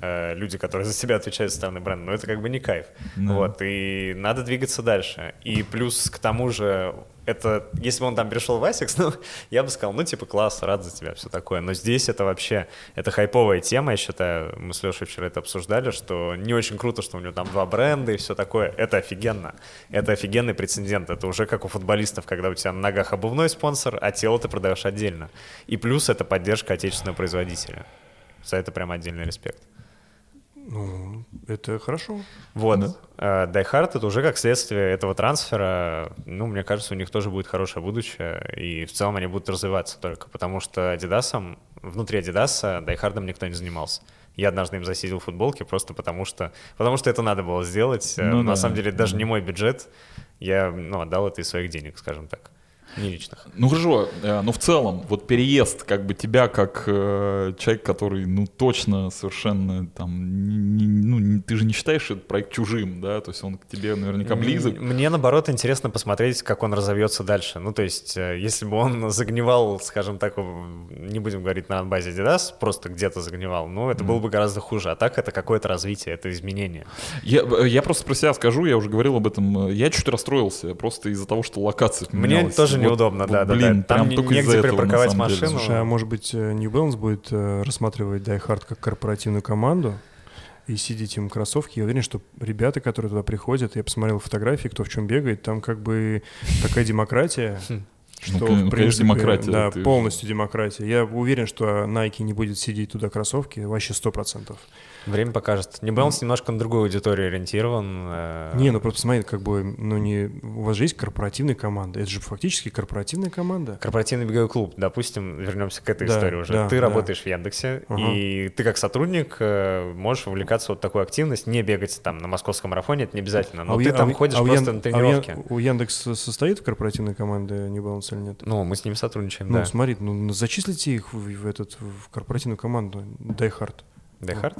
э, люди, которые за себя отвечают со стороны бренда, ну, это как бы не кайф. Да. Вот, и надо двигаться дальше. И плюс к тому же, это, если бы он там перешел в ASICS, [LAUGHS] ну, я бы сказал, ну, типа, класс, рад за тебя, все такое. Но здесь это вообще, это хайповая тема, я считаю, мы с Лешей вчера это обсуждали, что не очень круто, что у него там два бренда и все такое. Это офигенно. Это офигенный прецедент. Это уже как у футболистов, когда у тебя на ногах обувной спонсор, а тело ты продаешь отдельно. И плюс это поддержка отечественного производителя. За это прям отдельный респект. Ну, это хорошо. Вот. Э, Die Hard — это уже как следствие этого трансфера. Ну, мне кажется, у них тоже будет хорошее будущее. И в целом они будут развиваться только. Потому что Adidas, внутри Adidas Die Hard никто не занимался. Я однажды им засидел футболки просто потому что, потому что это надо было сделать. Ну На да, самом деле, даже да. не мой бюджет. Я ну, отдал это из своих денег, скажем так. Не личных. Ну хорошо, э, но в целом, вот переезд, как бы тебя как э, человек, который, ну точно совершенно там, не- не- ну ты же не считаешь этот проект чужим, да, то есть он к тебе наверняка близок. Мне, наоборот, интересно посмотреть, как он разовьется дальше. Ну, то есть, э, если бы он [LAUGHS] загнивал, скажем так, не будем говорить на базе Adidas, просто где-то загнивал, ну, это было бы гораздо хуже. А так это какое-то развитие, это изменение. Я, э, я просто про себя скажу, я уже говорил об этом, я чуть расстроился просто из-за того, что локация Мне тоже неудобно, вот, да, да, блин, да. Там только негде этого, припарковать деле. машину. Слушай, а может быть э, New Balance будет э, рассматривать Die Hard как корпоративную команду и сидеть им кроссовки? Я уверен, что ребята, которые туда приходят, я посмотрел фотографии, кто в чем бегает, там как бы такая демократия, что, Ну, конечно, в принципе, демократия, Да, ты- полностью демократия. Я уверен, что Nike не будет сидеть туда кроссовки, вообще сто процентов. Время покажет. New Balance немножко на другую аудиторию ориентирован. э, Не, ну просто смотри, как бы, ну не, у вас же есть корпоративная команда, это же фактически корпоративная команда. Корпоративный беговой клуб, допустим, вернемся к этой Да, истории уже. да, ты да. работаешь в Яндексе, Ага. и ты как сотрудник э, можешь вовлекаться в вот такую активность, не бегать там на московском марафоне, это не обязательно, но у ты Я- там у- ходишь а просто Ян- на а у Ян- тренировки. У Яндекс состоит в корпоративной команде New Balance или нет? Ну, мы с ними сотрудничаем, Ну, да. смотри, ну зачислите их в, в этот в корпоративную команду Die Hard. Die Hard?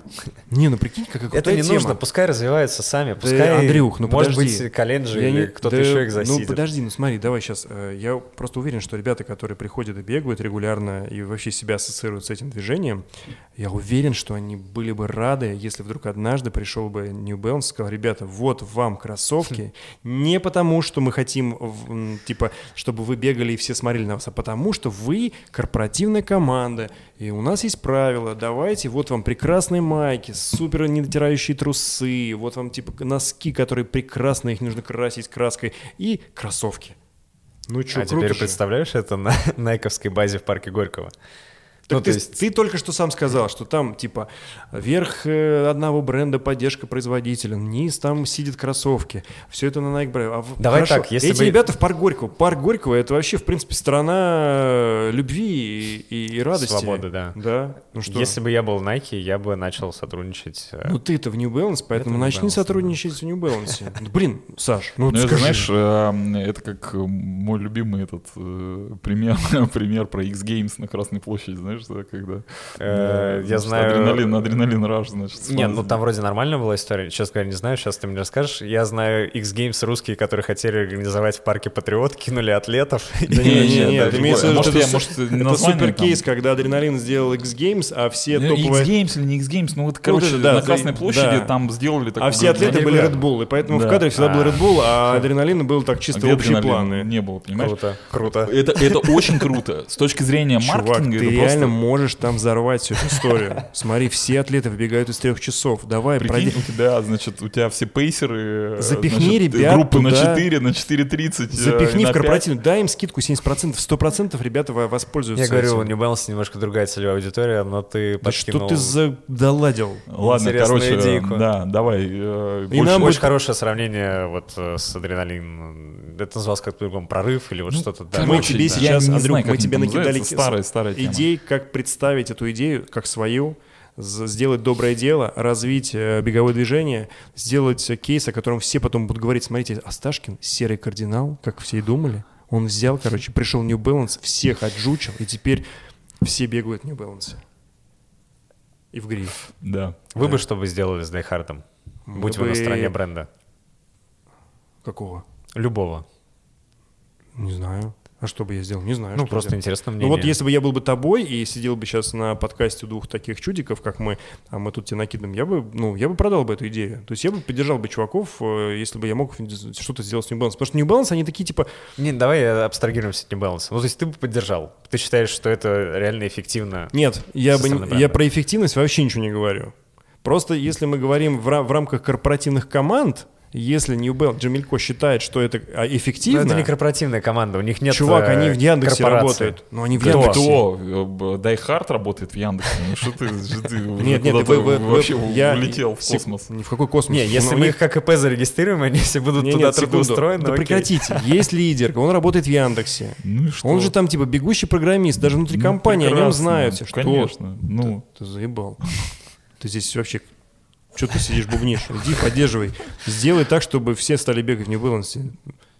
Не, ну прикинь, какая Это не тема. нужно, пускай развиваются сами, Да, пускай, Андрюх, ну может подожди. быть, Календжи или не- кто-то да, еще их Ну засидит. подожди, ну смотри, давай сейчас. Я просто уверен, что ребята, которые приходят и бегают регулярно и вообще себя ассоциируют с этим движением, я уверен, что они были бы рады, если вдруг однажды пришел бы New Balance и сказал, ребята, вот вам кроссовки, не потому, что мы хотим, типа, чтобы вы бегали и все смотрели на вас, а потому, что вы корпоративная команда, и у нас есть правила, давайте, вот вам прекрасные майки, супер недотирающие трусы, вот вам типа носки, которые прекрасные, их нужно красить краской, и кроссовки. Ну что, а теперь представляешь это на [LAUGHS] найковской базе в парке Горького? Так ну, ты, то есть, ты только что сам сказал, что там типа верх э, одного бренда поддержка производителя, низ там сидят кроссовки, все это на Nike бренд. А Давай хорошо, так, если эти бы- ребята в парк Горького, парк Горького это вообще в принципе страна э, любви и, и- и радости. Свободы, да. Да. Ну что? если бы я был в Nike, я бы начал сотрудничать. э, Ну ты-то в New Balance, поэтому New начни Balance, сотрудничать в New Balance. Ну, Блин, Саш, ну Ну, это, скажи. знаешь, э, это как мой любимый этот пример, [LAUGHS] пример про X-Games на Красной площади, знаешь, да, когда... Э, я знаю- Адреналин, адреналин раш, значит. Не, ну там вроде нормальная была история. Честно говоря, не знаю, сейчас ты мне расскажешь. Я знаю X-Games русские, которые хотели организовать в парке Патриот, кинули атлетов. Да [LAUGHS] не, не, не, это имеется в виду, это супер кейс, когда Адреналин сделал X-Games, а все Ну, топовые... X-Games или не X-Games, ну вот, короче, на Красной площади там сделали такой... А все атлеты были Red Bull, и поэтому в кадре всегда был А. Red Bull, а адреналина был так чисто общие планы. не было, понимаешь? Круто, круто. Это, это очень круто. С точки зрения маркетинга, ты это реально можешь там взорвать всю эту историю. Смотри, все атлеты выбегают из трех часов. Давай, пройди. у тебя, значит, у тебя все пейсеры... э, Запихни значит, ребят Группы на туда. 4, на 4.30. э, Запихни на в 5. корпоративную, дай им скидку 70%, 100% ребята во- воспользуются Я говорю, у этим. New Balance немножко другая целевая аудитория, но ты Да что подкинул ты задаладил? Ладно, Интересную короче, идейку. да, давай. э, И больше- нам Очень будет- хорошее сравнение вот э, с адреналин. Это называлось как-то по-другому прорыв или вот что-то. да. Мы тебе да. сейчас, Андрюх, знаю, мы тебе накидали старая тема. идей, как представить эту идею как свою, сделать доброе дело, развить э, беговое движение, сделать кейс, о котором все потом будут говорить, смотрите, Осташкин, серый кардинал, как все и думали, он взял, короче, пришел New Balance, всех отжучил, и теперь все бегают в New Balance. И в гри. Да. Вы бы что бы сделали с Die Hard ом? Мы Будь вы на бы- стороне бренда. Какого? Любого. Не знаю. А что бы я сделал? Не знаю. Ну, просто делать. интересно Ну мнение. вот если бы я был бы тобой и сидел бы сейчас на подкасте двух таких чудиков, как мы, а мы тут тебе накидываем, я бы, ну, я бы продал бы эту идею. То есть я бы поддержал бы чуваков, э, если бы я мог что-то сделать с New Balance. Потому что New Balance, они такие типа, Не, давай абстрагируемся от New Balance. Ну, то есть ты бы поддержал. Ты считаешь, что это реально эффективно? нет, я, бы, не- я бренда. про эффективность вообще ничего не говорю. Просто если мы говорим в, в рамках корпоративных команд, если New Balance, Джамилько считает, что это а, эффективно, это не корпоративная команда, у них нет чувак, э, они в Яндексе корпорации. работают. Но они в Кто? Яндексе. Кто? Э, Die Hard работает в Яндексе. Ну что ты, что ты Нет, нет, вы, вы- вы- вообще я- улетел в космос. Ни в какой космос. Не, если Ну, мы их как ИП зарегистрируем, они все будут Не, туда нет, трудоустроены. Да окей. прекратите. Есть лидер, он работает в Яндексе. Ну и что? Он же там типа бегущий программист, даже внутри Ну, компании о нем знают. Что? Конечно. Ну, Ты заебал. [LAUGHS] Ты здесь вообще... Что ты сидишь, бубнишь? Иди, поддерживай. Сделай так, чтобы все стали бегать в Balance.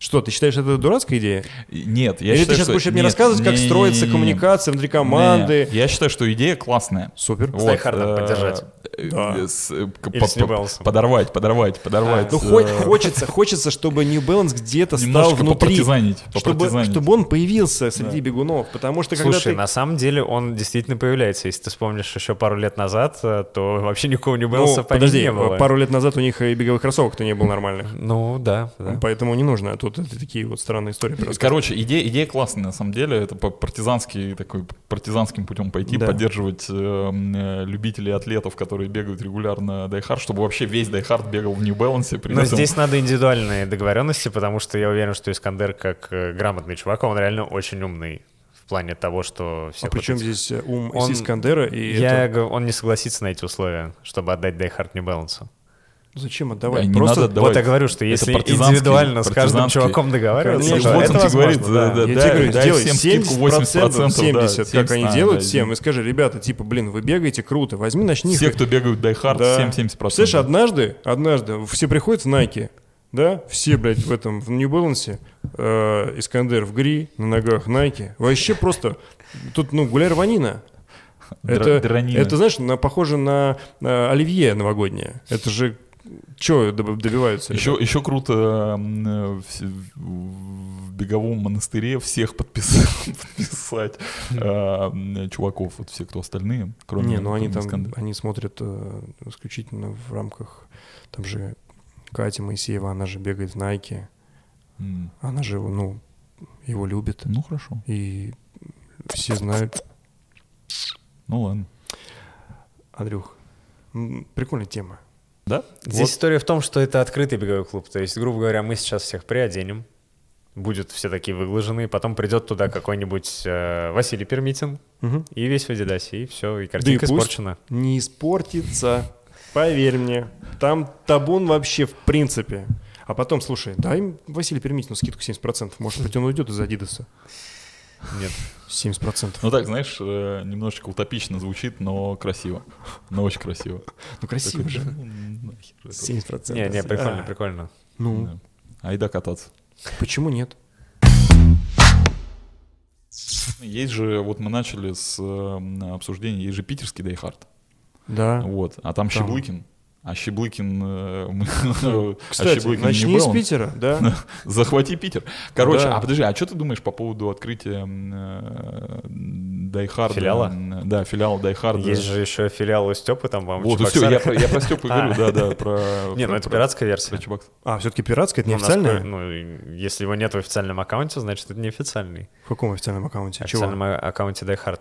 Что, ты считаешь, это дурацкая идея? нет, я Или считаю, ты сейчас что- будешь мне нет, рассказывать, как не- строится не- не- коммуникация внутри команды? Не, Я считаю, что идея классная. Супер. Die Hard надо поддержать. э, Да. э, с, э, по-. Подорвать, подорвать, подорвать. Ну, э, хоть хочется, хочется, чтобы New Balance где-то стал внутри. Чтобы, чтобы он появился среди бегунов. Потому что когда Слушай, ты... на самом деле он действительно появляется. Если ты вспомнишь еще пару лет назад, э, то вообще никакого New Ну, Balance подожди, не было. пару лет назад у них и беговых кроссовок-то не было нормальных. Ну, да, да. Поэтому не нужно. А тут это такие вот странные истории. Короче, идея, идея классная, на самом деле. Это по партизански, такой партизанским путем пойти, Да. поддерживать э, э, любителей атлетов, которые бегают регулярно Hard, чтобы вообще весь Hard бегал в New Balance. при Но этом- здесь надо индивидуальные договоренности, потому что я уверен, что Искандер, как э, грамотный чувак, он реально очень умный в плане того, что А всех при вот чем этих- здесь э, ум Он- Искандера и Я, это- он не согласится на эти условия, чтобы отдать Hard New Balance. Зачем отдавать? Да, не Просто надо Вот я говорю, что если индивидуально с каждым чуваком договариваться, Конечно, вот это тебе говорит, да, да. да. Я тебе дай- говорю, дай сделай всем скидку 70%, 80%, 70, да, как они 70, делают да, всем, и скажи, ребята, типа, блин, вы бегаете, круто, возьми, начни. Все, кто бегают Die Hard, Да. 7-70%. Представляешь, однажды, однажды все приходят в Nike, да, все, блядь, в этом, в New Balance, э, Искандер в гри, на ногах Nike, вообще просто, тут, ну, гуляй рванина. Это, это знаешь, на, похоже на, на оливье новогоднее. Это же что добиваются? Еще, ребята? еще круто э, в, в беговом монастыре всех подписать, [LAUGHS] подписать м, чуваков, вот все, кто остальные, кроме Не, ну они там, Искандера. они смотрят э, исключительно в рамках, там же Катя Моисеева, она же бегает в Найке, М, она же, ну, его любит, Ну хорошо, и все знают. ну ладно. Андрюх, прикольная тема. Да? Здесь история в том, что это открытый беговой клуб. То есть, грубо говоря, мы сейчас всех приоденем, будут все такие выглаженные, потом придет туда какой-нибудь э, Василий Пермитин, Мгм. и весь в Адидасе, и все, и Да и картинка пусть испорчена. не испортится, поверь мне. Там табун вообще в принципе. А потом, слушай, дай им Василий Пермитину скидку 70%. Может быть, он уйдет из Адидаса. Нет. 70%. Ну так, знаешь, э, немножечко утопично звучит, но красиво. Но очень красиво. Ну, красиво же. да, ну, нахер это. 70%. Не, не, прикольно, А, прикольно. Ну, Да. Айда кататься. почему нет? Есть же, вот мы начали с э, обсуждения, есть же питерский Die Hard. Да. Вот, а там Там. Щеблыкин. А Щеблыкин... э, мы- [LAUGHS] а Кстати, Щеблыкин не начни с был. Питера, да? [LAUGHS] Захвати Питер. Короче, Да. а подожди, а что ты думаешь по поводу открытия м, э, Die Hard а? Филиала? Да, филиала Die Hard а. Есть же еще филиал у Степы, там, по-моему, Вот, в все, я, я про Степу и [LAUGHS] говорю, А. да, да, про... Не, ну это про- пиратская версия. А, все-таки пиратская, это Ну, неофициальная? насколько- Ну, если его нет в официальном аккаунте, значит, это не официальный. В каком официальном аккаунте? В официальном а- аккаунте Hard.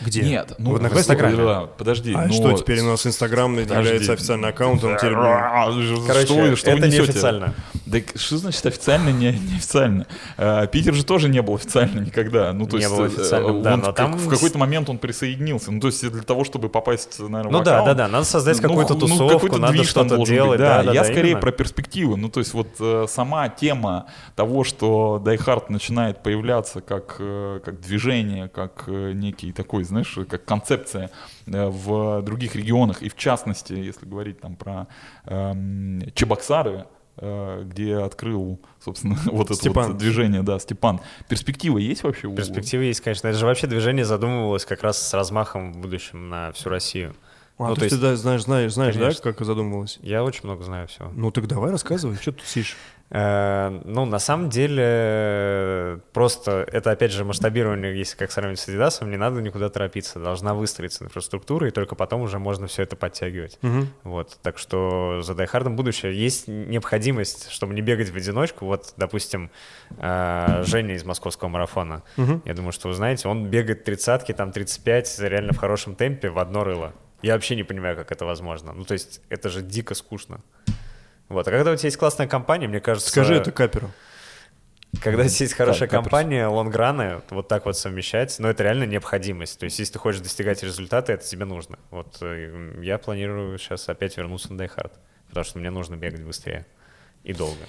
Где? Нет, ну в Одноклассниках? Инстаграме. Да, подожди. А ну, что, теперь у нас Инстаграм является официальным аккаунтом? Теперь, А, Короче, что что это неофициально. Да что значит официально, не, неофициально? А, Питер же тоже не был официально никогда. Ну, то Не есть, был э, официальным, он да, но там в какой-то момент он присоединился. Ну, то есть для того, чтобы попасть, наверное, Ну в да, да, да, надо создать ну, какую-то ну, тусовку, какой-то надо что-то делать. Да, да, я да, скорее именно. про перспективы. Ну, то есть вот э, сама тема того, что Die Hard начинает появляться как, э, как движение, как э, некий такой, знаешь, как концепция э, в других регионах, и в частности, если говорить там про эм, Чебоксары, э, где открыл, собственно, [LAUGHS] вот это Степан. вот движение, да, Степан. Перспектива есть вообще? Перспективы есть, конечно. Это же вообще движение задумывалось как раз с размахом в будущем на всю Россию. А, Ну, то то есть ты да, знаешь, знаешь, знаешь, да, Конечно. как задумывалось? Я очень много знаю всего. Ну так давай рассказывай, что ты сидишь? Э, Ну, на самом деле, просто это, опять же, масштабирование, если как сравнивать с Adidas, не надо никуда торопиться. Должна выстроиться инфраструктура, и только потом уже можно все это подтягивать. Мгм. Вот, так что за Дайхардом будущее. Есть необходимость, чтобы не бегать в одиночку. Вот, допустим, э, Женя из московского марафона. Мгм. Я думаю, что вы знаете, он бегает тридцатки, там 35, реально в хорошем темпе в одно рыло. Я вообще не понимаю, как это возможно. Ну, то есть, это же дико скучно. Вот, а когда у тебя есть классная компания, мне кажется... Скажи это каперу. Когда у тебя есть хорошая Каперс. компания, лонграны, вот так вот совмещать, но это реально необходимость. То есть, если ты хочешь достигать результата, это тебе нужно. Вот э, я планирую сейчас опять вернуться на Die Hard, потому что мне нужно бегать быстрее и долго.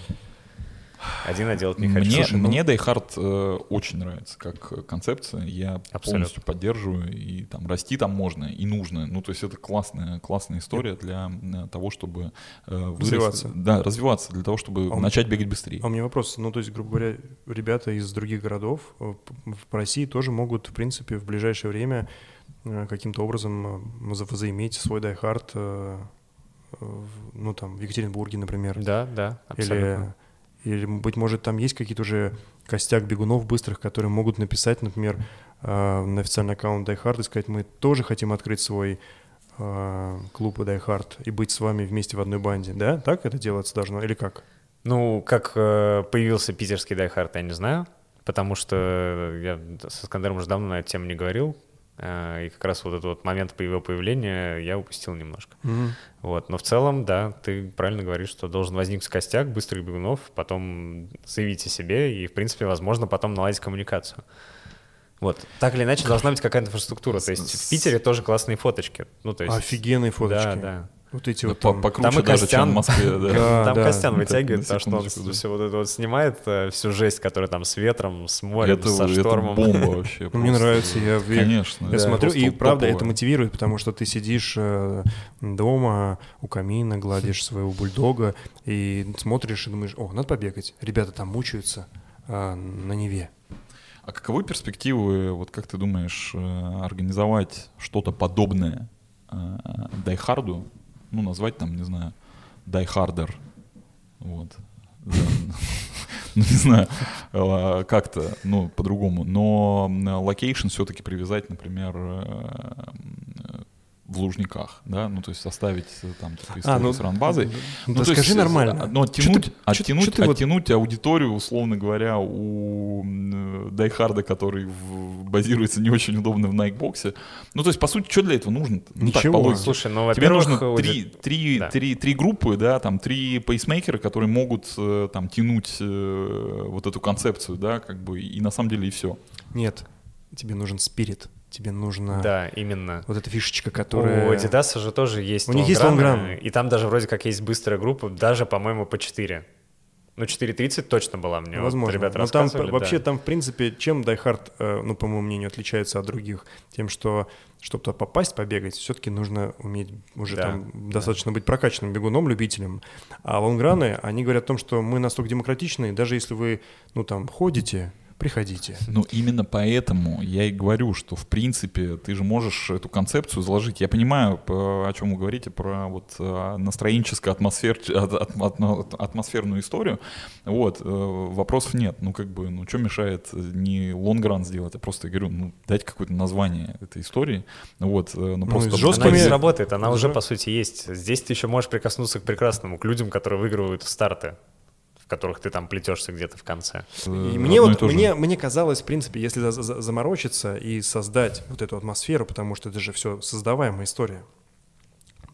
Один а делать не хочу. Мне, Слушай, ну, мне Die Hard э, очень нравится как э, концепция. Я Абсолютно. полностью поддерживаю. И там расти там можно и нужно. Ну, то есть это классная, классная история для э, того, чтобы э, вырасти. Развиваться. Да, развиваться, для того, чтобы А начать бегать быстрее. А у меня вопрос, ну то есть, грубо говоря, ребята из других городов э, в России тоже могут, в принципе, в ближайшее время каким-то образом за- возаиметь свой дайхард, э, в- ну там, в Екатеринбурге, например. Да, да, абсолютно. Или, или, быть может, там есть какие-то уже костяк бегунов быстрых, которые могут написать, например, э, на официальный аккаунт Die Hard и сказать, мы тоже хотим открыть свой э, клуб Die Hard и быть с вами вместе в одной банде, да? Так это делаться должно или как? Ну, как э, появился питерский Die Hard, я не знаю, потому что я с Искандером уже давно на эту тему не говорил, и как раз вот этот вот момент его появления я упустил немножко. Вот, но в целом, да, ты правильно говоришь, что должен возникнуть костяк быстрых бегунов, потом заявить о себе и, в принципе, возможно, потом наладить коммуникацию. Вот, так или иначе, должна быть какая-то инфраструктура. То есть в Питере тоже классные фоточки. Ну, то есть... Офигенные фоточки. Да, да. Вот эти Да, вот по- там. покруче Там и даже, чем Костян. в Москве. да. Да, [LAUGHS] Там да. Костян вытягивает, потому что он да. все вот это вот снимает, э, всю жесть, которая там с ветром, с морем, Это, со это штормом. бомба [LAUGHS] вообще. Ну, Мне просто. нравится, я, Конечно. я да, смотрю, и правда это мотивирует, потому что ты сидишь э, дома у камина, гладишь [LAUGHS] своего бульдога и смотришь и думаешь, о, надо побегать. Ребята там мучаются а, на Неве. А каковы перспективы, вот как ты думаешь, э, организовать что-то подобное Die Hard у? Ну, назвать там, не знаю, Die Harder. Вот. [LAUGHS] ну, не знаю, э, как-то, ну, по-другому. Но location все-таки привязать, например, э, в Лужниках, да, ну то есть составить э, там типа, историю а, ну, с Runbase ой. Ну, ну скажи есть, нормально. Но оттянуть, ты, оттянуть, что оттянуть вот... аудиторию, условно говоря, у Die Hard а, который в, базируется не очень удобно в Nike Box е. Ну то есть, по сути, что для этого нужно? Ну, Ничего. Так, Слушай, ну, Тебе нужно три, три, да. три, три группы, да, там три пейсмейкера, которые могут там тянуть вот эту концепцию, да, как бы, и на самом деле и все. Нет, тебе нужен spirit тебе нужно... Да, именно. Вот эта фишечка, которая... У Adidas же тоже есть У них есть лонгран. И там даже вроде как есть быстрая группа, даже, по-моему, по 4. Ну, 4.30 точно была мне. Возможно. Вот ребята Но там да. вообще там, в принципе, чем Die Hard, э, ну, по моему мнению, отличается от других? Тем, что чтобы туда попасть, побегать, все-таки нужно уметь уже да. там да. достаточно быть прокачанным бегуном, любителем. А лонграны, они говорят о том, что мы настолько демократичны, даже если вы, ну, там, ходите, приходите. Ну, именно поэтому я и говорю, что, в принципе, ты же можешь эту концепцию заложить. Я понимаю, о чем вы говорите, про вот э, настроенческую атмосфер, атмосферную историю. Вот, э, вопросов нет. Ну, как бы, ну, что мешает не лонгран сделать, я просто говорю, ну, дать какое-то название этой истории. Вот, э, ну, ну просто... Жесткими... Она не работает, она уже, по сути, есть. Здесь ты еще можешь прикоснуться к прекрасному, к людям, которые выигрывают старты в которых ты там плетешься где-то в конце. И мне вот мне, мне казалось, в принципе, если за, за, заморочиться и создать вот эту атмосферу, потому что это же все создаваемая история.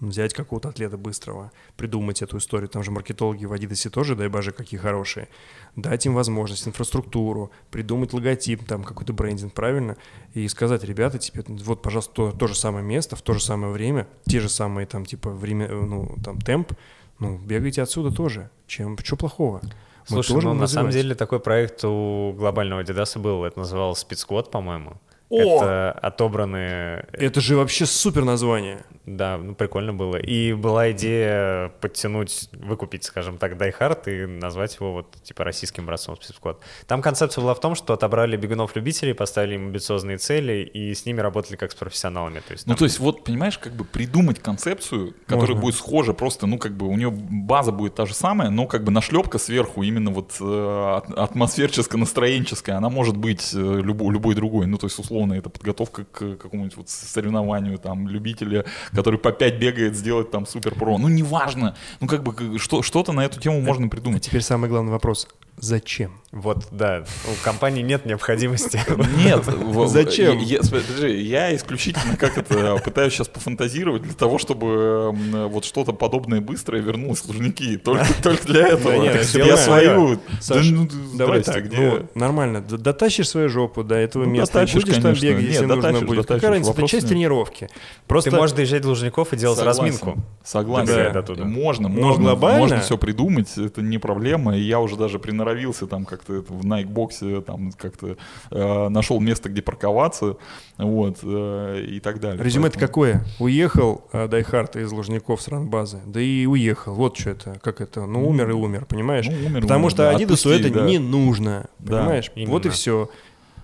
Взять какого-то атлета быстрого, придумать эту историю. Там же маркетологи в Адидасе тоже, дай боже, какие хорошие. Дать им возможность, инфраструктуру, придумать логотип, там какой-то брендинг, правильно? И сказать, ребята, теперь вот, пожалуйста, то, то же самое место, в то же самое время, те же самые там типа время, ну там темп, ну, бегайте отсюда тоже. Чем, что плохого? Мы Слушай, ну на самом деле такой проект у глобального Adidas был, это называлось Speed по-моему. О! Это отобранные... Это же вообще супер название. Да, ну прикольно было. И была идея подтянуть, выкупить, скажем так, Die Hard и назвать его вот типа российским братством Speed Там концепция была в том, что отобрали бегунов-любителей, поставили им амбициозные цели и с ними работали как с профессионалами. То есть, ну, там... Ну то есть вот, понимаешь, как бы придумать концепцию, которая Можно. будет схожа просто, ну как бы у нее база будет та же самая, но как бы нашлепка сверху именно вот э, атмосферческо-настроенческая, она может быть э, любой, любой другой. Ну то есть условно условно, это подготовка к какому-нибудь вот соревнованию, там, любителя, который по 5 бегает, сделать там супер про. Ну, неважно. Ну, как бы, что, что-то на эту тему а, можно придумать. А теперь самый главный вопрос. Зачем? Вот, да, у компании нет необходимости. Нет, зачем? Подожди, я исключительно как это [LAUGHS] пытаюсь сейчас пофантазировать для того, чтобы вот что-то подобное быстрое вернулось в Лужники. [LAUGHS] Только, для этого. Я свою. Ну, давай так, ну, нормально. Дотащишь свою жопу до этого ну, места. Будешь там бегать, если нужно будет. Какая разница? Это часть тренировки. Просто... Ты можешь доезжать до Лужников и делать разминку. Согласен. Можно, можно. Можно все придумать, это не проблема. И я уже даже приноровился там как-то в Найкбоксе, там как-то э, нашел место, где парковаться, вот, э, и так далее. Резюме-то какое? Уехал э, Die Hard из Лужников с Runbase ы, да и уехал. Вот что это, как это, ну умер и умер, понимаешь? Ну, умер, Потому умер, что да. Адидасу это да. не нужно, понимаешь? Да, вот и все.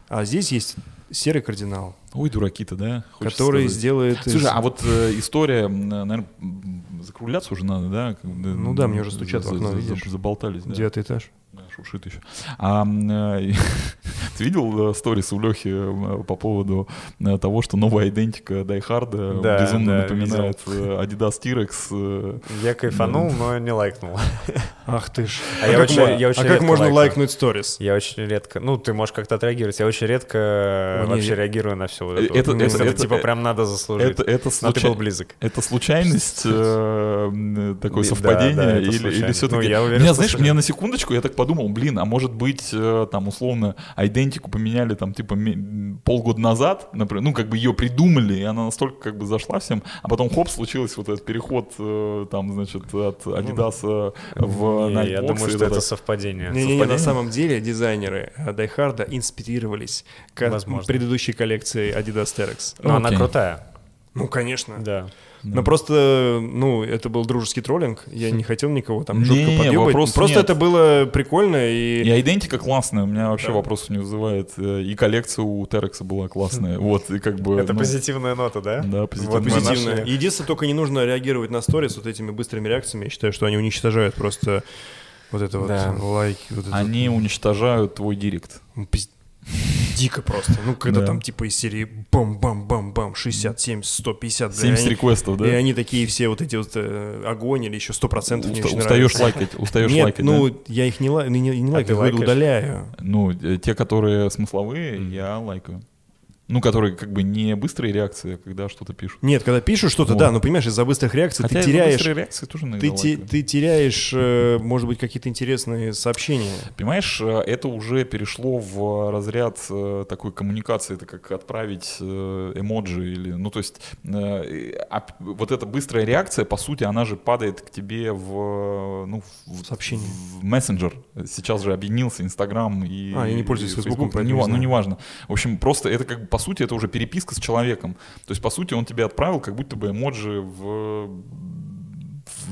А здесь есть серый кардинал. Ой, дураки-то, да? Который сказать. сделает... Слушай, из... а вот э, история, наверное, закругляться уже надо, да? Ну да, мне уже стучат в окно, видишь? Заболтались, да? Девятый этаж шуршит еще. А, э, [LAUGHS] ты видел э, сторис у Лехи э, по поводу того, что новая идентика Hard да, безумно да, напоминает видел. Adidas T-Rex? Я кайфанул, да. но не лайкнул. [LAUGHS] Ах ты ж. А, а, я очень, я очень а как можно лайкнуть сторис? Я очень редко, ну ты можешь как-то отреагировать, я очень редко Мне... вообще реагирую на все вот это. Это, это, это, это типа прям надо заслужить. Это, это случай... ты был близок. Это случайность, такое совпадение или все-таки... Ну, я знаешь, мне на секундочку, я так подумал, подумал, блин, а может быть, э, там, условно, идентику поменяли, там, типа, полгода назад, например, ну, как бы ее придумали, и она настолько, как бы, зашла всем, а потом, хоп, случился вот этот переход, э, там, значит, от Adidas ну, в Nightbox. Я думаю, что это совпадение. Не-не-не, на самом деле дизайнеры Дайхарда инспирировались к предыдущей коллекции Adidas Terex. Но она крутая. Ну, конечно. Да. Но просто, ну, это был дружеский троллинг. Я не хотел никого там Не, жутко подъебать. вопросов Просто нет. это было прикольно и... И идентика классная, у меня вообще вопросов не вызывает. Э, И коллекция у Терекса была классная. Вот, и как бы... Это ну, позитивная нота, да? Да, позитивная. Вот нашли. Единственное, только не нужно реагировать на сторис вот этими быстрыми реакциями. Я считаю, что они уничтожают просто вот это вот Да. лайки. Вот это Они уничтожают твой директ. вот. Дико просто. Ну, когда Да. там типа из серии бам-бам-бам-бам, 60, 70, 150. бля, 70 они- реквестов, да? И они такие все вот эти вот э, огонь или еще 100% мне Уста- очень устаешь нравится. лайкать, устаешь Нет, лайкать, ну, да? А я их не, лай- не, не лайкаю, ты я лайкаешь? удаляю. Ну, э, те, которые смысловые, я лайкаю. Ну, которые как бы не быстрые реакции, а когда что-то пишут. Нет, когда пишут что-то, Вот. да, ну понимаешь, из-за быстрых реакций Хотя ты теряешь, реакции тоже ты, те- ты теряешь, может быть, какие-то интересные сообщения. Понимаешь, э, это уже перешло в разряд э, такой коммуникации, это как отправить э, эмоджи или, ну то есть а вот эта быстрая реакция, по сути, она же падает к тебе в, ну, в, Сообщение. в мессенджер. Сейчас же объединился Инстаграм и А, я не пользуюсь Фейсбуком, Facebook. поэтому Ну, не ну неважно. В общем, просто это как бы по сути это уже переписка с человеком. То есть по сути он тебе отправил как будто бы эмоджи в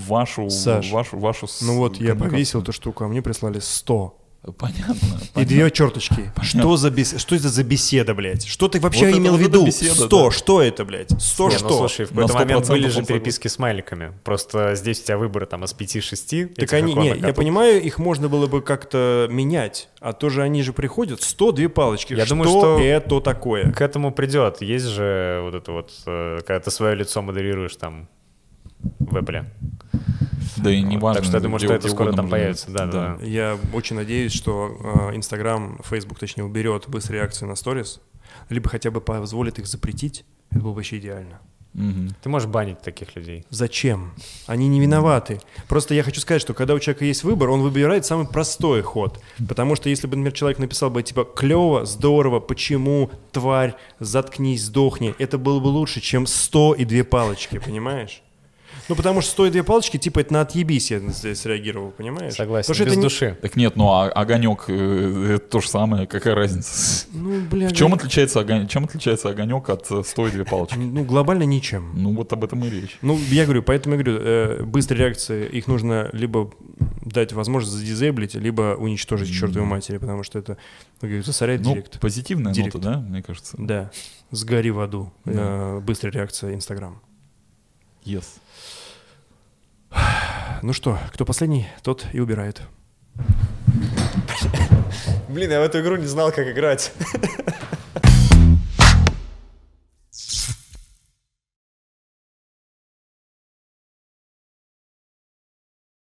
вашу, Саш, вашу, вашу Ну вот, я повесил эту штуку, а мне прислали 100. Понятно. И понятно. две черточки. Что за бес... что это за беседа, блядь? Что ты вообще Вот имел в виду? беседа, 100, да. что это, блядь? 100 Не, что? ну слушай, в На какой-то момент 100% были же переписки с смайликами. Просто здесь у тебя выбор там из 5-6. Так они, не, я понимаю, их можно было бы как-то менять, а то же они же приходят 100 две палочки. Я что думаю, что- это такое? К этому придет. Есть же вот это вот, э, когда ты свое лицо модерируешь там в Apple. Да и не важно. так что я думаю, что это скоро там появится, да, да. Я очень надеюсь, что э, Инстаграм, Фейсбук, точнее, уберет быстрые реакции на сторис, либо хотя бы позволит их запретить. Это было бы вообще идеально. Мгм. Ты можешь банить таких людей. Зачем? Они не виноваты. Просто я хочу сказать, что когда у человека есть выбор, он выбирает самый простой ход. Потому что если бы, например, человек написал бы типа клево, здорово, почему, тварь, заткнись, сдохни, это было бы лучше, чем 100 и две палочки, понимаешь? Ну, потому что 100 и две палочки, типа, это на отъебись я здесь среагировал, понимаешь? Согласен, Потому что без это не- души. Так нет, ну а огонек э, это то же самое, какая разница? Ну, бля, В чем ну, отличается огонек, чем отличается огонек от э, 100 и две палочки? Ну, глобально ничем. Ну вот об этом и речь. Ну, я говорю, поэтому я говорю, э, быстрые реакции, их нужно либо дать возможность задизейблить, либо уничтожить к чертовой матери, потому что это, ну, говорю, засоряет Ну, директ. позитивная Директ. нота, да, мне кажется? Да, сгори в аду. Да. Э, быстрая реакция Инстаграм. Yes. Ну что, кто последний, тот и убирает. Блин, я в эту игру не знал, как играть.